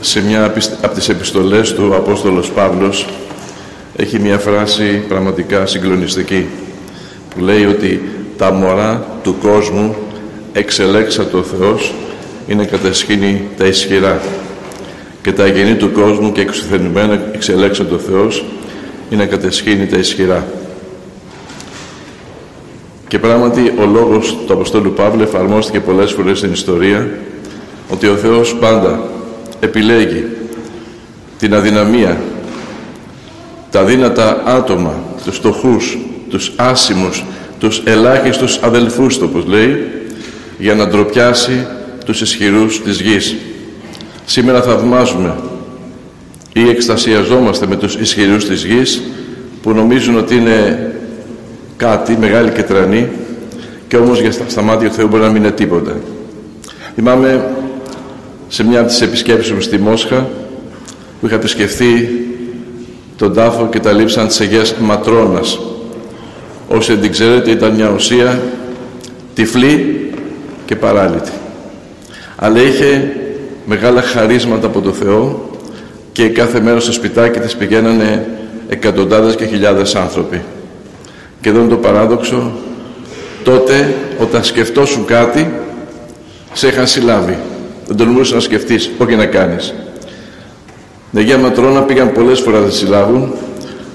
σε μια από τις επιστολές του ο Απόστολος Παύλος έχει μια φράση πραγματικά συγκλονιστική που λέει ότι τα μωρά του κόσμου εξελέξατο ο Θεός είναι κατασχήνει τα ισχυρά και τα αγενή του κόσμου και εξουθενημένα εξελέξατο ο Θεός είναι κατασχήνει τα ισχυρά. Και πράγματι ο λόγος του Αποστόλου Παύλου εφαρμόστηκε πολλές φορές στην ιστορία ότι ο Θεός πάντα επιλέγει την αδυναμία, τα δύνατα άτομα, τους στοχούς, τους άσημους, τους ελάχιστους αδελφούς του, όπως λέει, για να ντροπιάσει τους ισχυρούς της γης. Σήμερα θαυμάζουμε ή εκστασιαζόμαστε με τους ισχυρούς της γης που νομίζουν ότι είναι κάτι μεγάλη και τρανή και όμως για στα μάτια του Θεού μπορεί να μην είναι τίποτα. Θυμάμαι σε μια από τις επισκέψεις μου στη Μόσχα που είχα επισκεφθεί τον τάφο και τα λείψαν της Αγίας Ματρώνας. Όσοι δεν την ξέρετε ήταν μια ουσία τυφλή και παράλυτη. Αλλά είχε μεγάλα χαρίσματα από το Θεό και κάθε μέρα στο σπιτάκι της πηγαίνανε εκατοντάδες και χιλιάδες άνθρωποι. Και εδώ είναι το παράδοξο, τότε όταν σκεφτόσουν κάτι, σε είχαν συλλάβει. Δεν τολμούσε να σκεφτείς, όχι να κάνεις. Ναι, για Ματρόνα πήγαν πολλές φορές να συλλάβουν,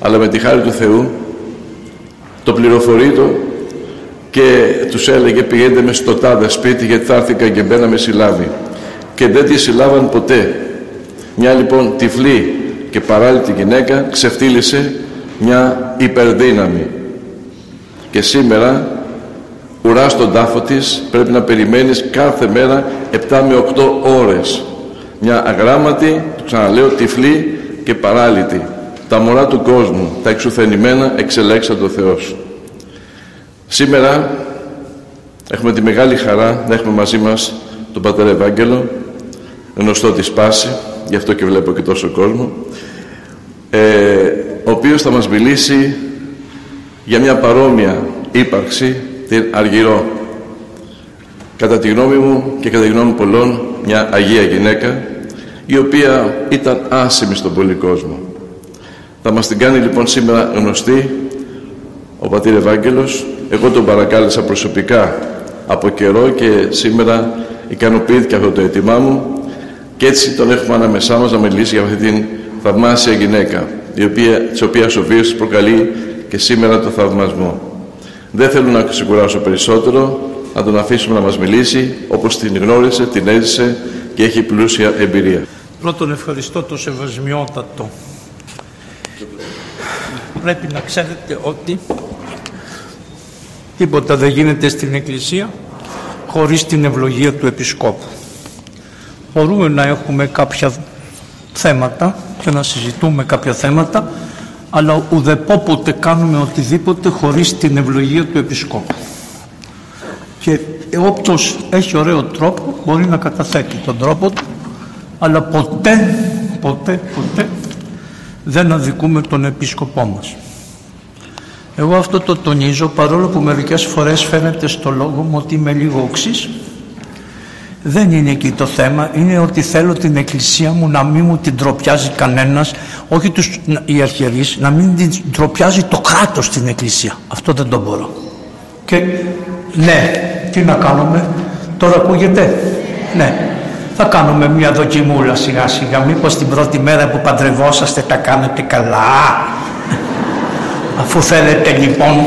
αλλά με τη χάρη του Θεού το πληροφορείτο και τους έλεγε πηγαίνετε μες στο τάδε σπίτι γιατί θα έρθει και μπαίνα με συλλάβει. Και δεν τη συλλάβαν ποτέ. Μια λοιπόν τυφλή και παράλυτη γυναίκα ξεφτύλισε μια υπερδύναμη. Και σήμερα ουρά στον τάφο της πρέπει να περιμένεις κάθε μέρα 7 με 8 ώρες. Μια αγράμματη, το ξαναλέω, τυφλή και παράλυτη. Τα μωρά του κόσμου, τα εξουθενημένα εξελέξα ο Θεός. Σήμερα έχουμε τη μεγάλη χαρά να έχουμε μαζί μας τον Πατέρα Ευάγγελο, γνωστό της Πάση, γι' αυτό και βλέπω και τόσο κόσμο, ε, ο οποίος θα μας μιλήσει για μια παρόμοια ύπαρξη, την Αργυρό. Κατά τη γνώμη μου και κατά τη γνώμη πολλών, μια Αγία γυναίκα, η οποία ήταν άσημη στον πολύ κόσμο. Θα μας την κάνει λοιπόν σήμερα γνωστή ο Πατήρ Ευάγγελος. Εγώ τον παρακάλεσα προσωπικά από καιρό και σήμερα ικανοποιήθηκε αυτό το αίτημά μου και έτσι τον έχουμε ανάμεσά μας να μιλήσει για αυτή την θαυμάσια γυναίκα η οποία, της οποίας ο βίος προκαλεί και σήμερα το θαυμασμό. Δεν θέλω να ξεκουράσω περισσότερο, να τον αφήσουμε να μας μιλήσει όπως την γνώρισε, την έζησε και έχει πλούσια εμπειρία. Πρώτον ευχαριστώ το σεβασμιότατο. Πρέπει να ξέρετε ότι τίποτα δεν γίνεται στην Εκκλησία χωρίς την ευλογία του Επισκόπου. Μπορούμε να έχουμε κάποια θέματα και να συζητούμε κάποια θέματα αλλά ουδεπόποτε κάνουμε οτιδήποτε χωρίς την ευλογία του Επισκόπου. Και όποιος έχει ωραίο τρόπο μπορεί να καταθέτει τον τρόπο του αλλά ποτέ, ποτέ, ποτέ δεν αδικούμε τον Επίσκοπό μας. Εγώ αυτό το τονίζω παρόλο που μερικές φορές φαίνεται στο λόγο μου ότι είμαι λίγο οξύς. Δεν είναι εκεί το θέμα, είναι ότι θέλω την εκκλησία μου να μην μου την τροπιάζει κανένας, όχι τους, οι αρχιερείς, να μην την τροπιάζει το κράτος στην εκκλησία. Αυτό δεν το μπορώ. Και ναι, τι να κάνουμε, τώρα ακούγεται, ναι, θα κάνουμε μια δοκιμούλα σιγά σιγά, μήπως την πρώτη μέρα που παντρευόσαστε τα κάνετε καλά. Αφού θέλετε λοιπόν,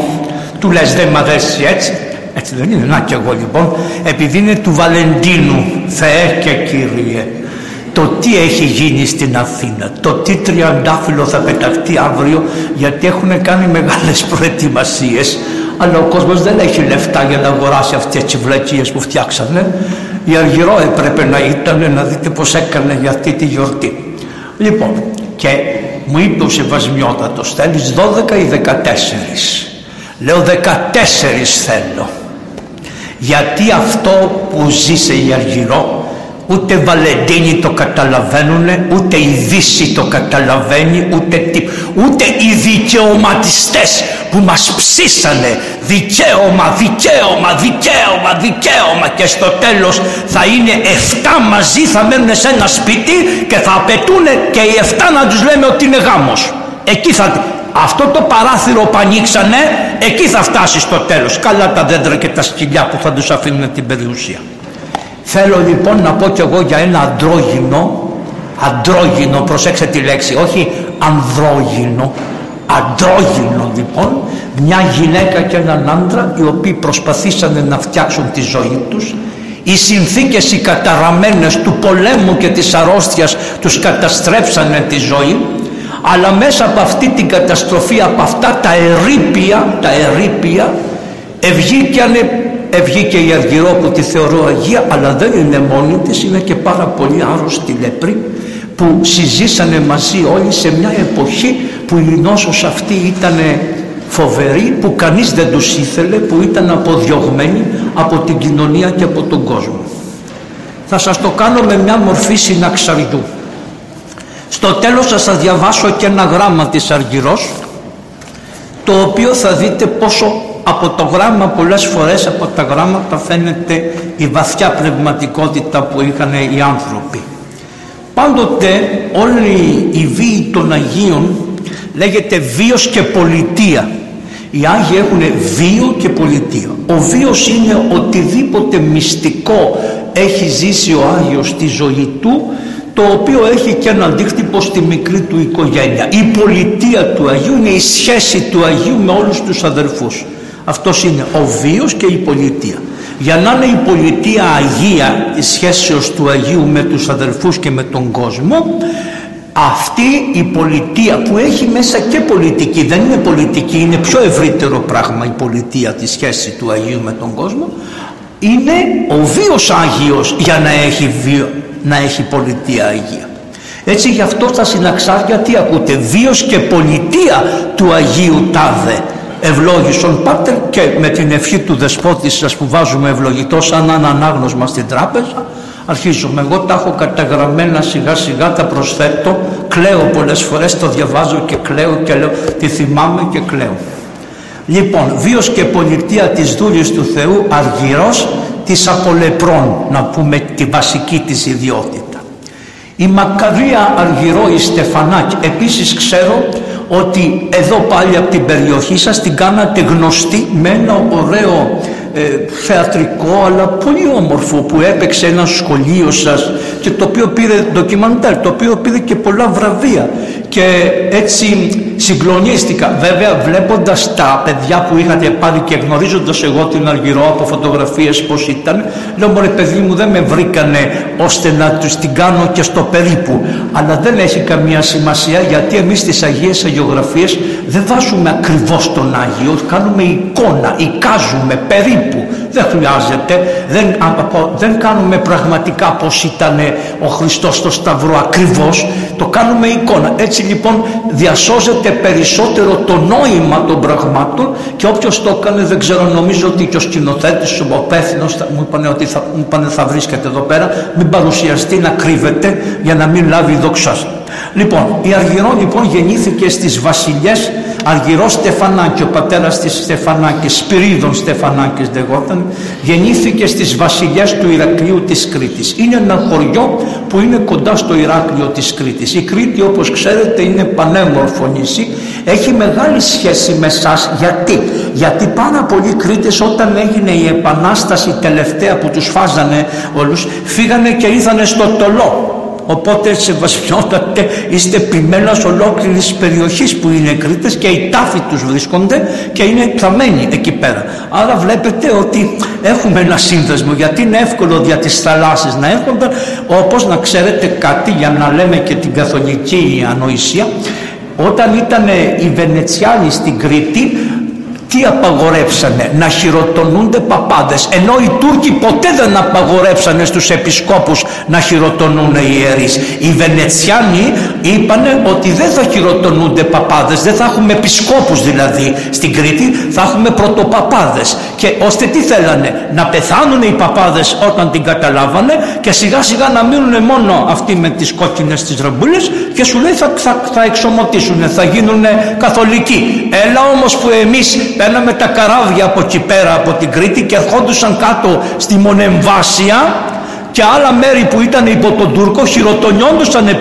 του λες δεν μ' αρέσει έτσι, έτσι δεν είναι, να κι εγώ λοιπόν, επειδή είναι του Βαλεντίνου, Θεέ και Κύριε, το τι έχει γίνει στην Αθήνα, το τι τριαντάφυλλο θα πεταχτεί αύριο, γιατί έχουν κάνει μεγάλες προετοιμασίες, αλλά ο κόσμος δεν έχει λεφτά για να αγοράσει αυτές τις βλακίες που φτιάξανε. Η Αργυρό έπρεπε να ήταν να δείτε πως έκανε για αυτή τη γιορτή. Λοιπόν, και μου είπε ο Σεβασμιότατος, θέλεις 12 ή 14. Λέω 14 θέλω. Γιατί αυτό που ζει σε η Αργυρό Ούτε Βαλεντίνοι το καταλαβαίνουν, ούτε η Δύση το καταλαβαίνει, ούτε, τι, ούτε οι δικαιωματιστές που μας ψήσανε δικαίωμα, δικαίωμα, δικαίωμα, δικαίωμα και στο τέλος θα είναι 7 μαζί θα μένουν σε ένα σπίτι και θα απαιτούν και οι 7 να τους λέμε ότι είναι γάμος. Εκεί θα, αυτό το παράθυρο που ανοίξανε, εκεί θα φτάσει στο τέλος. Καλά τα δέντρα και τα σκυλιά που θα τους αφήνουν την περιουσία. Θέλω λοιπόν να πω κι εγώ για ένα αντρόγινο, αντρόγινο, προσέξτε τη λέξη, όχι ανδρόγινο, αντρόγινο λοιπόν, μια γυναίκα και έναν άντρα οι οποίοι προσπαθήσανε να φτιάξουν τη ζωή τους, οι συνθήκες οι καταραμένες του πολέμου και της αρρώστιας τους καταστρέψανε τη ζωή, αλλά μέσα από αυτή την καταστροφή, από αυτά τα ερήπια, τα ερήπια, ευγήκανε Βγήκε η Αργυρό που τη θεωρώ Αγία αλλά δεν είναι μόνη της, είναι και πάρα πολύ άρρωστη λεπρή που συζήσανε μαζί όλοι σε μια εποχή που η νόσος αυτή ήταν φοβερή, που κανείς δεν τους ήθελε, που ήταν αποδιωγμένη από την κοινωνία και από τον κόσμο. Θα σας το κάνω με μια μορφή συναξαριού. Στο τέλος θα σας διαβάσω και ένα γράμμα της Αργυρός, το οποίο θα δείτε πόσο από το γράμμα πολλές φορές από τα γράμματα φαίνεται η βαθιά πνευματικότητα που είχαν οι άνθρωποι. Πάντοτε όλη η βίη των Αγίων λέγεται βίος και πολιτεία. Οι Άγιοι έχουν βίο και πολιτεία. Ο βίος είναι οτιδήποτε μυστικό έχει ζήσει ο Άγιος στη ζωή του το οποίο έχει και ένα αντίκτυπο στη μικρή του οικογένεια. Η πολιτεία του Αγίου είναι η σχέση του Αγίου με όλους τους αδερφούς. Αυτός είναι ο βίος και η πολιτεία. Για να είναι η πολιτεία Αγία η σχέσεως του Αγίου με τους αδελφούς και με τον κόσμο αυτή η πολιτεία που έχει μέσα και πολιτική δεν είναι πολιτική είναι πιο ευρύτερο πράγμα η πολιτεία τη σχέση του Αγίου με τον κόσμο είναι ο βίος Άγιος για να έχει, βίο, να έχει πολιτεία Αγία. Έτσι γι' αυτό στα συναξάρια τι ακούτε βίος και πολιτεία του Αγίου Τάδε ευλόγησον πάτερ και με την ευχή του δεσπότη σας που βάζουμε ευλογητό σαν ένα ανάγνωσμα στην τράπεζα αρχίζουμε. Εγώ τα έχω καταγραμμένα σιγά σιγά τα προσθέτω κλαίω πολλές φορές το διαβάζω και κλαίω και λέω τη θυμάμαι και κλαίω. Λοιπόν βίος και πολιτεία της δούλης του Θεού αργυρός της απολεπρών να πούμε τη βασική της ιδιότητα. Η μακαρία αργυρό η Στεφανάκη επίσης ξέρω ότι εδώ πάλι από την περιοχή σας την κάνατε γνωστή με ένα ωραίο ε, θεατρικό αλλά πολύ όμορφο που έπαιξε ένα σχολείο σας και το οποίο πήρε ντοκιμαντέρ, το οποίο πήρε και πολλά βραβεία. Και έτσι συγκλονίστηκα. Βέβαια βλέποντας τα παιδιά που είχατε πάρει και γνωρίζοντας εγώ την Αργυρό από φωτογραφίες πως ήταν λέω μωρέ παιδί μου δεν με βρήκανε ώστε να τους την κάνω και στο περίπου αλλά δεν έχει καμία σημασία γιατί εμείς στις Αγίες Αγιογραφίες δεν βάζουμε ακριβώς τον Άγιο κάνουμε εικόνα, εικάζουμε περίπου. Δεν χρειάζεται δεν, δεν κάνουμε πραγματικά πως ήταν ο Χριστός στο Σταυρό ακριβώς το κάνουμε εικόνα. Έτσι λοιπόν διασώζεται περισσότερο το νόημα των πραγμάτων και όποιος το έκανε δεν ξέρω νομίζω ότι και ο σκηνοθέτης ο υπεύθυνος μου είπανε ότι θα, μου είπανε, θα βρίσκεται εδώ πέρα μην παρουσιαστεί να κρύβεται για να μην λάβει δόξα. Λοιπόν, η Αργυρό λοιπόν γεννήθηκε στις βασιλιές Αργυρός Στεφανάκη, ο πατέρας της Στεφανάκης, Σπυρίδων Στεφανάκης λεγόταν, γεννήθηκε στις βασιλιές του Ηρακλείου της Κρήτης. Είναι ένα χωριό που είναι κοντά στο Ηράκλειο της Κρήτης. Η Κρήτη όπως ξέρετε είναι πανέμορφο νησί, έχει μεγάλη σχέση με εσάς. Γιατί; Γιατί πάρα πολλοί Κρήτες όταν έγινε η επανάσταση τελευταία που τους φάζανε όλους, φύγανε και ήρθανε στο Τολό Οπότε σε βασιλιότατε είστε ποιμένας ολόκληρης περιοχής που είναι Κρήτες και οι τάφοι τους βρίσκονται και είναι θαμένοι εκεί πέρα. Άρα βλέπετε ότι έχουμε ένα σύνδεσμο γιατί είναι εύκολο δια τις θαλάσσης να έρχονται όπως να ξέρετε κάτι για να λέμε και την καθολική ανοησία όταν ήταν οι Βενετσιάνοι στην Κρήτη τι απαγορεύσανε να χειροτονούνται παπάδες ενώ οι Τούρκοι ποτέ δεν απαγορεύσανε στους επισκόπους να χειροτονούν οι ιερείς οι Βενετσιάνοι είπανε ότι δεν θα χειροτονούνται παπάδες, δεν θα έχουμε επισκόπους δηλαδή στην Κρήτη, θα έχουμε πρωτοπαπάδες. Και ώστε τι θέλανε, να πεθάνουν οι παπάδες όταν την καταλάβανε και σιγά σιγά να μείνουν μόνο αυτοί με τις κόκκινες τις ραμπούλες και σου λέει θα, θα, θα εξομωτήσουν, θα γίνουν καθολικοί. Έλα όμως που εμείς παίρναμε τα καράβια από εκεί πέρα από την Κρήτη και ερχόντουσαν κάτω στη Μονεμβάσια και άλλα μέρη που ήταν υπό τον Τούρκο χειροτονιόντουσαν ε,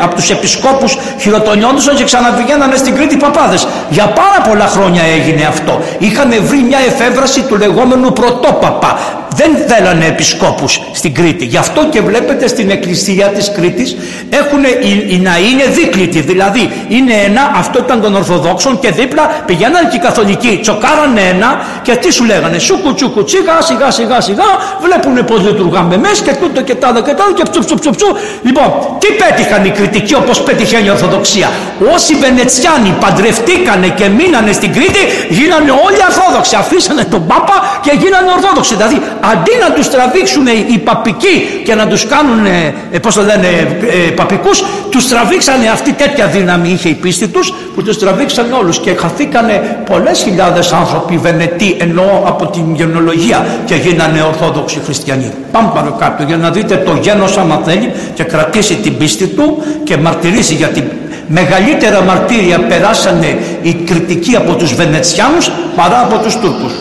από τους επισκόπους χειροτονιόντουσαν και ξαναβγαίνανε στην Κρήτη παπάδες. Για πάρα πολλά χρόνια έγινε αυτό. Είχαν βρει μια εφεύραση του λεγόμενου πρωτόπαπα δεν θέλανε επισκόπους στην Κρήτη. Γι' αυτό και βλέπετε στην εκκλησία της Κρήτης έχουν οι, ναοί είναι δίκλητοι. Δηλαδή είναι ένα, αυτό ήταν των Ορθοδόξων και δίπλα πηγαίναν και οι Καθολικοί. Τσοκάρανε ένα και τι σου λέγανε. Σούκου τσούκου τσίγα σιγά σιγά σιγά βλέπουν πως λειτουργάμε μέσα και τούτο και τάδο και τάδο και ψου ψου ψου ψου. Λοιπόν, τι πέτυχαν οι Κρητικοί όπως πετυχαίνει η Ορθοδοξία. Όσοι Βενετσιάνοι παντρευτήκανε και μείνανε στην Κρήτη γίνανε όλοι Ορθόδοξοι. Αφήσανε τον Πάπα και γίνανε Ορθόδοξοι. Δηλαδή αντί να τους τραβήξουν οι παπικοί και να τους κάνουν ε, πώς το λένε ε, παπικούς τους τραβήξανε αυτή τέτοια δύναμη είχε η πίστη τους που τους τραβήξανε όλους. Και χαθήκανε πολλές χιλιάδες άνθρωποι Βενετοί εννοώ από την γενολογία και γίνανε Ορθόδοξοι Χριστιανοί. Πάμε παρακάτω για να δείτε το γένος άμα θέλει και κρατήσει την πίστη του και μαρτυρήσει γιατί μεγαλύτερα μαρτύρια περάσανε οι κριτικοί από τους Βενετσιάνους παρά από τους Τούρκους.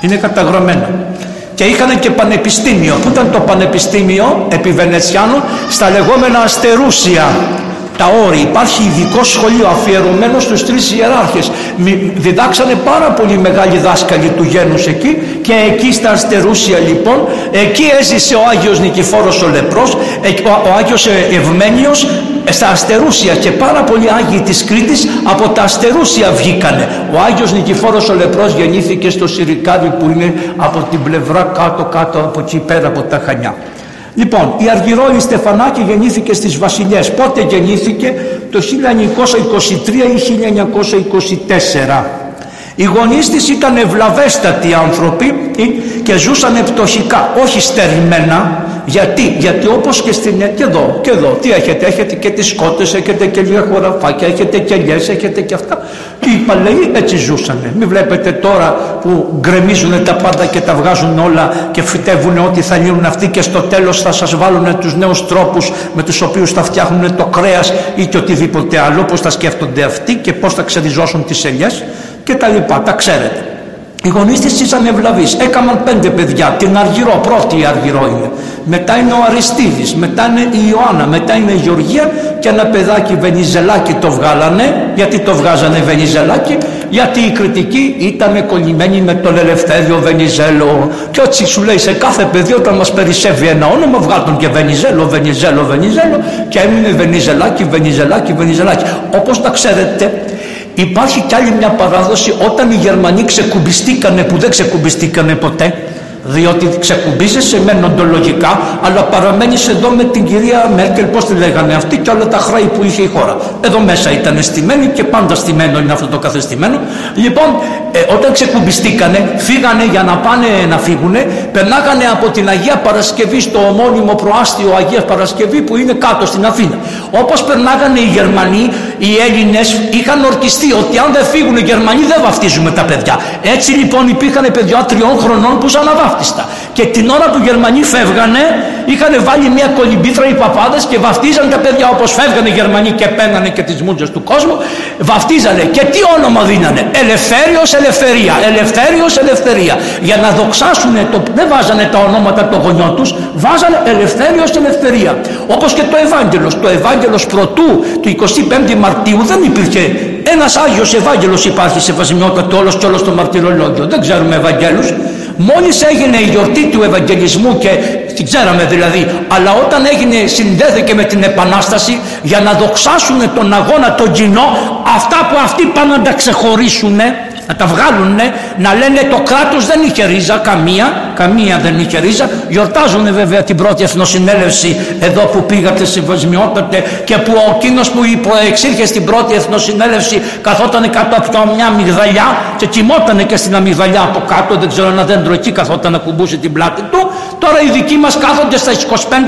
Είναι καταγραμμένο και είχαν και πανεπιστήμιο. Πού ήταν το πανεπιστήμιο επί Βενετσιάνου στα λεγόμενα αστερούσια τα όρη. Υπάρχει ειδικό σχολείο αφιερωμένο στους τρεις ιεράρχες. Διδάξανε πάρα πολύ μεγάλοι δάσκαλοι του γένους εκεί και εκεί στα Αστερούσια λοιπόν, εκεί έζησε ο Άγιος Νικηφόρος ο Λεπρός, ο Άγιος Ευμένιος στα Αστερούσια και πάρα πολλοί Άγιοι της Κρήτης από τα Αστερούσια βγήκανε. Ο Άγιος Νικηφόρος ο Λεπρός γεννήθηκε στο Συρικάδι που είναι από την πλευρά κάτω κάτω από εκεί πέρα από τα Χανιά. Λοιπόν, η Αργυρόλη Στεφανάκη γεννήθηκε στις Βασιλιές. Πότε γεννήθηκε; Το 1923 ή 1924. Οι γονείς της ήταν ευλαβέστατοι άνθρωποι και ζούσαν πτωχικά, όχι στερημένα, γιατί, γιατί όπως και στην και εδώ, και εδώ, τι έχετε, έχετε και τις σκότες, έχετε και λίγα χωραφάκια, έχετε και ελιές, έχετε και αυτά. Και οι παλαιοί έτσι ζούσανε. Μην βλέπετε τώρα που γκρεμίζουν τα πάντα και τα βγάζουν όλα και φυτεύουν ό,τι θα λύνουν αυτοί και στο τέλος θα σας βάλουν τους νέους τρόπους με τους οποίους θα φτιάχνουν το κρέας ή και οτιδήποτε άλλο, πώς θα σκέφτονται αυτοί και πώς θα ξεριζώσουν τις ελιές και τα λοιπά, τα ξέρετε. Οι γονείς της ήταν ευλαβείς. Έκαναν πέντε παιδιά. Την Αργυρό, πρώτη η Αργυρό είναι. Μετά είναι ο Αριστίδης, μετά είναι η Ιωάννα, μετά είναι η Γεωργία και ένα παιδάκι Βενιζελάκι το βγάλανε. Γιατί το βγάζανε Βενιζελάκι, γιατί οι κριτικοί ήταν κολλημένοι με τον Ελευθέριο Βενιζέλο. Και έτσι σου λέει σε κάθε παιδί όταν μας περισσεύει ένα όνομα βγάλουν και Βενιζέλο, Βενιζέλο, Βενιζέλο και έμεινε Βενιζελάκι, Βενιζελάκι, Βενιζελάκι. Όπως τα ξέρετε Υπάρχει κι άλλη μια παράδοση όταν οι Γερμανοί ξεκουμπιστήκανε που δεν ξεκουμπιστήκανε ποτέ διότι ξεκουμπίζεσαι μεν οντολογικά αλλά παραμένεις εδώ με την κυρία Μέρκελ πως τη λέγανε αυτή και όλα τα χρέη που είχε η χώρα. Εδώ μέσα ήταν στημένη και πάντα στημένο είναι αυτό το καθεστημένο. Λοιπόν ε, όταν ξεκουμπιστήκανε φύγανε για να πάνε να φύγουνε περνάγανε από την Αγία Παρασκευή στο ομώνυμο προάστιο Αγίας Παρασκευή που είναι κάτω στην Αθήνα. Όπως περνάγανε οι Γερμανοί οι Έλληνες είχαν ορκιστεί ότι αν δεν φύγουν οι Γερμανοί δεν βαφτίζουμε τα παιδιά. Έτσι λοιπόν υπήρχαν παιδιά τριών χρονών που σαν και την ώρα που οι Γερμανοί φεύγανε, είχαν βάλει μια κολυμπήθρα οι παπάδες και βαφτίζαν τα παιδιά όπως φεύγανε οι Γερμανοί και παίρνανε και τις μούτζες του κόσμου. Βαφτίζανε και τι όνομα δίνανε; Ελευθέριος ελευθερία. Ελευθέριος ελευθερία. Για να δοξάσουν, το, δεν βάζανε τα ονόματα των γονιών τους, βάζανε ελευθέριος ελευθερία. Όπως και το Ευάγγελος. Το Ευάγγελος πρωτού του 25 Μαρτίου δεν υπήρχε ένας Άγιος Ευάγγελος υπάρχει σε βασιμιότατο όλος και όλος το μαρτυρολόγιο. Δεν ξέρουμε Ευαγγέλους. Μόλις έγινε η γιορτή του Ευαγγελισμού και την ξέραμε δηλαδή, αλλά όταν έγινε συνδέθηκε με την Επανάσταση για να δοξάσουν τον αγώνα τον κοινό, αυτά που αυτοί πάνε να τα ξεχωρίσουν, να τα βγάλουν, να λένε το κράτος δεν είχε ρίζα καμία, καμία δεν είχε ρίζα. Γιορτάζουν βέβαια την πρώτη εθνοσυνέλευση εδώ που πήγατε σεβασμιότατε και που ο εκείνος που εξήρχε στην πρώτη εθνοσυνέλευση καθόταν κάτω από μια μυγδαλιά και κοιμότανε και στην αμυγδαλιά από κάτω, δεν ξέρω ένα δέντρο εκεί καθόταν να κουμπούσε την πλάτη του. Τώρα οι δικοί μας κάθονται στα 25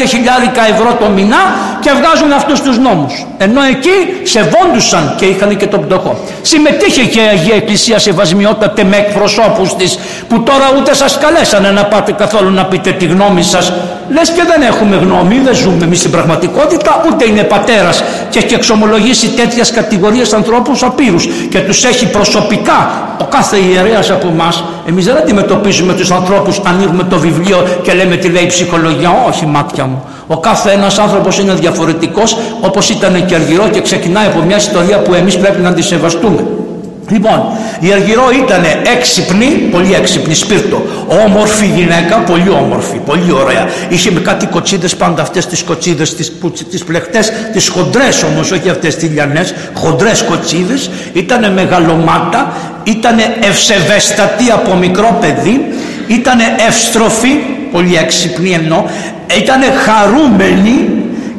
χιλιάρικα ευρώ το μηνά και βγάζουν αυτούς τους νόμους. Ενώ εκεί σεβόντουσαν και είχαν και τον πτωχό. Συμμετείχε και η Αγία Εκκλησία σεβασμιότατε με εκπροσώπους της που τώρα ούτε σας καλέσανε να πάτε καθόλου να πείτε τη γνώμη σας. Λες και δεν έχουμε γνώμη, δεν ζούμε εμείς στην πραγματικότητα, ούτε είναι πατέρας και έχει εξομολογήσει τέτοιας κατηγορίες ανθρώπους απείρους και τους έχει προσωπικά ο κάθε ιερέας από εμάς. Εμείς δεν αντιμετωπίζουμε τους ανθρώπους, ανοίγουμε το βιβλίο και λέμε τι λέει η ψυχολογία, όχι μάτια μου. Ο κάθε ένας άνθρωπος είναι διαφορετικός όπως ήταν και αργυρό και ξεκινάει από μια ιστορία που εμείς πρέπει να τη σεβαστούμε. Λοιπόν, η Αργυρό ήταν έξυπνη, πολύ έξυπνη, σπίρτο. Όμορφη γυναίκα, πολύ όμορφη, πολύ ωραία. Είχε με κάτι κοτσίδες πάντα αυτές τις κοτσίδες, τις, τις πλεχτές, τις χοντρές όμως, όχι αυτές τις λιανές, χοντρές κοτσίδες. Ήτανε μεγαλομάτα, ήτανε ευσεβέστατη από μικρό παιδί, ήτανε ευστροφή, πολύ έξυπνη εννοώ, ήτανε χαρούμενη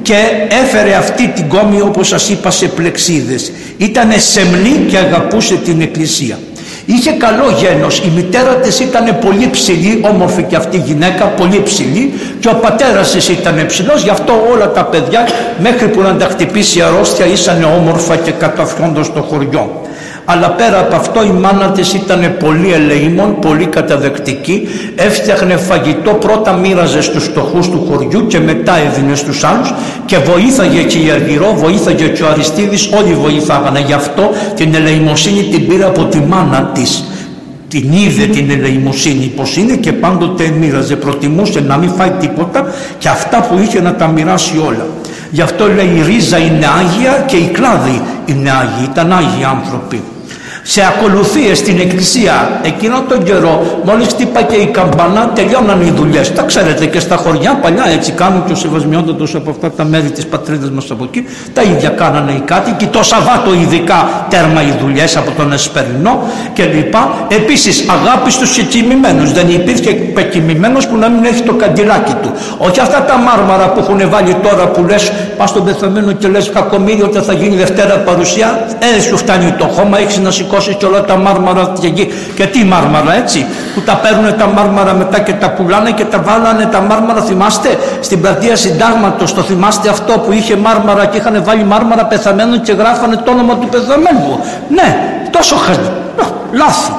και έφερε αυτή την κόμη όπως σας είπα σε πλεξίδες. Ήτανε σεμνή και αγαπούσε την εκκλησία. Είχε καλό γένος, η μητέρα της ήταν πολύ ψηλή, όμορφη και αυτή η γυναίκα, πολύ ψηλή και ο πατέρας της ήταν ψηλός, γι' αυτό όλα τα παιδιά μέχρι που να τα χτυπήσει η αρρώστια ήσανε όμορφα και καταφιόντος στο χωριό αλλά πέρα από αυτό η μάνα της ήταν πολύ ελεήμων, πολύ καταδεκτική, έφτιαχνε φαγητό, πρώτα μοίραζε στους φτωχούς του χωριού και μετά έδινε στους άλλους. Και βοήθαγε και η Αργυρό, βοήθαγε και ο Αριστίδης, όλοι βοηθάγανε γι' αυτό την ελεημοσύνη την πήρε από τη μάνα της. Την είδε την ελεημοσύνη πως είναι και πάντοτε μοίραζε. Προτιμούσε να μην φάει τίποτα και αυτά που είχε να τα μοιράσει όλα. Γι' αυτό λέει η ρίζα είναι άγια και η κλάδη είναι άγιοι ήταν άγιοι άνθρωποι σε ακολουθίες στην εκκλησία. Εκείνο τον καιρό μόλις χτύπα και η καμπανά τελειώναν οι δουλειές. Τα ξέρετε και στα χωριά παλιά έτσι κάνουν και ο σεβασμιότατος από αυτά τα μέρη της πατρίδας μας από εκεί. Τα ίδια κάνανε οι κάτοικοι το Σαββάτο ειδικά τέρμα οι δουλειές από τον Εσπερινό και λοιπά επίσης αγάπη στους κοιμημένους δεν υπήρχε πεκοιμημένος που να μην έχει το καντιλάκι του. Όχι αυτά τα μάρμαρα που έχουν βάλει τώρα που λες πας στον πεθαμένο και λες κακομίδι όταν θα γίνει Δευτέρα παρουσία ε σου φτάνει το χώμα έχεις να σηκώσει και όλα τα μάρμαρα εκεί. Και τι μάρμαρα έτσι, που τα παίρνουν τα μάρμαρα μετά και τα πουλάνε και τα βάλανε τα μάρμαρα. Θυμάστε; Στην πλατεία συντάγματος, το θυμάστε αυτό που είχε μάρμαρα και είχαν βάλει μάρμαρα πεθαμένων και γράφανε το όνομα του πεθαμένου; Ναι, τόσο χαζι. Λάθη.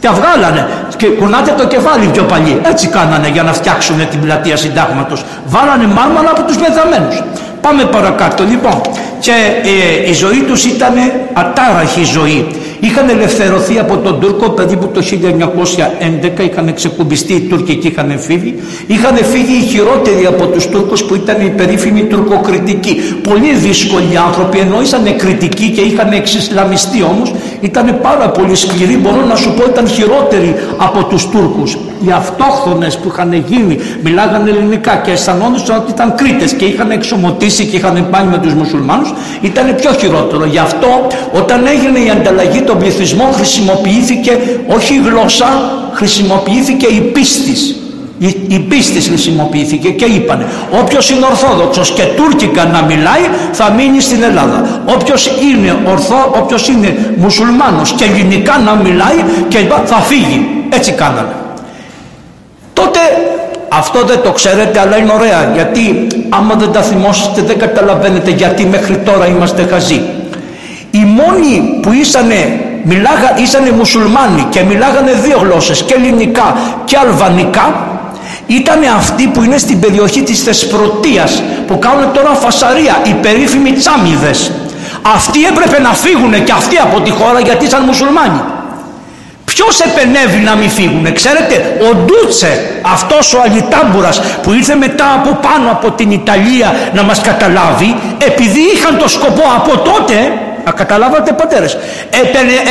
Τα βγάλανε και κουνάτε το κεφάλι πιο παλιοί. Έτσι κάνανε για να φτιάξουν την πλατεία συντάγματος. Βάλανε μάρμαρα από τους πεθαμένους. Πάμε παρακάτω λοιπόν. Και ε, η ζωή τους ήταν ατάραχη ζωή. Είχαν ελευθερωθεί από τον Τούρκο περίπου το 1911, είχαν ξεκουμπιστεί οι Τούρκοι και είχαν φύγει. Είχαν φύγει οι χειρότεροι από τους Τούρκους που ήταν οι περίφημοι τουρκοκριτικοί. Πολύ δύσκολοι άνθρωποι, ενώ ήσαν κριτικοί και είχαν εξισλαμιστεί όμως, ήταν πάρα πολύ σκληροί, μπορώ να σου πω ήταν χειρότεροι από τους Τούρκους. Οι αυτόχθονες που είχαν γίνει μιλάγανε ελληνικά και αισθανόντουσαν ότι ήταν Κρήτες και είχαν εξομωτήσει και είχαν πάει με τους μουσουλμάνους, ήταν πιο χειρότερο. Γι' αυτό όταν έγινε η ανταλλαγή των πληθυσμών χρησιμοποιήθηκε όχι η γλώσσα, χρησιμοποιήθηκε η πίστης. Η, η πίστης χρησιμοποιήθηκε και είπανε όποιος είναι ορθόδοξος και τουρκικά να μιλάει θα μείνει στην Ελλάδα. Όποιος είναι ορθό, όποιος είναι μουσουλμάνος και ελληνικά να μιλάει και θα φύγει έτσι κάνανε. Τότε αυτό δεν το ξέρετε αλλά είναι ωραία γιατί άμα δεν τα θυμόσαστε δεν καταλαβαίνετε γιατί μέχρι τώρα είμαστε χαζοί οι μόνοι που ήσανε, μιλάγα, ήσανε μουσουλμάνοι και μιλάγανε δύο γλώσσες και ελληνικά και αλβανικά ήταν αυτοί που είναι στην περιοχή της Θεσπρωτείας που κάνουν τώρα φασαρία οι περίφημοι τσάμιδες. Αυτοί έπρεπε να φύγουν και αυτοί από τη χώρα γιατί ήταν μουσουλμάνοι. Ποιος επενεύει να μην φύγουν, ξέρετε, ο Ντούτσε, αυτός ο αλιτάμπουρας που ήρθε μετά από πάνω από την Ιταλία να μας καταλάβει, επειδή είχαν το σκοπό από τότε Α, καταλάβατε πατέρες.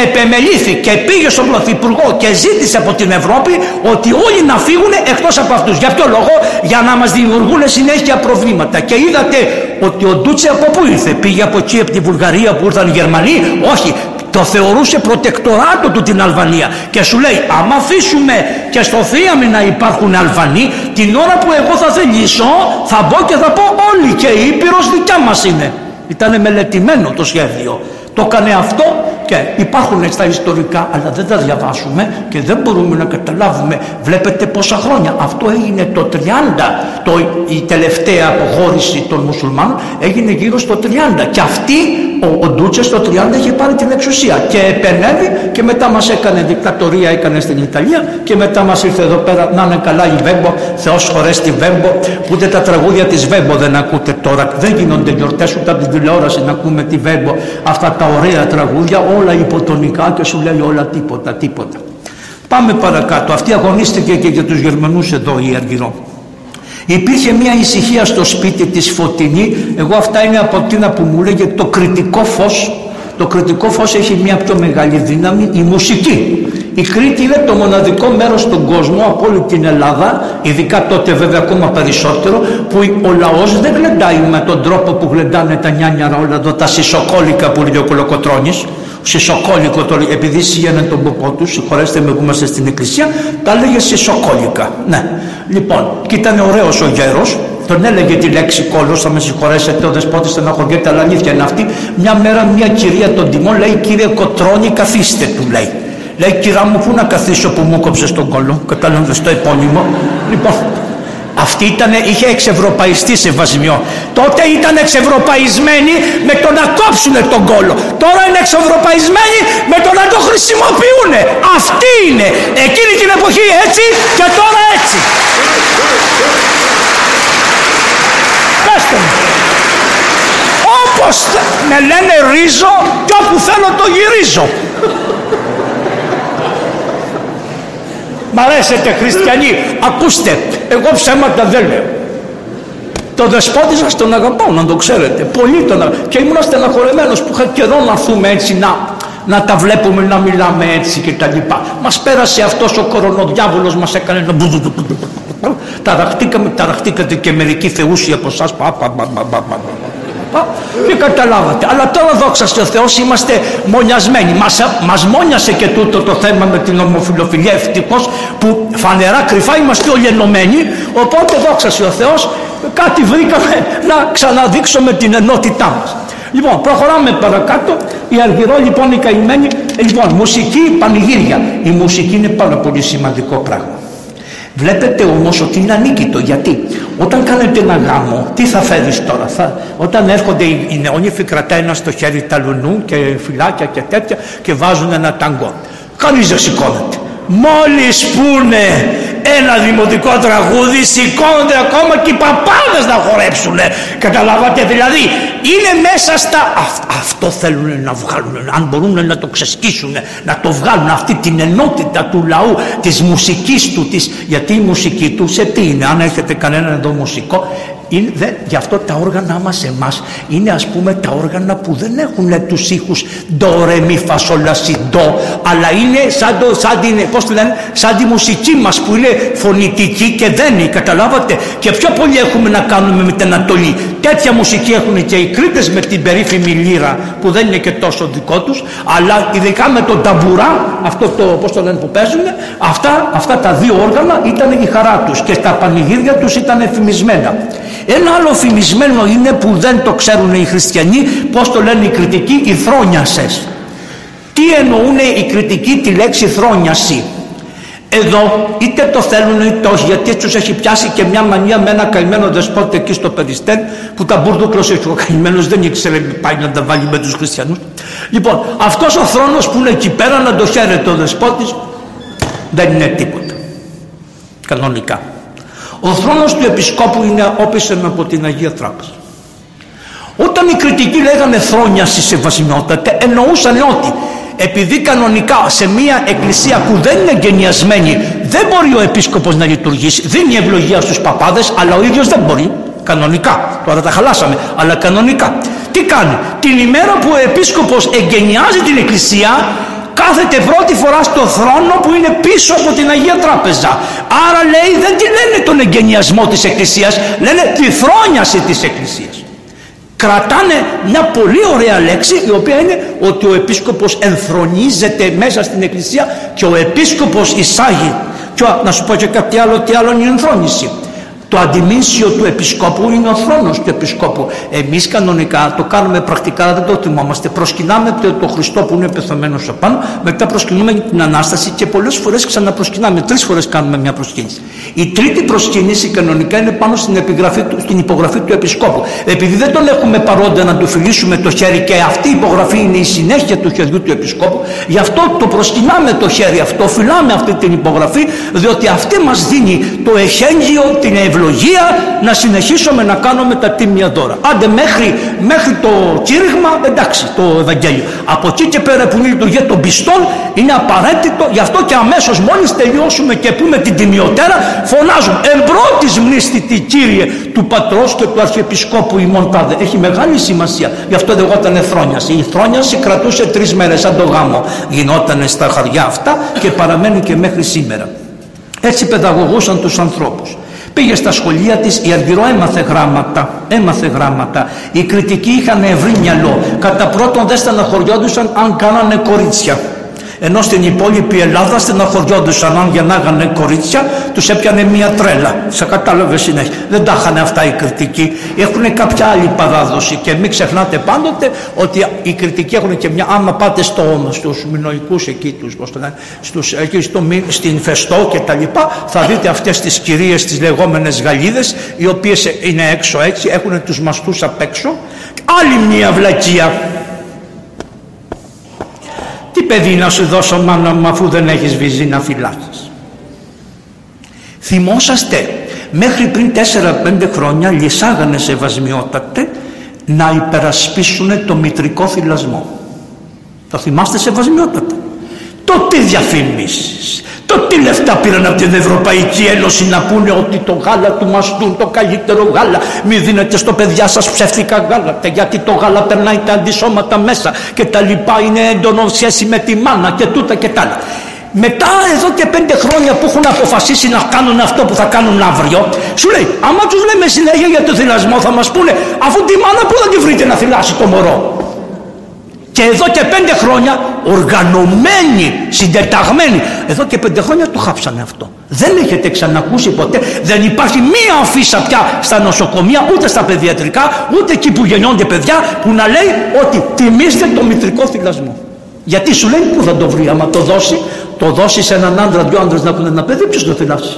επεμελήθηκε, πήγε στον Πρωθυπουργό και ζήτησε από την Ευρώπη ότι όλοι να φύγουν εκτός από αυτούς. Για ποιο λόγο, για να μας δημιουργούν συνέχεια προβλήματα. Και είδατε ότι ο Ντούτσε από πού ήρθε, πήγε από εκεί από τη Βουλγαρία που ήρθαν οι Γερμανοί; Όχι, Το θεωρούσε προτεκτοράτο του την Αλβανία και σου λέει άμα αφήσουμε και στο Θείαμι να υπάρχουν Αλβανοί την ώρα που εγώ θα θελήσω θα μπω και θα πω όλοι και η Ήπειρος δικιά μας είναι. Ήταν μελετημένο το σχέδιο. Το έκανε αυτό και υπάρχουν στα ιστορικά αλλά δεν τα διαβάσουμε και δεν μπορούμε να καταλάβουμε. Βλέπετε πόσα χρόνια. Αυτό έγινε το 30, το, η τελευταία αποχώρηση των μουσουλμάνων έγινε γύρω στο 30 και αυτή ο, ο Ντούτσες το 30 είχε πάρει την εξουσία και επενέβη και μετά μας έκανε δικτατορία έκανε στην Ιταλία και μετά μας ήρθε εδώ πέρα να είναι καλά η Βέμπο, Θεός χωρέστη Βέμπο που ούτε τα τραγούδια της Βέμπο δεν ακούτε τώρα, δεν γίνονται γιορτές ούτε από την τηλεόραση να ακούμε τη Βέμπο αυτά τα ωραία τραγούδια όλα υποτονικά και σου λέει όλα τίποτα, τίποτα. Πάμε παρακάτω. Αυτή αγωνίστηκε και για τους Γερμανούς εδώ η Αργυρό. Υπήρχε μια ησυχία στο σπίτι της Φωτεινή. Εγώ αυτά είναι από εκείνα που μου λέγε το κριτικό φως. Το κριτικό φως έχει μια πιο μεγάλη δύναμη, η μουσική. Η Κρήτη είναι το μοναδικό μέρος στον κόσμο από όλη την Ελλάδα, ειδικά τότε βέβαια ακόμα περισσότερο, που ο λαός δεν γλεντάει με τον τρόπο που γλεντάνε τα νιάνια όλα εδώ, τα σισοκόλικα που λέει ο Κολοκοτρώνης σισοκόλικο το επειδή σύγανε τον ποπό τους, συγχωρέστε με που είμαστε στην εκκλησία, τα λέγε σισοκόλικα. Ναι. Λοιπόν, και ήταν ωραίος ο γέρος, τον έλεγε τη λέξη κόλος, θα με συγχωρέσετε, ο δεσπότης στεναχωριέται, αλλά αλήθεια είναι αυτή. Μια μέρα μια κυρία τον τιμών λέει: Κύριε Κοτρόνη, καθίστε, του λέει. Λέει, κυρά μου, πού να καθίσω που μου κόψες τον κόλλο. Κατάλαβες το επώνυμο. Λοιπόν, αυτή ήταν, είχε εξευρωπαϊστεί σε βασιμιό. Τότε ήταν εξευρωπαϊσμένοι με το να κόψουν τον κόλο. Τώρα είναι εξευρωπαϊσμένοι με το να το χρησιμοποιούν. Αυτή είναι. Εκείνη την εποχή έτσι και τώρα έτσι. Πέστε μου. Όπως με λένε ρίζο και όπου θέλω το γυρίζω. Μ' αρέσετε χριστιανοί, ακούστε, εγώ ψέματα δεν λέω. Το δεσπότη σας τον αγαπάω να το ξέρετε. Πολύ τον αγαπάω. Και ήμουν στεναχωρεμένος που είχα καιρό να έρθουμε έτσι να, να τα βλέπουμε, να μιλάμε έτσι και τα λοιπά. Μας πέρασε αυτός ο κορονοδιάβολος, μας έκανε να... Ταραχτήκαμε, ταραχτήκατε και μερικοί θεούσοι από εσάς και καταλάβατε. Αλλά τώρα δόξα στο Θεό είμαστε μονιασμένοι. Μας, μας μόνιασε και τούτο το θέμα με την ομοφιλοφιλία ευτυχώς που φανερά κρυφά είμαστε όλοι ενωμένοι. Οπότε δόξα στο Θεός κάτι βρήκαμε να ξαναδείξουμε την ενότητά μας. Λοιπόν, προχωράμε παρακάτω. Η Αργυρό λοιπόν η καημένη. Λοιπόν, μουσική πανηγύρια. Η μουσική είναι πάρα πολύ σημαντικό πράγμα. Βλέπετε όμως ότι είναι ανίκητο. Γιατί; Όταν κάνετε ένα γάμο τι θα φέρεις τώρα; Θα, όταν έρχονται οι, οι νεόνυφοι κρατάει ένα στο χέρι ταλουνού και φυλάκια και τέτοια και βάζουν ένα ταγκό. Κανείς δεν σηκώνεται μόλις πούνε ένα δημοτικό τραγούδι σηκώνονται ακόμα και οι παπάδες να χορέψουν καταλάβατε δηλαδή είναι μέσα στα αυτό θέλουν να βγάλουν αν μπορούν να το ξεσκίσουν να το βγάλουν αυτή την ενότητα του λαού της μουσικής του της, γιατί η μουσική του σε τι είναι αν έχετε κανέναν εδώ μουσικό είναι, δε, γι' αυτό τα όργανα μας εμάς είναι ας πούμε τα όργανα που δεν έχουν τους ήχους ντο, ρε, μη, φασόλα, σι, ντο, αλλά είναι σαν, το, σαν, την, πώς το λένε, σαν τη μουσική μας που είναι φωνητική και δεν είναι, καταλάβατε; Και πιο πολύ έχουμε να κάνουμε με την Ανατολή. Τέτοια μουσική έχουν και οι Κρήτες με την περίφημη λύρα που δεν είναι και τόσο δικό τους, αλλά ειδικά με τον ταμπουρά, αυτό το, πώς το λένε που παίζουν, αυτά, αυτά τα δύο όργανα ήταν η χαρά τους και τα πανηγύρια τους ήταν εφημισμένα. Ένα άλλο φημισμένο είναι που δεν το ξέρουν οι χριστιανοί, πώς το λένε οι κριτικοί, οι θρόνιασες. Τι εννοούν οι κριτικοί τη λέξη θρόνιαση; Εδώ είτε το θέλουν είτε όχι γιατί τους έχει πιάσει και μια μανία με ένα καημένο δεσπότη εκεί στο Περιστέν που τα μπουρδούκλωσε ο καημένος δεν ήξερε πάει να τα βάλει με τους χριστιανούς. Λοιπόν αυτός ο θρόνος που είναι εκεί πέρα να το χαίρεται ο δεσπότης δεν είναι τίποτα. Κανονικά. Ο θρόνος του επισκόπου είναι όπισεν από την Αγία Τράπεζα. Όταν οι κριτικοί λέγανε θρόνιαση σε βασιμιότατε εννοούσαν ότι επειδή κανονικά σε μια εκκλησία που δεν είναι εγκαινιασμένη δεν μπορεί ο επίσκοπος να λειτουργήσει δίνει ευλογία στους παπάδες αλλά ο ίδιος δεν μπορεί κανονικά τώρα τα χαλάσαμε αλλά κανονικά τι κάνει; Την ημέρα που ο επίσκοπος εγκαινιάζει την εκκλησία κάθεται πρώτη φορά στο θρόνο που είναι πίσω από την Αγία Τράπεζα. Άρα λέει δεν τη λένε τον εγκαινιασμό της Εκκλησίας, λένε τη θρόνιαση της Εκκλησίας. Κρατάνε μια πολύ ωραία λέξη η οποία είναι ότι ο επίσκοπος ενθρονίζεται μέσα στην εκκλησία και ο επίσκοπος εισάγει. Και να σου πω και κάτι άλλο τι άλλο είναι η ενθρόνηση το αντιμήσιο του επισκόπου είναι ο θρόνος του επισκόπου. Εμείς κανονικά το κάνουμε πρακτικά, δεν το θυμόμαστε. Προσκυνάμε το Χριστό που είναι πεθαμένο απάνω, μετά προσκυνούμε την Ανάσταση και πολλές φορές ξαναπροσκυνάμε. Τρεις φορές κάνουμε μια προσκύνηση. Η τρίτη προσκύνηση κανονικά είναι πάνω στην, επιγραφή, στην υπογραφή του επισκόπου. Επειδή δεν τον έχουμε παρόντα να του φιλήσουμε το χέρι και αυτή η υπογραφή είναι η συνέχεια του χεριού του επισκόπου, γι' αυτό το προσκυνάμε το χέρι αυτό, φυλάμε αυτή την υπογραφή, διότι αυτή μας δίνει το εχέγγυο, την ευλογία να συνεχίσουμε να κάνουμε τα τίμια δώρα. Άντε μέχρι, μέχρι το κήρυγμα εντάξει το Ευαγγέλιο. Από εκεί και πέρα που είναι η λειτουργία των πιστών είναι απαραίτητο γι' αυτό και αμέσως μόλις τελειώσουμε και πούμε την τιμιωτέρα φωνάζουν εμπρότης μνήστητη Κύριε του πατρός και του αρχιεπισκόπου ημών τάδε. Έχει μεγάλη σημασία. Γι' αυτό λεγόταν θρόνιαση. Η θρόνιαση κρατούσε τρεις μέρες σαν το γάμο. Γινόταν στα χαριά αυτά και παραμένει και μέχρι σήμερα. Έτσι παιδαγωγούσαν τους ανθρώπους. Πήγε στα σχολεία της, η Αργυρό έμαθε γράμματα, έμαθε γράμματα. Οι κριτικοί είχαν ευρύ μυαλό. Κατά πρώτον δεν στεναχωριόντουσαν αν κάνανε κορίτσια ενώ στην υπόλοιπη Ελλάδα στεναχωριόντουσαν αν γεννάγανε κορίτσια τους έπιανε μια τρέλα. Σε κατάλαβες συνέχεια. Δεν τα είχαν αυτά οι κριτικοί. Έχουν κάποια άλλη παράδοση. Και μην ξεχνάτε πάντοτε ότι οι κριτικοί έχουν και μια άμα πάτε στο, στους μινοϊκούς εκεί τους πώς το λένε, στους, εκεί στο, στην Φεστό και τα λοιπά θα δείτε αυτές τις κυρίες τις λεγόμενες γαλίδες οι οποίες είναι έξω έτσι έχουν τους μαστούς απ' έξω. Άλλη μια βλακεία τι παιδί να σου δώσω μάνα μου αφού δεν έχεις βυζί να φυλάξεις; Θυμόσαστε μέχρι πριν 4-5 χρόνια λυσάγανε σε βασμιότατε να υπερασπίσουν το μητρικό θυλασμό. Το θυμάστε σε βασμιότατε. Το τι διαφήμισεις, το τι λεφτά πήραν από την Ευρωπαϊκή Ένωση να πούνε ότι το γάλα του μαστούν το καλύτερο γάλα. Μην δίνετε στο παιδιά σας ψεύτικα γάλατα γιατί το γάλα περνάει τα αντισώματα μέσα και τα λοιπά είναι έντονο σχέση με τη μάνα και τούτα και τα άλλα. Μετά εδώ και πέντε χρόνια που έχουν αποφασίσει να κάνουν αυτό που θα κάνουν αύριο, σου λέει, άμα τους λέμε συνέχεια για το θυλασμό θα μας πούνε, αφού τη μάνα που θα τη βρείτε να θυλάσει το μωρό; Και εδώ και πέντε χρόνια οργανωμένοι, συντεταγμένοι. Εδώ και πέντε χρόνια το χάψανε αυτό. Δεν έχετε ξανακούσει ποτέ. Δεν υπάρχει μία αφίσα πια στα νοσοκομεία, ούτε στα παιδιατρικά, ούτε εκεί που γεννιόνται παιδιά, που να λέει ότι τιμήστε το μητρικό θυλασμό. Γιατί σου λέει πού θα το βρει, άμα το δώσει, το δώσει σε έναν άντρα, δυο άντρες να έχουν ένα παιδί, ποιος το θυλάσει;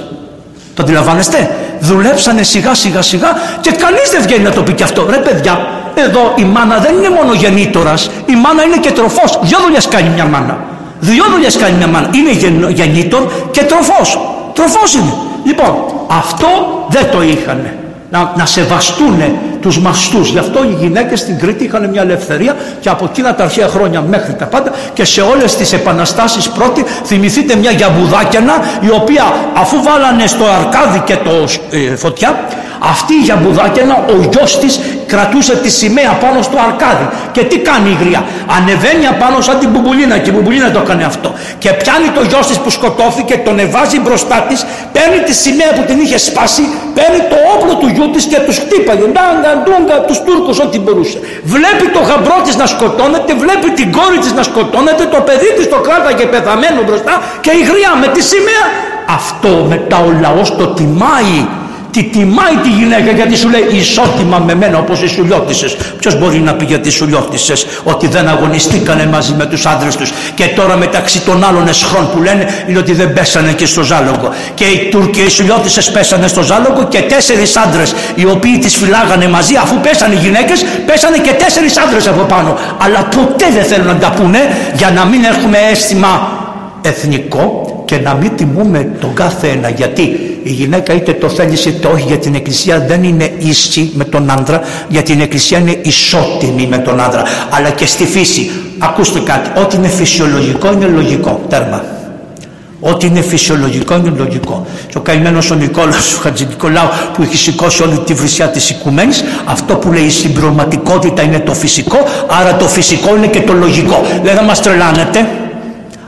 Το αντιλαμβάνεστε; Δουλέψανε σιγά σιγά σιγά και κανείς δεν βγαίνει να το πει και αυτό. Ρε παιδιά, εδώ η μάνα δεν είναι μόνο γεννήτορας, η μάνα είναι και τροφός. Δυο δουλειές κάνει μια μάνα. Δύο δουλειές κάνει μια μάνα. Είναι γεννήτορ και τροφός. Τροφός είναι. Λοιπόν, αυτό δεν το είχανε να, να σεβαστούν τους μαστούς. Γι' αυτό οι γυναίκες στην Κρήτη είχαν μια ελευθερία και από εκείνα τα αρχαία χρόνια μέχρι τα πάντα και σε όλες τις επαναστάσεις πρώτη θυμηθείτε μια γιαμπουδάκιανα η οποία αφού βάλανε στο αρκάδι και το ε, φωτιά αυτή η γιαμπουδάκιανα ο γιος της κρατούσε τη σημαία πάνω στο αρκάδι. Και τι κάνει η γριά; Ανεβαίνει απάνω σαν την μπουμπουλίνα και η μπουμπουλίνα το έκανε αυτό. Και πιάνει το γιος της που σκοτώθηκε τον εβάζει μπροστά της παίρνει τη σημαία που την είχε σπάσει παίρνει το όπλο του γιού της και τους χτύπαγε. Ντάγκα ντούγκα τους Τούρκους ό,τι μπορούσε. Βλέπει το γαμπρό της να σκοτώνεται βλέπει την κόρη της να σκοτώνεται το παιδί της το κράταγε πεθαμένο μπροστά και η γριά με τη σημαία. Αυτό μετά ο λαός το τιμάει τη τιμάει τη γυναίκα γιατί σου λέει ισότιμα με μένα όπως οι σουλιώτισες ποιος μπορεί να πει για τις σουλιώτισες ότι δεν αγωνιστήκανε μαζί με τους άντρες τους. Και τώρα μεταξύ των άλλων εσχρών που λένε είναι ότι δεν πέσανε και στο ζάλογο. Και οι Τούρκοι οι σουλιώτισες πέσανε στο ζάλογο και τέσσερις άντρες οι οποίοι τις φυλάγανε μαζί. Αφού πέσανε οι γυναίκες πέσανε και τέσσερις άντρες από πάνω. Αλλά ποτέ δεν θέλουν να τα πούνε για να μην έχουμε αίσθημα εθνικό και να μην τιμούμε τον κάθε ένα. Γιατί η γυναίκα είτε το θέλει είτε όχι για την εκκλησία δεν είναι ίση με τον άντρα γιατί την εκκλησία είναι ισότιμη με τον άντρα αλλά και στη φύση ακούστε κάτι ό,τι είναι φυσιολογικό είναι λογικό τέρμα Ό,τι είναι φυσιολογικό είναι λογικό. Και ο καημένος ο Νικόλας ο Χατζη Νικολάου που έχει σηκώσει όλη τη βρισιά της οικουμένης, αυτό που λέει η συμπληρωματικότητα είναι το φυσικό, άρα το φυσικό είναι και το λογικό. Δεν θα μας τρελάνετε.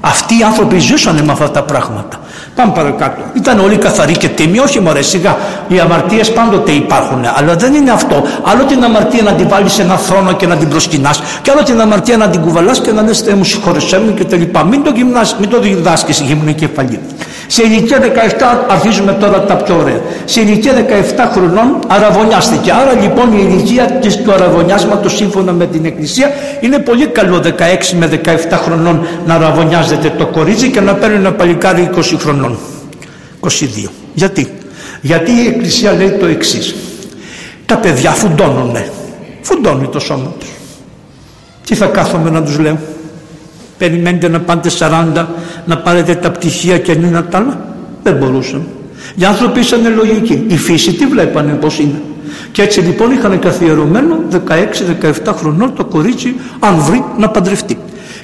Αυτοί οι άνθρωποι ζούσαν με αυτά τα πράγματα. Πάμε παρακάτω. Ήταν όλοι καθαροί και τίμοι, όχι μωρέ σιγά. Οι αμαρτίες πάντοτε υπάρχουν. Αλλά δεν είναι αυτό. Άλλο την αμαρτία να την βάλεις σε ένα θρόνο και να την προσκυνάς, και άλλο την αμαρτία να την κουβαλάς και να λες Θεέ μου συγχωρεσέ μου κτλ. Μην το, γυμνάς, μην το διδάσκεις γυμνή κεφαλή. Σε ηλικία 17 αρχίζουμε τώρα τα πιο ωραία. Σε ηλικία 17 χρονών αραβωνιάστηκε. Άρα λοιπόν η ηλικία της, του αραβωνιάσματος σύμφωνα με την Εκκλησία είναι πολύ καλό 16 με 17 χρονών να αραβωνιάζεται το κορίτσι και να παίρνει ένα παλικάρι 20 χρονών. 22. Γιατί; Γιατί η Εκκλησία λέει το εξής. Τα παιδιά φουντώνουνε. Φουντώνει το σώμα τους. Τι θα κάθομαι να τους λέω; Περιμένετε να πάτε 40, να πάρετε τα πτυχία και να τα άλλα. Δεν μπορούσαν. Οι άνθρωποι ήσαν λογικοί. Η φύση τι βλέπανε πώς είναι. Και έτσι λοιπόν είχαν καθιερωμένο 16-17 χρονών το κορίτσι αν βρει να παντρευτεί.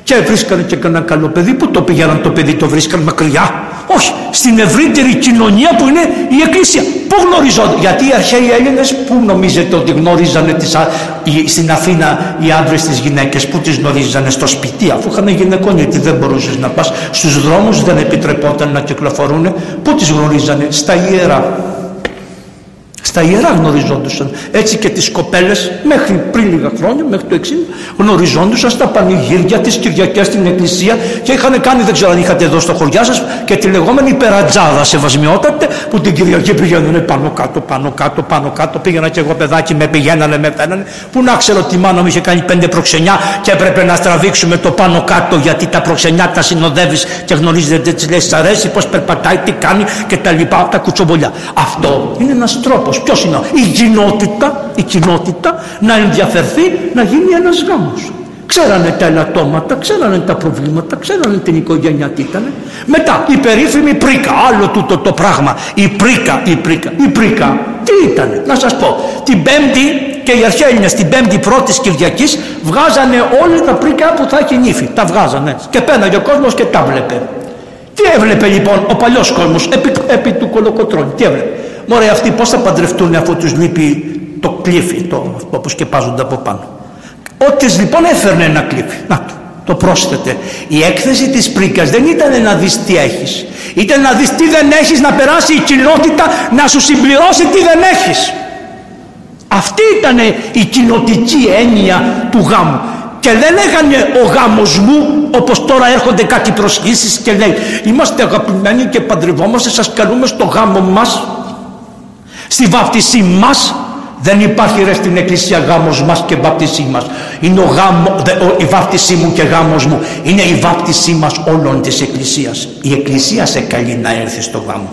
Και βρίσκανε και κανένα καλό παιδί που το πήγαιναν το παιδί το βρίσκαν μακριά; Όχι, στην ευρύτερη κοινωνία που είναι η Εκκλησία. Πού γνωριζόνται, γιατί οι αρχαίοι Έλληνες που νομίζετε ότι γνώριζανε τις, στην Αθήνα οι άντρες τις γυναίκες, που τις γνωρίζανε; Στο σπίτι, αφού είχαν γυναικών, γιατί δεν μπορούσες να πας στους δρόμους, δεν επιτρεπόταν να κυκλοφορούν. Πού τις γνωρίζανε, στα ιερά στα ιερά γνωριζόντουσαν. Έτσι και τις κοπέλες μέχρι πριν λίγα χρόνια, μέχρι το 60, γνωριζόντουσαν στα πανηγύρια της Κυριακές στην εκκλησία και είχαν κάνει, δεν ξέρω αν είχατε εδώ στο χωριά σας, και τη λεγόμενη περατζάδα σεβασμιότατε που την Κυριακή πηγαίνανε πάνω κάτω, πάνω κάτω, πάνω κάτω. Πήγαινα και εγώ παιδάκι, με πηγαίνανε, με φαίνανε. Που να ξέρω τι μάνα μου είχε κάνει πέντε προξενιά και έπρεπε να στραβήξουμε το πάνω κάτω γιατί τα προξενιά τα συνοδεύεις και γνωρίζετε τις λες, αρέσει, πώς περπατάει, τι κάνει και τα λοιπά, τα κουτσομπολιά. Αυτό είναι ένας τρόπος ποιος είναι η κοινότητα, η κοινότητα να ενδιαφερθεί να γίνει ένας γάμος. Ξέρανε τα ελαττώματα, ξέρανε τα προβλήματα, ξέρανε την οικογένεια τι ήταν. Μετά η περίφημη πρίκα, άλλο τούτο το πράγμα. Η πρίκα, η πρίκα, η πρίκα. Τι ήταν, να σας πω. Την πέμπτη και οι αρχαίοι την πέμπτη πρώτης Κυριακής βγάζανε όλη τα πρίκα που θα έχει νύφη. Τα βγάζανε και πέναγε ο κόσμος και τα βλέπε. Τι έβλεπε λοιπόν ο παλιός κόσμος επί, επί του κολοκοτρώνη, τι έβλεπε; Μωρέ αυτοί πώς θα παντρευτούν αφού τους λείπει το κλήφι, το, που σκεπάζονται από πάνω; Ό,τι λοιπόν έφερνε ένα κλήφι. Να το, το πρόσθετε. Η έκθεση της πρίκας δεν ήταν να δεις τι έχεις. Ήταν να δεις τι δεν έχεις, να περάσει η κοινότητα να σου συμπληρώσει τι δεν έχεις. Αυτή ήταν η κοινοτική έννοια του γάμου. Και δεν λέγανε ο γάμος μου όπως τώρα έρχονται κάτι προσχήσεις και λέει είμαστε αγαπημένοι και παντρευόμαστε σας καλούμε στο γάμο μας Στη βάπτισή μας δεν υπάρχει ρε στην εκκλησία γάμος μας και βάπτισή μας. Είναι ο γάμο, η βάπτισή μου και γάμος μου. Είναι η βάπτισή μας όλων της εκκλησίας. Η εκκλησία σε καλεί να έρθει στο γάμο.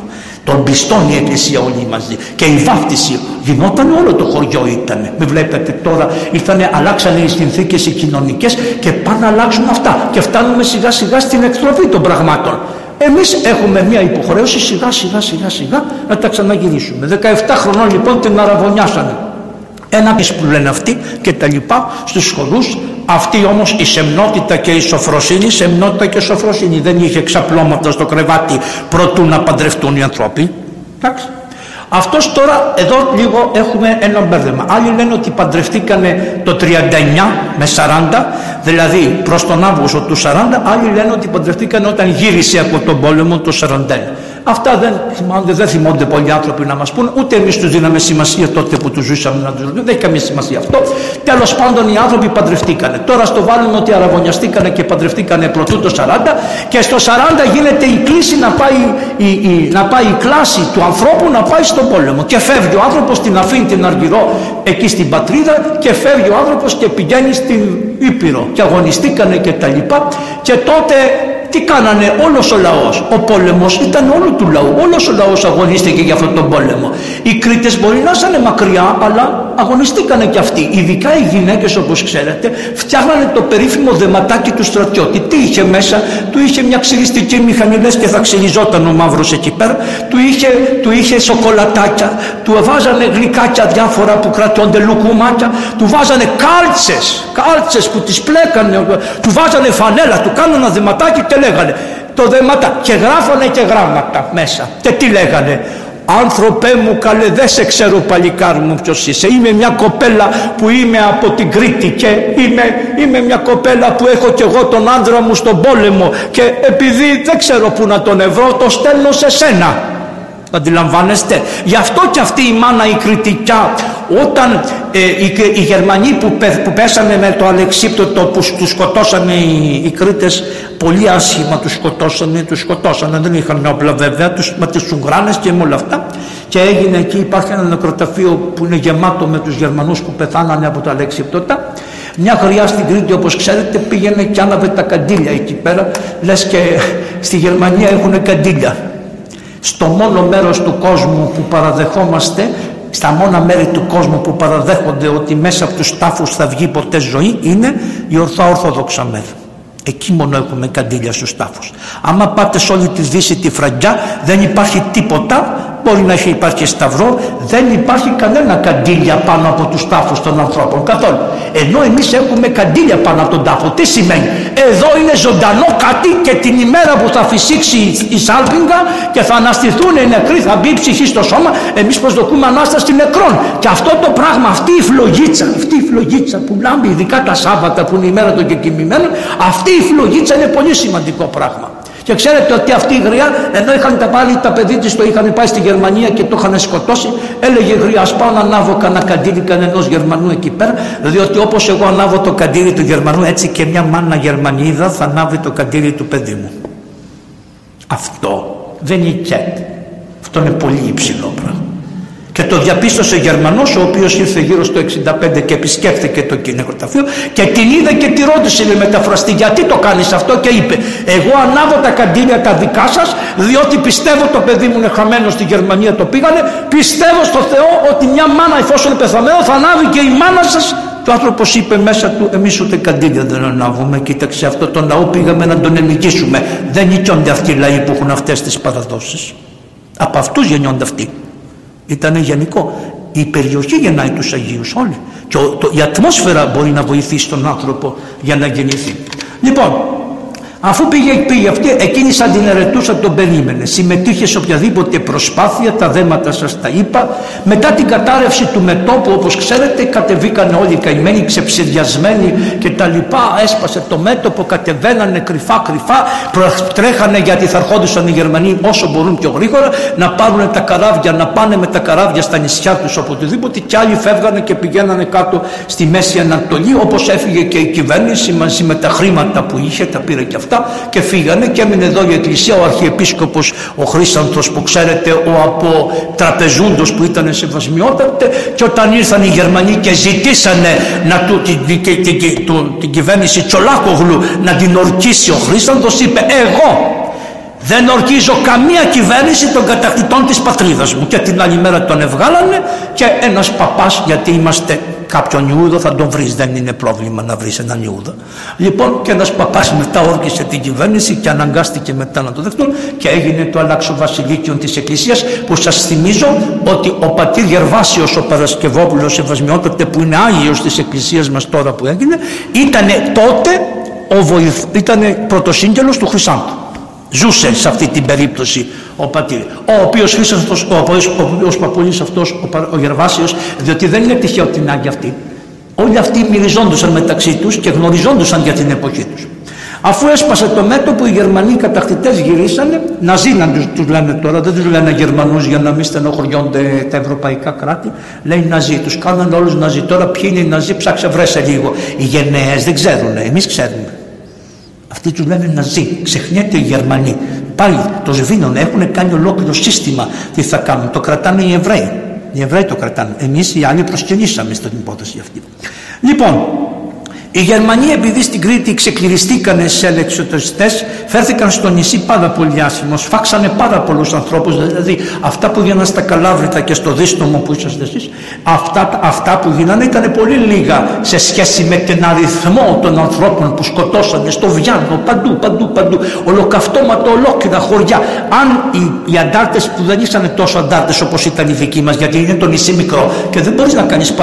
Τον πιστών η εκκλησία όλοι μαζί. Και η βάπτιση γινόταν όλο το χωριό ήταν. Μην βλέπετε τώρα ήρθανε, αλλάξανε οι συνθήκες οι κοινωνικές και πάνε να αλλάξουν αυτά. Και φτάνουμε σιγά σιγά στην εκτροπή των πραγμάτων. Εμείς έχουμε μια υποχρέωση σιγά σιγά σιγά σιγά να τα ξαναγυρίσουμε. 17 χρονών λοιπόν την αραβωνιάσανε. Ένα που λένε αυτοί και τα λοιπά στους σχολούς. Αυτή όμως η σεμνότητα και η σοφροσύνη, σεμνότητα και σοφροσύνη δεν είχε ξαπλώματα στο κρεβάτι προτού να παντρευτούν οι άνθρωποι. Εντάξει. Αυτός τώρα εδώ λίγο έχουμε ένα μπέρδεμα. Άλλοι λένε ότι παντρευτήκανε το 39 με 40, δηλαδή προς τον Αύγουστο του 40, άλλοι λένε ότι παντρευτήκανε όταν γύρισε από τον πόλεμο το 41. Αυτά δεν θυμόνται, δεν θυμόνται πολλοί άνθρωποι να μας πούν, ούτε εμείς τους δίναμε σημασία τότε που τους ζούσαμε να τους δούμε. Δεν έχει καμία σημασία αυτό. Τέλος πάντων οι άνθρωποι παντρευτήκανε. Τώρα στο βάλουμε ότι αραβωνιαστήκανε και παντρευτήκανε πρωτού το 40 και στο 40 γίνεται η κλίση να πάει η, η, να πάει η κλάση του ανθρώπου να πάει στον πόλεμο. Και φεύγει ο άνθρωπος την αφήνει την Αργυρό εκεί στην πατρίδα και φεύγει ο άνθρωπος και πηγαίνει στην Ήπειρο. Και αγωνιστήκανε και τα λοιπά. Και τότε τι κάνανε όλος ο λαός. Ο πόλεμος ήταν όλου του λαού. Όλος ο λαός αγωνίστηκε για αυτόν τον πόλεμο. Οι Κρήτες μπορεί να ήταν μακριά αλλά αγωνιστήκανε κι αυτοί. Ειδικά οι γυναίκες όπως ξέρετε φτιάχνανε το περίφημο δεματάκι του στρατιώτη. Τι είχε μέσα; Του είχε μια ξυριστική μηχανή λες και θα ξυριζόταν ο μαύρος εκεί πέρα. Του είχε, του είχε σοκολατάκια. Του βάζανε γλυκάκια διάφορα που κρατώνται λουκουμάκια. Του βάζανε κάλτσες. Κάλτσες που τις πλέκανε. Του βάζανε φανέλα. Του κάνανε ένα δεματάκι λέγανε. Το δεματά και γράφανε και γράμματα μέσα. Και τι λέγανε. Άνθρωπέ μου καλέ δεν σε ξέρω παλικάρι μου ποιος είσαι. Είμαι μια κοπέλα που είμαι από την Κρήτη και είμαι, είμαι μια κοπέλα που έχω και εγώ τον άντρα μου στον πόλεμο και επειδή δεν ξέρω που να τον ευρώ το στέλνω σε σένα Αντιλαμβάνεστε; Γι' αυτό και αυτή η μάνα η κριτικιά όταν ε, οι, οι, Γερμανοί που, που πέσανε με το Αλεξίπτωτο που τους σκοτώσανε οι, οι Κρήτες πολύ άσχημα τους σκοτώσανε, τους σκοτώσανε. Δεν είχαν όπλα βέβαια τους, με τις Ουγγράνες και με όλα αυτά. Και έγινε εκεί υπάρχει ένα νεκροταφείο που είναι γεμάτο με τους Γερμανούς που πεθάνανε από το Αλεξίπτωτα. Μια χρειά στην Κρήτη όπως ξέρετε πήγαινε και άναβε τα καντήλια εκεί πέρα. Λες και στη Γερμανία έχουν καντήλια στο μόνο μέρος του κόσμου που παραδεχόμαστε στα μόνα μέρη του κόσμου που παραδέχονται ότι μέσα από τους τάφους θα βγει ποτέ ζωή είναι η ορθά ορθόδοξα μέρη. Εκεί μόνο έχουμε καντήλια στους τάφους. Άμα πάτε σε όλη τη Δύση τη Φραγκιά δεν υπάρχει τίποτα μπορεί να έχει υπάρχει σταυρό, δεν υπάρχει κανένα καντήλια πάνω από τους τάφους των ανθρώπων καθόλου. Ενώ εμείς έχουμε καντήλια πάνω από τον τάφο. Τι σημαίνει, εδώ είναι ζωντανό κάτι και την ημέρα που θα φυσήξει η σάλπιγγα και θα αναστηθούν οι νεκροί, θα μπει η ψυχή στο σώμα, εμείς προσδοκούμε ανάσταση νεκρών. Και αυτό το πράγμα, αυτή η φλογίτσα, αυτή η φλογίτσα που λάμπει ειδικά τα Σάββατα που είναι η ημέρα των κεκοιμημένων, αυτή η φλογίτσα είναι πολύ σημαντικό πράγμα. Και ξέρετε ότι αυτή η γριά, ενώ είχαν τα πάλι τα παιδί της, το είχαν πάει στη Γερμανία και το είχαν σκοτώσει, έλεγε γριά, ας πάω να ανάβω κανένα καντήρι κανένα Γερμανού εκεί πέρα, διότι όπως εγώ ανάβω το καντήρι του Γερμανού, έτσι και μια μάνα Γερμανίδα θα ανάβει το καντήρι του παιδί μου. Αυτό δεν είναι κέτ. Αυτό είναι πολύ υψηλό πράγμα. Και το διαπίστωσε ο Γερμανός ο οποίος ήρθε γύρω στο 65 και επισκέφθηκε το κυνηγοταφείο και την είδε και τη ρώτησε με μεταφραστή γιατί το κάνεις αυτό; Και είπε εγώ ανάβω τα καντήλια τα δικά σας διότι πιστεύω το παιδί μου είναι χαμένο στη Γερμανία το πήγανε πιστεύω στο Θεό ότι μια μάνα εφόσον είναι πεθαμένο θα ανάβει και η μάνα σας και ο άνθρωπος είπε μέσα του: Εμείς ούτε καντήλια δεν ανάβουμε. Κοίταξε αυτό τον λαό πήγαμε να τον ενηγήσουμε. Δεν νικιόνται αυτοί οι λαοί που έχουν αυτές τις παραδόσεις. Από αυτούς γεννιόνται αυτοί. Ήταν γενικό. Η περιοχή γεννάει τους Αγίους όλοι. Και η ατμόσφαιρα μπορεί να βοηθήσει τον άνθρωπο για να γεννηθεί. Λοιπόν, Αφού πήγε, πήγε αυτή, εκείνη σαν την ερετούσα τον περίμενε. Συμμετείχες σε οποιαδήποτε προσπάθεια, τα δέματα σας τα είπα. Μετά την κατάρρευση του μετόπου, όπως ξέρετε, κατεβήκαν όλοι οι καημένοι, ξεψηδιασμένοι και τα λοιπά. Έσπασε το μέτωπο, κατεβαίνανε κρυφά κρυφά, τρέχανε γιατί θα ερχόντουσαν οι Γερμανοί όσο μπορούν πιο γρήγορα, να πάρουν τα καράβια, να πάνε με τα καράβια στα νησιά τους οποτεδήποτε και άλλοι φεύγανε και πηγαίνανε κάτω στη Μέση Ανατολή όπως έφυγε και η κυβέρνηση μαζί με τα χρήματα που είχε, τα πήρε και αυτά και φύγανε και έμεινε εδώ η εκκλησία ο αρχιεπίσκοπος ο Χρήσανθος που ξέρετε ο από τραπεζούντος που ήταν σε βασμιότατε και όταν ήρθαν οι Γερμανοί και ζητήσανε να του, την, την, την, την κυβέρνηση Τσολάκογλου να την ορκίσει ο Χρήσανθος είπε εγώ δεν ορκίζω καμία κυβέρνηση των κατακτητών της πατρίδας μου και την άλλη μέρα τον ευγάλανε και ένας παπάς γιατί είμαστε κάποιον Ιούδο θα τον βρεις. Δεν είναι πρόβλημα να βρεις έναν Ιούδο. Λοιπόν και ένας παπάς μετά όρκησε την κυβέρνηση και αναγκάστηκε μετά να το δεχτούν και έγινε το αλλάξο βασιλίκιο της Εκκλησίας που σας θυμίζω ότι ο πατήρ Γερβάσιος ο Παρασκευόπουλος Ευασμιότοτε που είναι Άγιος της Εκκλησίας μας τώρα που έγινε ήταν τότε ο βοηθ... ήταν πρωτοσύγγελος του Χρυσάντου ζούσε σε αυτή την περίπτωση ο πατήρ. Ο οποίος Χρήστος ο, ο, ο παππούλης αυτός ο, ο Γερβάσιος διότι δεν είναι τυχαίο την Άγια αυτή όλοι αυτοί μυριζόντουσαν μεταξύ τους και γνωριζόντουσαν για την εποχή τους. Αφού έσπασε το μέτωπο οι Γερμανοί κατακτητές γυρίσανε να να τους, τους λένε τώρα δεν τους λένε Γερμανούς για να μην στενοχωριόνται τα ευρωπαϊκά κράτη. Λέει Ναζί τους κάνανε όλους Ναζί. Τώρα ποιοι είναι οι Ναζί ψάξε βρέσε λίγο. Οι γενναίες δεν ξέρουν εμείς ξέρουμε αυτοί τους λένε Ναζί. Ξεχνιέται οι Γερμανοί. Πάλι το σβήνουν, έχουν κάνει ολόκληρο σύστημα. Τι θα κάνουν, το κρατάνε οι Εβραίοι. Οι Εβραίοι το κρατάνε. Εμείς οι άλλοι προσκυνήσαμε στην υπόθεση αυτή. Λοιπόν, οι Γερμανοί επειδή στην Κρήτη ξεκληριστήκανε σε ελεξιοτοριστές φέρθηκαν στο νησί πάρα πολύ άσχημο, σφάξανε πάρα πολλούς ανθρώπους δηλαδή αυτά που γίνανε στα Καλάβρητα και στο Δίστομο που είσαστε εσείς αυτά, αυτά που γίνανε ήταν πολύ λίγα σε σχέση με τον αριθμό των ανθρώπων που σκοτώσανε στο Βιάνο παντού παντού παντού ολοκαυτώματα ολόκληρα χωριά αν οι, οι αντάρτες που δεν ήσαν τόσο αντάρτες όπως ήταν οι δικοί μας γιατί είναι το νησί μικρό και δεν μπορείς να κάνεις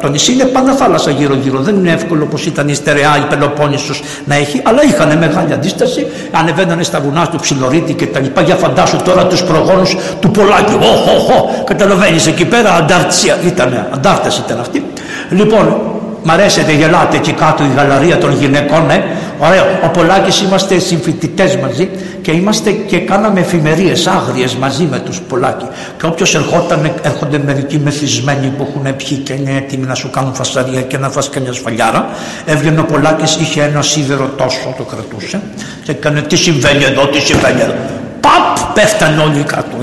Το νησί είναι πάντα θάλασσα γύρω-γύρω. Δεν είναι εύκολο όπως ήταν η στερεά η Πελοπόννησο να έχει, αλλά είχαν μεγάλη αντίσταση. Ανεβαίνανε στα βουνά του Ψιλορίτη και τα λοιπά. Για φαντάσου τώρα τους προγόνους του Πολάκη. Οχ, οχ, καταλαβαίνεις εκεί πέρα αντάρτια ήταν, αντάρτες ήταν αυτοί. Λοιπόν, Μ' αρέσετε, γελάτε εκεί κάτω η γαλαρία των γυναικών, ε. Ωραίο. Ο Πολάκης είμαστε συμφοιτητές μαζί και είμαστε και κάναμε εφημερίες άγριες μαζί με τους Πολάκη. Και όποιος ερχόταν, έρχονται μερικοί μεθυσμένοι που έχουν πιει και είναι έτοιμοι να σου κάνουν φασαρία και να φας καμιά σφαλιάρα. Έβγαινε ο Πολάκης, είχε ένα σίδερο τόσο, το κρατούσε και έκανε τι συμβαίνει εδώ, τι συμβαίνει εδώ. Παπ, πέφτανε όλοι κάτω.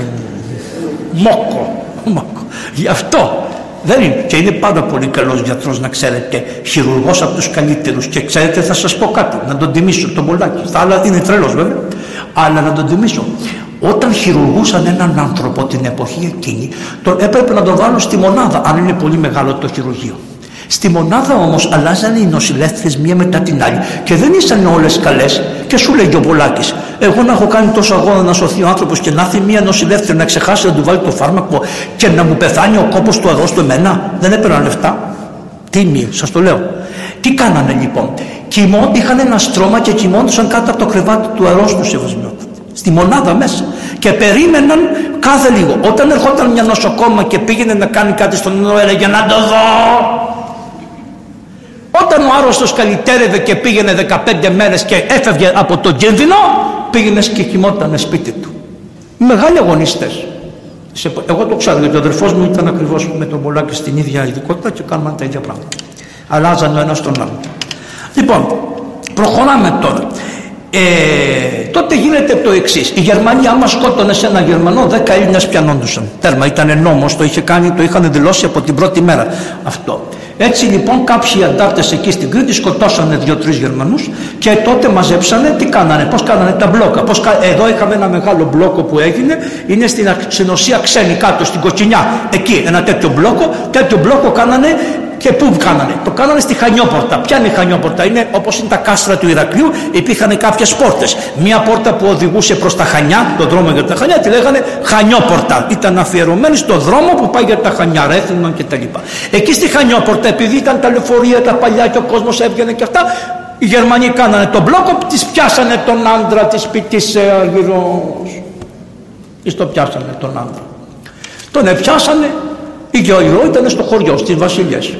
Μόκο, μόκο. Γι' αυτό δεν είναι. Και είναι πάρα πολύ καλός γιατρός να ξέρετε, χειρουργός από τους καλύτερους. Και ξέρετε, θα σας πω κάτι, να τον τιμήσω τον Πολάκη. Θα άλλα είναι τρελό βέβαια, αλλά να τον τιμήσω. Όταν χειρουργούσαν έναν άνθρωπο την εποχή εκείνη, τον έπρεπε να τον βάλουν στη μονάδα, αν είναι πολύ μεγάλο το χειρουργείο. Στη μονάδα όμως αλλάζανε οι νοσηλεύτριες μία μετά την άλλη και δεν ήσαν όλες καλές και σου λέγει ο Πολάκης εγώ να έχω κάνει τόσο αγώνα να σωθεί ο άνθρωπος και να έρθει μία νοσηλεύτρια να ξεχάσει να του βάλει το φάρμακο και να μου πεθάνει ο κόπος του εδώ στο εμένα δεν έπαιρναν λεφτά. Τίμη σας το λέω. Τι κάνανε λοιπόν; Κοιμώ, είχαν ένα στρώμα και κοιμόντουσαν κάτω από το κρεβάτι του αρρώστου σεβασμιού στη μονάδα μέσα. Και περίμεναν κάθε λίγο. Όταν ερχόταν μια νοσοκόμα και πήγαινε να κάνει κάτι στον νερό έλεγε να το δω όταν ο άρρωστος καλυτέρευε και πήγαινε 15 μέρες και έφευγε από τον κίνδυνο, πήγαινες και κοιμόταν σπίτι του. Μεγάλοι αγωνιστές. Εγώ το ξέρω γιατί ο αδερφός μου ήταν ακριβώς με τον Πολάκη στην ίδια ειδικότητα και κάνουμε τα ίδια πράγματα. Αλλάζαν ο ένας τον άλλο. Λοιπόν, προχωράμε τώρα. Ε, τότε γίνεται το εξής. Η Γερμανία, άμα σκότωνε σε ένα Γερμανό, 10 Έλληνες πιανόντουσαν. Τέρμα, ήταν νόμος, το είχε κάνει, το είχαν δηλώσει από την πρώτη μέρα αυτό. Έτσι λοιπόν κάποιοι αντάρτες εκεί στην Κρήτη σκοτώσανε δύο-τρει Γερμανούς και τότε μαζέψανε, τι κάνανε, πώς κάνανε τα μπλόκα. Πώς, εδώ είχαμε ένα μεγάλο μπλόκο που έγινε, είναι στην ξενοσία ξένη κάτω στην Κοκκινιά. Εκεί ένα τέτοιο μπλόκο, τέτοιο μπλόκο κάνανε και πού κάνανε; Το κάνανε στη Χανιόπορτα. Ποια είναι η Χανιόπορτα, είναι όπως είναι τα κάστρα του Ηρακλείου, υπήρχαν κάποιες πόρτες. Μία πόρτα που οδηγούσε προς τα Χανιά, τον δρόμο για τα Χανιά, τη λέγανε Χανιόπορτα. Ήταν αφιερωμένη στο δρόμο που πάει για τα Χανιά, Ρέθινον κτλ. Εκεί στη Χανιόπορτα, επειδή ήταν τα λεωφορεία τα παλιά και ο κόσμος έβγαινε και αυτά, οι Γερμανοί κάνανε τον μπλόκο, τη πιάσανε τον άντρα της ποιητής ε, Αργυρό. Τη το πιάσανε τον άντρα. Τον επιάσανε, η Γεωργό ήταν στο χωριό, στις Βασιλιές.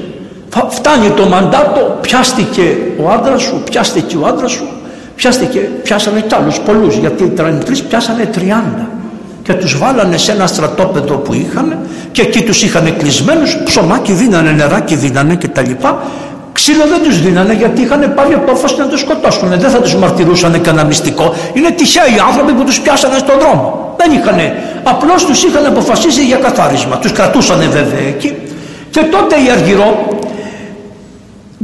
Φτάνει το μαντάτο, πιάστηκε ο άντρας σου, πιάστηκε ο άντρας σου, πιάστηκε, πιάσανε κι άλλους πολλούς, γιατί οι τρεις πιάσανε 30 και τους βάλανε σε ένα στρατόπεδο που είχαν και εκεί τους είχαν κλεισμένους, ψωμάκι δίνανε, νεράκι δίνανε και τα λοιπά. Ξύλο δεν τους δίνανε γιατί είχαν πάρει απόφαση να τους σκοτώσουν. Δεν θα τους μαρτυρούσαν κανένα μυστικό. Είναι τυχαίοι άνθρωποι που τους πιάσανε στον δρόμο. Δεν είχαν. Απλώς τους είχαν αποφασίσει για καθάρισμα. Τους κρατούσαν βέβαια εκεί. Και τότε η Αργυρό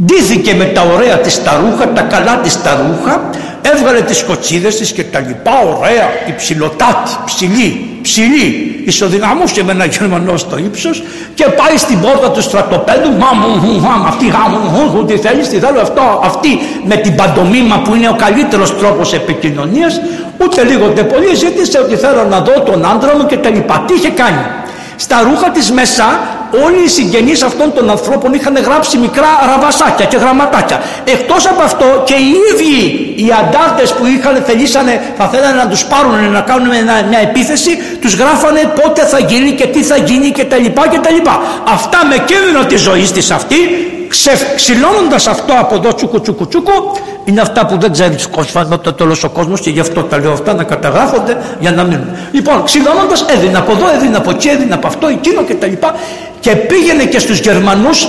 ντύθηκε με τα ωραία της τα ρούχα, τα καλά της τα ρούχα, έβγαλε τις κοτσίδες της και τα λοιπά, ωραία, υψηλοτάτη, ψηλή, ψηλή, ισοδυναμούσε με ένα Γερμανό στο ύψος και πάει στην πόρτα του στρατοπέδου, μα μου, μα αυτή, μου, τι θέλεις, τι θέλω αυτό, αυτή με την παντομήμα που είναι ο καλύτερος τρόπος επικοινωνίας, ούτε λίγο ούτε πολύ ζήτησε ότι θέλω να δω τον άντρα μου και τα λοιπά. Τι είχε κάνει; Στα ρούχα της μέσα όλοι οι συγγενείς αυτών των ανθρώπων είχαν γράψει μικρά ραβασάκια και γραμματάκια. Εκτός από αυτό και οι ίδιοι οι αντάρτες που είχαν θελήσανε, θα θέλανε να τους πάρουν να κάνουν μια, μια επίθεση, τους γράφανε πότε θα γίνει και τι θα γίνει και τα λοιπά και τα λοιπά. Αυτά με κίνδυνο της ζωής της αυτή ξυλώνοντας αυτό από εδώ τσούκου τσούκου τσούκου είναι αυτά που δεν ξέρει το τέλο ο κόσμος και γι' αυτό τα λέω αυτά να καταγράφονται για να μείνουν. Λοιπόν, ξυλώνοντας έδινε από εδώ, έδινε από εκεί, έδινε από αυτό, εκείνο και τα λοιπά και πήγαινε και στους Γερμανούς,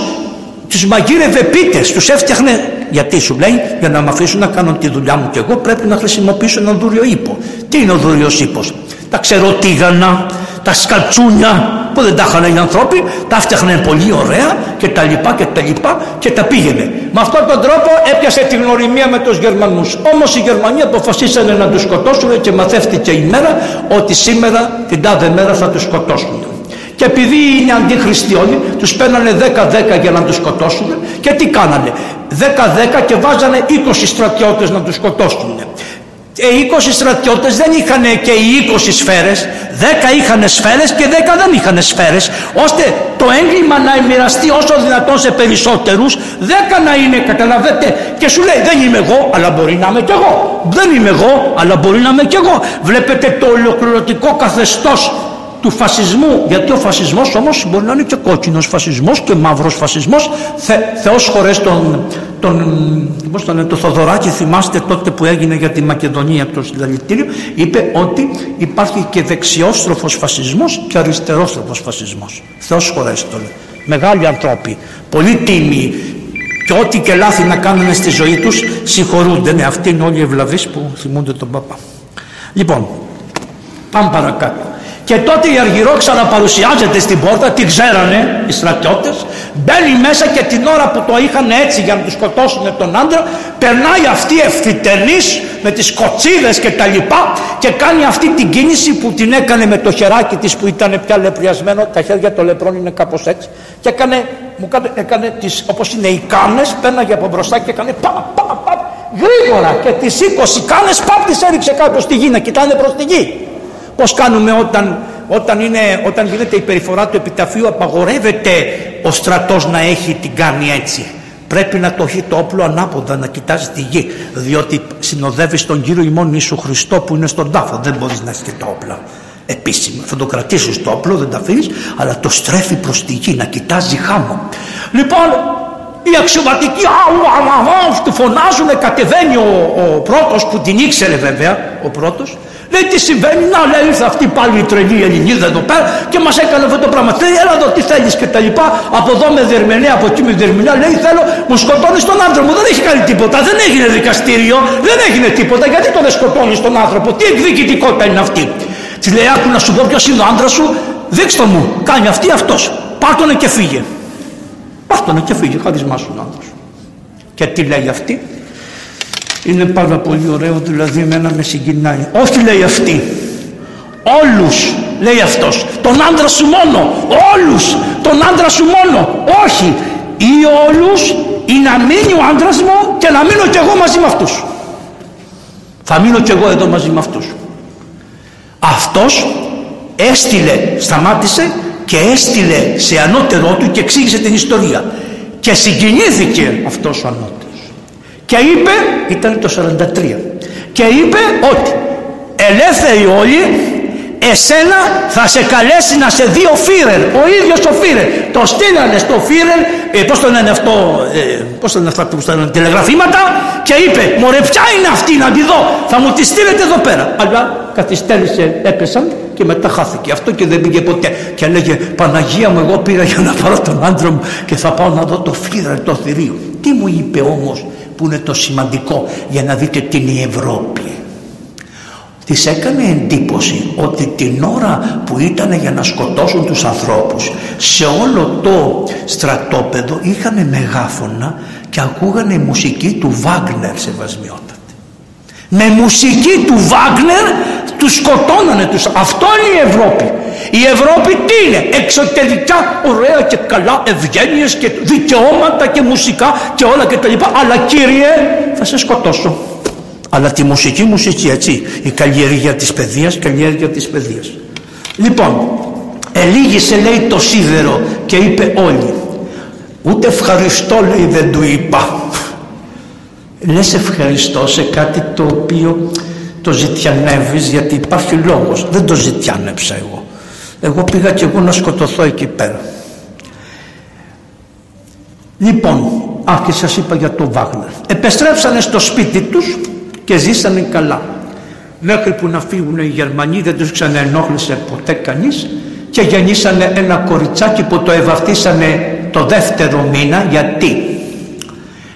τους μαγείρευε πίτες, τους έφτιαχνε. Γιατί σου λέει, για να με αφήσουν να κάνω τη δουλειά μου και εγώ πρέπει να χρησιμοποιήσω ένα δούριο ύπο. Τι είναι ο δούριο ύπος, τα ξεροτίγανα, τα σκαλτσούνια, που δεν τα είχαν οι άνθρωποι, τα φτιάχναν πολύ ωραία και τα λοιπά και τα λοιπά και τα πήγαινε. Με αυτόν τον τρόπο έπιασε την γνωριμία με τους Γερμανούς. Όμως οι Γερμανοί αποφασίσανε να τους σκοτώσουν και μαθεύτηκε η μέρα ότι σήμερα την τάδε μέρα θα τους σκοτώσουν. Και επειδή είναι αντιχριστιόνοι, τους παίρνανε 10-10 για να τους σκοτώσουν και τι κάνανε; 10-10 και βάζανε 20 στρατιώτες να τους σκοτώσουν. Ε, 20 στρατιώτες δεν είχαν και οι 20 σφαίρες, 10 είχαν σφαίρες και 10 δεν είχαν σφαίρες, ώστε το έγκλημα να μοιραστεί όσο δυνατόν σε περισσότερους, 10 να είναι, καταλαβαίνετε, και σου λέει δεν είμαι εγώ, αλλά μπορεί να είμαι κι εγώ. Δεν είμαι εγώ, αλλά μπορεί να είμαι κι εγώ. Βλέπετε το ολοκληρωτικό καθεστώς του φασισμού, γιατί ο φασισμός όμως μπορεί να είναι και κόκκινος φασισμός και μαύρος φασισμός. Θε, Θεός χωρές τον, τον, πώς το, το Θοδωράκη, θυμάστε τότε που έγινε για τη Μακεδονία το συνταλητήριο, είπε ότι υπάρχει και δεξιόστροφος φασισμός και αριστερόστροφος φασισμός. Θεός χωρές το λέει. Μεγάλοι ανθρώποι, πολύ τίμοι, και ό,τι και λάθη να κάνουν στη ζωή τους συγχωρούνται. Ναι, αυτοί είναι όλοι οι ευλαβείς που θυμούνται τον παπά. Λοιπόν, πάμε παρακάτω. Και τότε η Αργυρό ξαναπαρουσιάζεται στην πόρτα, την ξέρανε οι στρατιώτες, μπαίνει μέσα και την ώρα που το είχαν έτσι για να τους σκοτώσουν τον άντρα, περνάει αυτή ευθυτερής με τις κοτσίδες και τα λοιπά και κάνει αυτή την κίνηση που την έκανε με το χεράκι της που ήταν πια λεπριασμένο, τα χέρια των λεπρών είναι κάπως έτσι και έκανε, μου έκανε, έκανε τις, όπως είναι οι κάνες, πέρναγε από μπροστά και έκανε πα, πα, πα, γρήγορα και τις 20 κάνες παπ τις έριξε κάτω στη γη να κοιτάνε προς τη γη. Πώς κάνουμε όταν, όταν, είναι, όταν γίνεται η περιφορά του επιταφείου απαγορεύεται ο στρατός να έχει την κάνει έτσι. Πρέπει να το έχει το όπλο ανάποδα, να κοιτάζει τη γη. Διότι συνοδεύεις τον Κύριο ημών Ιησού Χριστό που είναι στον τάφο. Δεν μπορείς να έχεις και το όπλο επίσημα. Θα το κρατήσεις το όπλο, δεν τα αφήνεις, αλλά το στρέφει προς τη γη, να κοιτάζει χάμο. Λοιπόν, οι αξιωματικοί του φωνάζουν, κατεβαίνει ο, ο πρώτος που την ήξερε βέβαια, ο πρώτος, Λέει τι συμβαίνει, να λέει ήρθε αυτή πάλι η τρελή Ελληνίδα εδώ πέρα και μας έκανε αυτό το πράγμα. Λέει έλα εδώ τι θέλεις και τα λοιπά, από εδώ με δερμηνέα, από εκεί με δερμηνέα, λέει θέλω μου σκοτώνεις τον άντρα μου, δεν έχει κάνει τίποτα, δεν έγινε δικαστήριο, δεν έγινε τίποτα, γιατί τον σκοτώνεις τον άνθρωπο, τι εκδικητικότητα είναι αυτή. Τη λέει άκου να σου πω ποιος είναι ο άντρας σου, δείξτε μου, κάνει αυτή αυτός, πάρτονε και φύγε. Πάρτονε και φύγε, χαρισμά σου άντρα σου. Και τι λέει αυτή, είναι πάρα πολύ ωραίο δηλαδή εμένα με συγκινάει. Όχι λέει αυτή όλους λέει αυτός τον άντρα σου μόνο όλους τον άντρα σου μόνο όχι. Ή όλους ή να μείνει ο άντρας μου και να μείνω κι εγώ μαζί με αυτούς. Θα μείνω κι εγώ εδώ μαζί με αυτούς. Αυτός έστειλε σταμάτησε και έστειλε σε ανώτερό του και εξήγησε την ιστορία. Και συγκινήθηκε αυτός ο ανώτερος και είπε, ήταν το 43, και είπε ότι ελεύθεροι όλοι, εσένα θα σε καλέσει να σε δει ο Φίρερ, ο ίδιος ο Φίρερ. Το στείλανε στο Φίρερ, ε, πώς το λένε αυτό, ε, πώς το λένε αυτά που στέλνουν τηλεγραφήματα και είπε, μωρέ ποια είναι αυτή να τη δω, θα μου τη στείλετε εδώ πέρα. Αλλά καθυστέρησε, έπεσαν και μετά χάθηκε αυτό και δεν πήγε ποτέ και έλεγε Παναγία μου εγώ πήρα για να πάρω τον άντρα μου και θα πάω να δω το Φίρερ το θηρίο τι μου είπε όμως που είναι το σημαντικό για να δείτε τι είναι η Ευρώπη. Της έκανε εντύπωση ότι την ώρα που ήταν για να σκοτώσουν τους ανθρώπους σε όλο το στρατόπεδο είχαν μεγάφωνα και ακούγανε μουσική του Βάγνερ σεβασμιότατη. Με μουσική του Βάγνερ τους σκοτώνανε τους. Αυτό είναι η Ευρώπη. Η Ευρώπη τι είναι, εξωτερικά ωραία και καλά, ευγένειες και δικαιώματα και μουσικά και όλα και τα λοιπά. Αλλά κύριε, θα σε σκοτώσω. Αλλά τη μουσική μουσική έτσι, η καλλιέργεια της παιδείας, καλλιέργεια της παιδείας. Λοιπόν, ελίγησε λέει το σίδερο και είπε όλοι. Ούτε ευχαριστώ λέει δεν του είπα. Λες ευχαριστώ σε κάτι το οποίο το ζητιανεύεις γιατί υπάρχει λόγος. Δεν το ζητιάνεψα εγώ. Εγώ πήγα και εγώ να σκοτωθώ εκεί πέρα. Λοιπόν, α και σας είπα για το Βάγνερ. Επεστρέψανε στο σπίτι τους και ζήσανε καλά. Μέχρι που να φύγουν οι Γερμανοί δεν τους ξαναενόχλησε ποτέ κανείς και γεννήσανε ένα κοριτσάκι που το ευαυτίσανε το δεύτερο μήνα. Γιατί;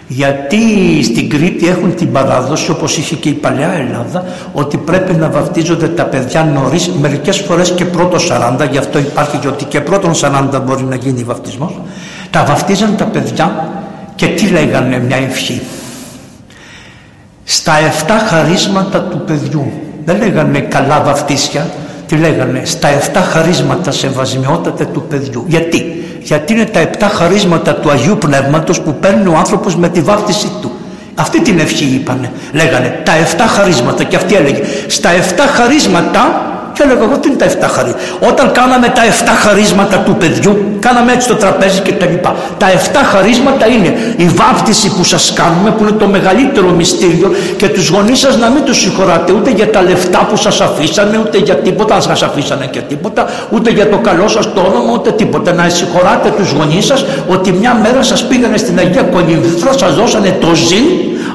Γιατί στην Κρήτη έχουν την παράδοση όπως είχε και η παλαιά Ελλάδα ότι πρέπει να βαφτίζονται τα παιδιά νωρίς μερικές φορές και πρώτο 40 γι' αυτό υπάρχει και ότι και πρώτον 40 μπορεί να γίνει βαφτισμός. Τα βαφτίζαν τα παιδιά και τι λέγανε μια ευχή. Στα 7 χαρίσματα του παιδιού. Δεν λέγανε καλά βαφτίσια τι λέγανε στα 7 χαρίσματα σεβασμιότατε του παιδιού γιατί; Γιατί είναι τα επτά χαρίσματα του Αγίου Πνεύματος που παίρνει ο άνθρωπος με τη βάφτισή του Αυτή την ευχή είπανε. Λέγανε τα 7 χαρίσματα και αυτή έλεγε στα 7 χαρίσματα και έλεγα εγώ τι είναι τα 7 χαρίσματα. Όταν κάναμε τα 7 χαρίσματα του παιδιού, κάναμε έτσι το τραπέζι και τα λοιπά. Τα 7 χαρίσματα είναι η βάπτιση που σας κάνουμε, που είναι το μεγαλύτερο μυστήριο και τους γονείς σας να μην τους συγχωράτε ούτε για τα λεφτά που σας αφήσανε, ούτε για τίποτα, αν σας αφήσανε και τίποτα, ούτε για το καλό σας το όνομα, ούτε τίποτα. Να συγχωράτε τους γονείς σας ότι μια μέρα σας πήγανε στην Αγία Κολυμβήθρα, σας δώσανε το ζήν